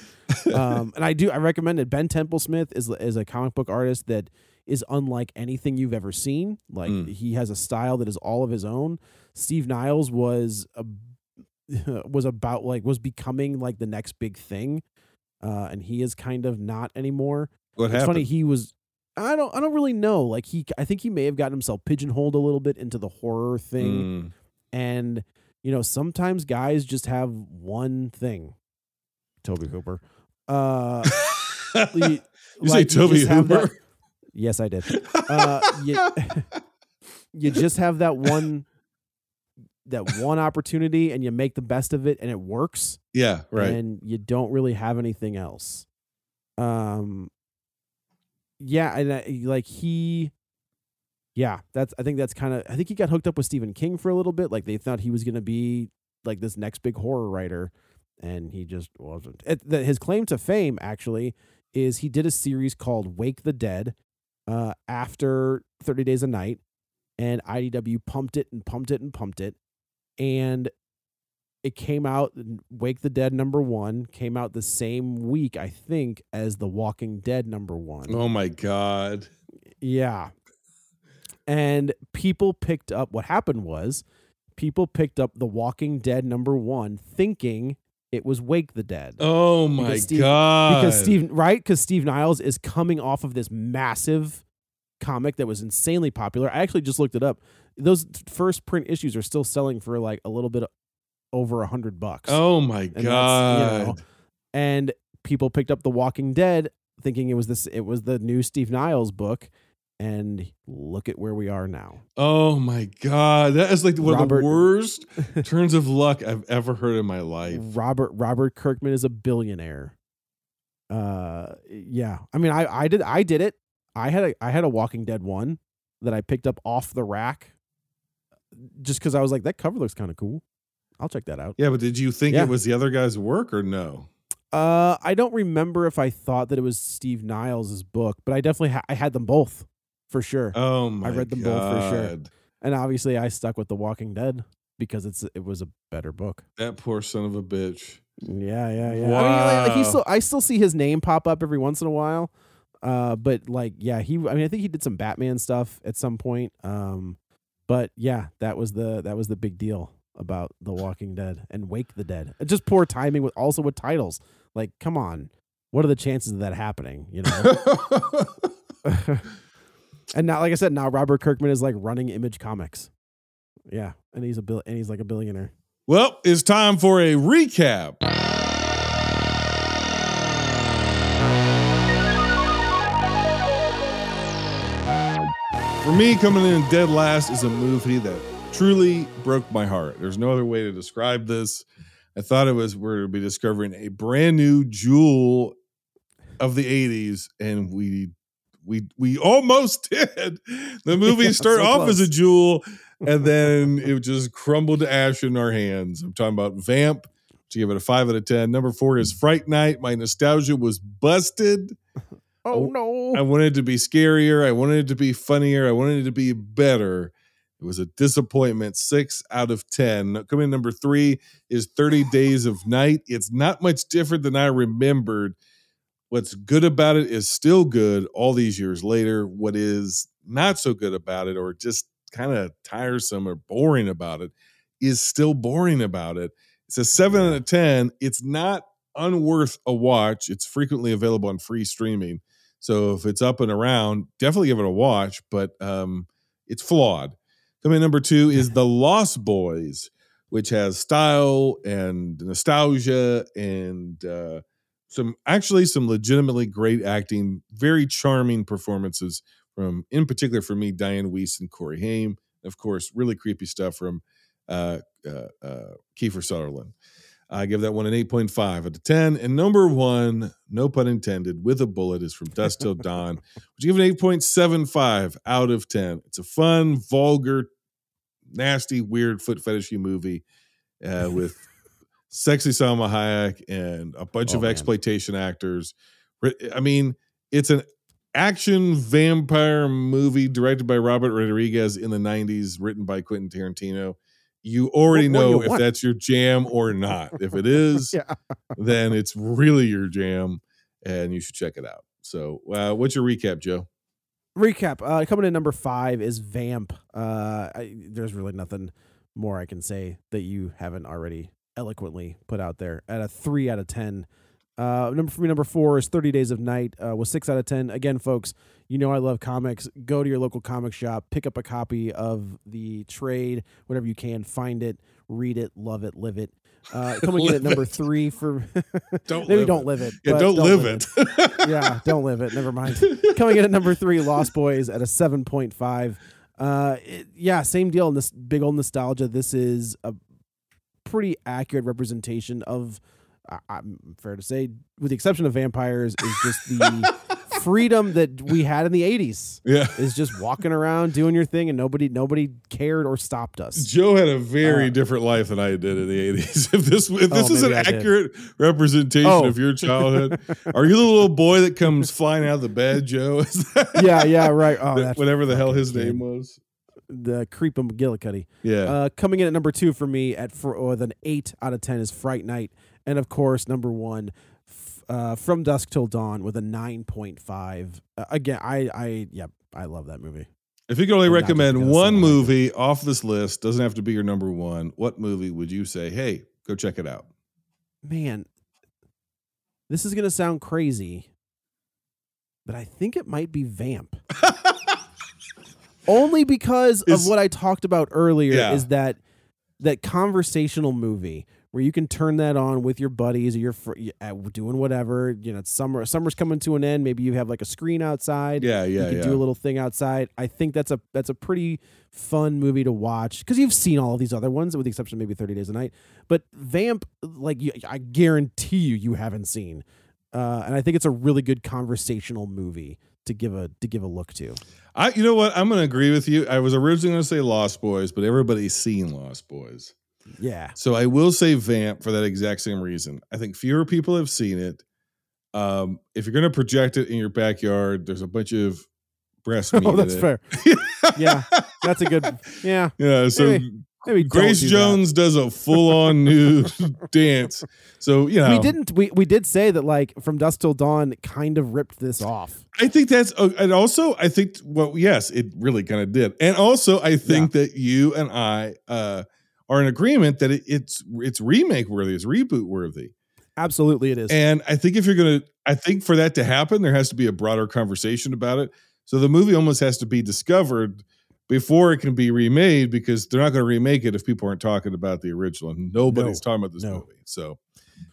Um, and I do. I recommend it. Ben Templesmith is is a comic book artist that is unlike anything you've ever seen. Like Mm. he has a style that is all of his own. Steve Niles was a was about like was becoming like the next big thing uh and he is kind of not anymore what it's happened? funny he was i don't i don't really know like he i think he may have gotten himself pigeonholed a little bit into the horror thing Mm. and you know sometimes guys just have one thing toby cooper uh you, You say Toby just have that- Hooper? yes i did uh you, you just have that one that one opportunity and you make the best of it and it works yeah, right. and you don't really have anything else um yeah and I, like he yeah that's i think that's kind of i think he got hooked up with stephen king for a little bit like they thought he was going to be like this next big horror writer and he just wasn't it, the, his claim to fame actually is he did a series called wake the dead uh after 30 days a night and idw pumped it and pumped it and pumped it and it came out. Wake the Dead number one came out the same week, I think, as The Walking Dead number one. Oh my god. Yeah. And people picked up what happened was people picked up The Walking Dead number one thinking it was Wake the Dead. Oh my Because Steve- god. Because Steve right? Because Steve Niles is coming off of this massive comic that was insanely popular. I actually just looked it up. Those first print issues are still selling for like a little bit over a hundred bucks. Oh my And god. you know, and people picked up The Walking Dead thinking it was this it was the new Steve Niles book and look at where we are now. Oh my god. That is like one of the worst turns of luck I've ever heard in my life. Robert Robert Kirkman is a billionaire. Uh yeah. I mean I I did I did it. I had a I had a Walking Dead one that I picked up off the rack just cuz I was like that cover looks kind of cool. I'll check that out. Yeah, but did you think Yeah. it was the other guy's work or no? Uh, I don't remember if I thought that it was Steve Niles' book, but I definitely ha- I had them both for sure. Oh my I read them both for sure. And obviously, I stuck with The Walking Dead because it's it was a better book. That poor son of a bitch. Yeah, yeah, yeah. I mean, like, like, he still I still see his name pop up every once in a while. Uh, but like, yeah, he. I mean, I think he did some Batman stuff at some point. Um, but yeah, that was the that was the big deal about The Walking Dead and Wake the Dead. Just poor timing with also with titles. Like, come on, what are the chances of that happening? You know. and now, like I said, now Robert Kirkman is like running Image Comics. Yeah, and he's a bill and he's like a billionaire. Well, it's time for a recap. For me, coming in dead last is a movie that truly broke my heart. There's no other way to describe this. I thought it was we're to be discovering a brand new jewel of the 80s, and we we we almost did. The movie Yeah, started so off as a jewel, and then it just crumbled to ash in our hands. I'm talking about Vamp. To give it a five out of ten. Number four is Fright Night. My nostalgia was busted. Oh no! I wanted it to be scarier. I wanted it to be funnier. I wanted it to be better. It was a disappointment. Six out of 10. Coming in number three is 30 Days of Night. It's not much different than I remembered. What's good about it is still good all these years later. What is not so good about it, or just kind of tiresome or boring about it, is still boring about it. It's a seven out of 10. It's not unworth a watch. It's frequently available on free streaming. So if it's up and around, definitely give it a watch, but um, it's flawed. Coming in number two is The Lost Boys, which has style and nostalgia and uh, some actually some legitimately great acting, very charming performances from, in particular for me, Dianne Wiest and Corey Haim. Of course, really creepy stuff from uh, uh, uh, Kiefer Sutherland. I give that one an 8.5 out of 10. And number one, no pun intended, with a bullet is from Dusk Till Dawn, which give an 8.75 out of 10. It's a fun, vulgar, nasty, weird foot fetishy movie uh, with sexy Salma Hayek and a bunch Oh, of man. exploitation actors. I mean, it's an action vampire movie directed by Robert Rodriguez in the 90s, written by Quentin Tarantino. You already What do know you if want? that's your jam or not. If it is, Yeah. then it's really your jam and you should check it out. So, uh, what's your recap, Joe? recap uh coming in number five is vamp uh I, there's really nothing more i can say that you haven't already eloquently put out there at a three out of ten uh number for me number four is 30 days of night uh with six out of ten again folks you know i love comics go to your local comic shop pick up a copy of the trade whatever you can find it read it love it live it uh coming in at Live number it. three for Don't maybe live don't it. live it Yeah, but don't, live, it. yeah, don't live it. Never mind. Coming in at number three, Lost Boys at a seven point five. Uh, it- yeah, same deal. In this big old nostalgia, this is a pretty accurate representation of. I I'm fair to say, with the exception of vampires, is just the freedom that we had in the '80s. Yeah. is just walking around doing your thing, and nobody nobody cared or stopped us. Joe had a very Uh, different life than I did in the 80s. If this if this Oh, is an I did. accurate representation Oh. of your childhood, are you the little boy that comes flying out of the bed, Joe? Yeah, yeah, right. Oh, that- whatever the hell his name was. the Creep McGillicuddy. Yeah. Uh, coming in at number two for me at for, with an eight out of ten is Fright Night, and of course number one, f- uh, From Dusk Till Dawn with a nine point five. Uh, again, I I yeah I love that movie. If you could only just recommend one movie off this list, doesn't have to be your number one. What movie would you say? Hey, go check it out. Man, this is gonna sound crazy, but I think it might be Vamp. Only because Is- of what I talked about earlier Yeah. is that that conversational movie where you can turn that on with your buddies or your fr- doing whatever. You know, it's summer. Summer's coming to an end. Maybe you have like a screen outside. Yeah, yeah, you can yeah. do a little thing outside. I think that's a that's a pretty fun movie to watch because you've seen all of these other ones, with the exception of maybe Thirty Days a Night. But Vamp, like you, I guarantee you, you haven't seen, uh, and I think it's a really good conversational movie to give a to give a look to. I, you know what? I'm going to agree with you. I was originally going to say Lost Boys, but everybody's seen Lost Boys. Yeah, So I will say Vamp for that exact same reason. I think fewer people have seen it. Um, if you're going to project it in your backyard, there's a bunch of breast meat. oh, that's fair. yeah, that's a good. Yeah, Yeah. So Maybe- maybe Grace do that. Jones does a full on nude dance. So, you know, we didn't. We we did say that like from dusk till dawn kind of ripped this off. I think that's, uh, and also I think, well, yes, it really kind of did. And also, I think that you and I uh, are in agreement that it, it's it's remake worthy, it's reboot worthy. Absolutely, it is. And I think if you're gonna, I think for that to happen, there has to be a broader conversation about it. So the movie almost has to be discovered before it can be remade because they're not going to remake it if people aren't talking about the original. And nobody's No, talking about this no. movie. So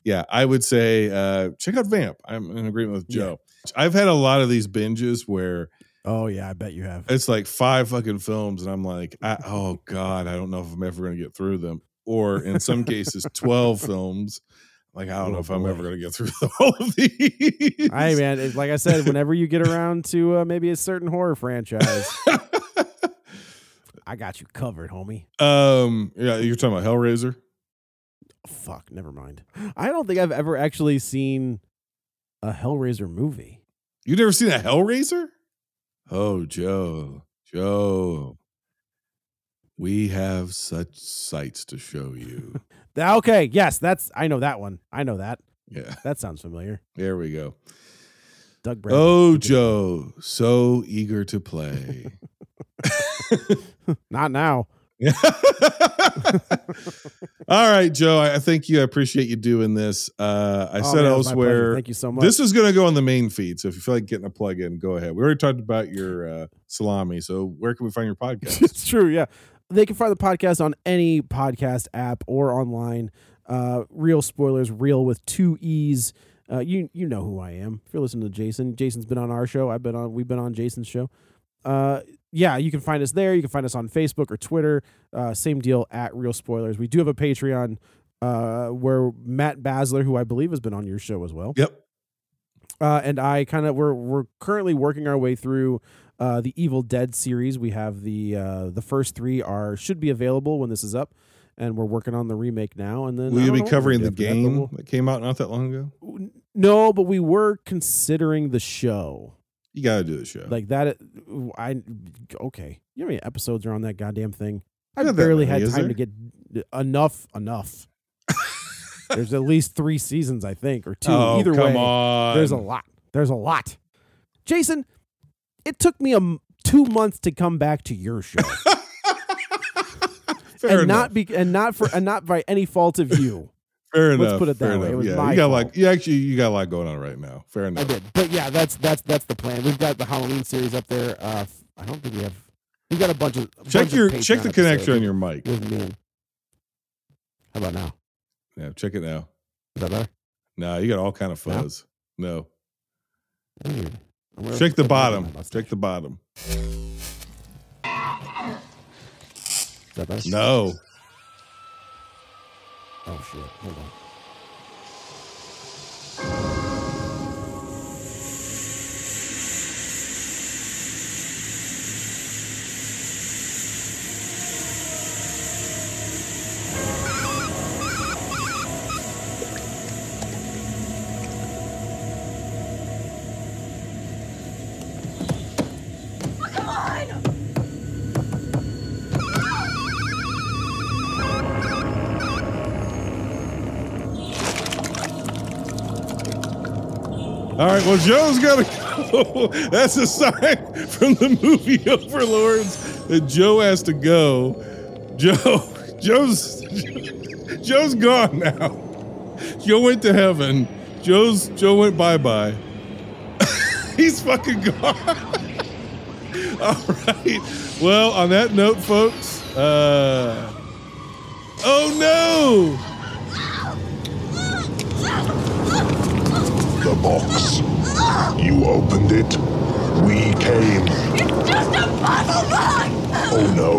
yeah, I would say uh, check out Vamp. I'm in agreement with Yeah. Joe. I've had a lot of these binges where oh yeah, I bet you have. it's like five fucking films, and I'm like, I, oh god, I don't know if I'm ever going to get through them. Or in some cases, twelve films. Like I don't know Oh, if I'm ever going to get through all of these. Hey man, like I said, whenever you get around to uh, maybe a certain horror franchise, I got you covered, homie. Um, yeah, you're talking about Hellraiser. Fuck, never mind. I don't think I've ever actually seen a Hellraiser movie. You've never seen a Hellraiser? Oh, Joe, Joe, we have such sights to show you. Okay, yes, that's I know that one. I know that. yeah, That sounds familiar. there we go. Doug Bradley. Oh, Joe, so eager to play. Not now. All right, Joe. I thank you. I appreciate you doing this. Uh, I Oh, said man, it was my pleasure. elsewhere. Thank you so much. This is going to go on the main feed. So if you feel like getting a plug in, go ahead. We already talked about your uh, salami. So where can we find your podcast? it's true, yeah. They can find the podcast on any podcast app or online. Uh, real spoilers, real with two E's. Uh, you you know who I am. If you're listening to Jason, Jason's been on our show. I've been on. We've been on Jason's show. Uh, yeah, you can find us there. You can find us on Facebook or Twitter. Uh, same deal at Real Spoilers. We do have a Patreon uh, where Matt Basler, who I believe has been on your show as well, yep. uh, and I kind of we're we're currently working our way through uh, the Evil Dead series. We have the uh, the first three are should be available when this is up, and we're working on the remake now. And then Will you be covering the do after that, game we'll- that came out not that long ago? No, but we were considering the show You got to do the show. like that. I okay. You know how many episodes are on that goddamn thing? I Not barely many, had time to get enough. Enough. There's at least three seasons, I think, or two. Oh, Either come way, on. there's a lot. There's a lot. Jason, it took me a m- two months to come back to your show, Fair and enough. not be and not for and not by any fault of you. Fair let's enough. put it that way. It was yeah, my you got fault. like you actually you got a lot going on right now. Fair enough. I did, but yeah, that's that's that's the plan. We've got the Halloween series up there. Uh, I don't think we have. We've got a bunch of a Check bunch of your check the connection on your mic. with me. How about now? Yeah, check it now. Is that better? No, you got all kind of fuzz. No. Weird. Check the put it on bottom. Check the bottom. Is that better? No. Oh shit! Hold on. Well, Joe's got to go. That's a sign from the movie Overlords that Joe has to go. Joe, Joe's, Joe's gone now. Joe went to heaven. Joe's, Joe went bye bye. He's fucking gone. All right. Well, on that note, folks, uh, oh no! Box. You opened it. We came. It's just a puzzle box! Oh no.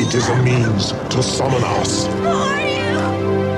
It is a means to summon us. Who are you?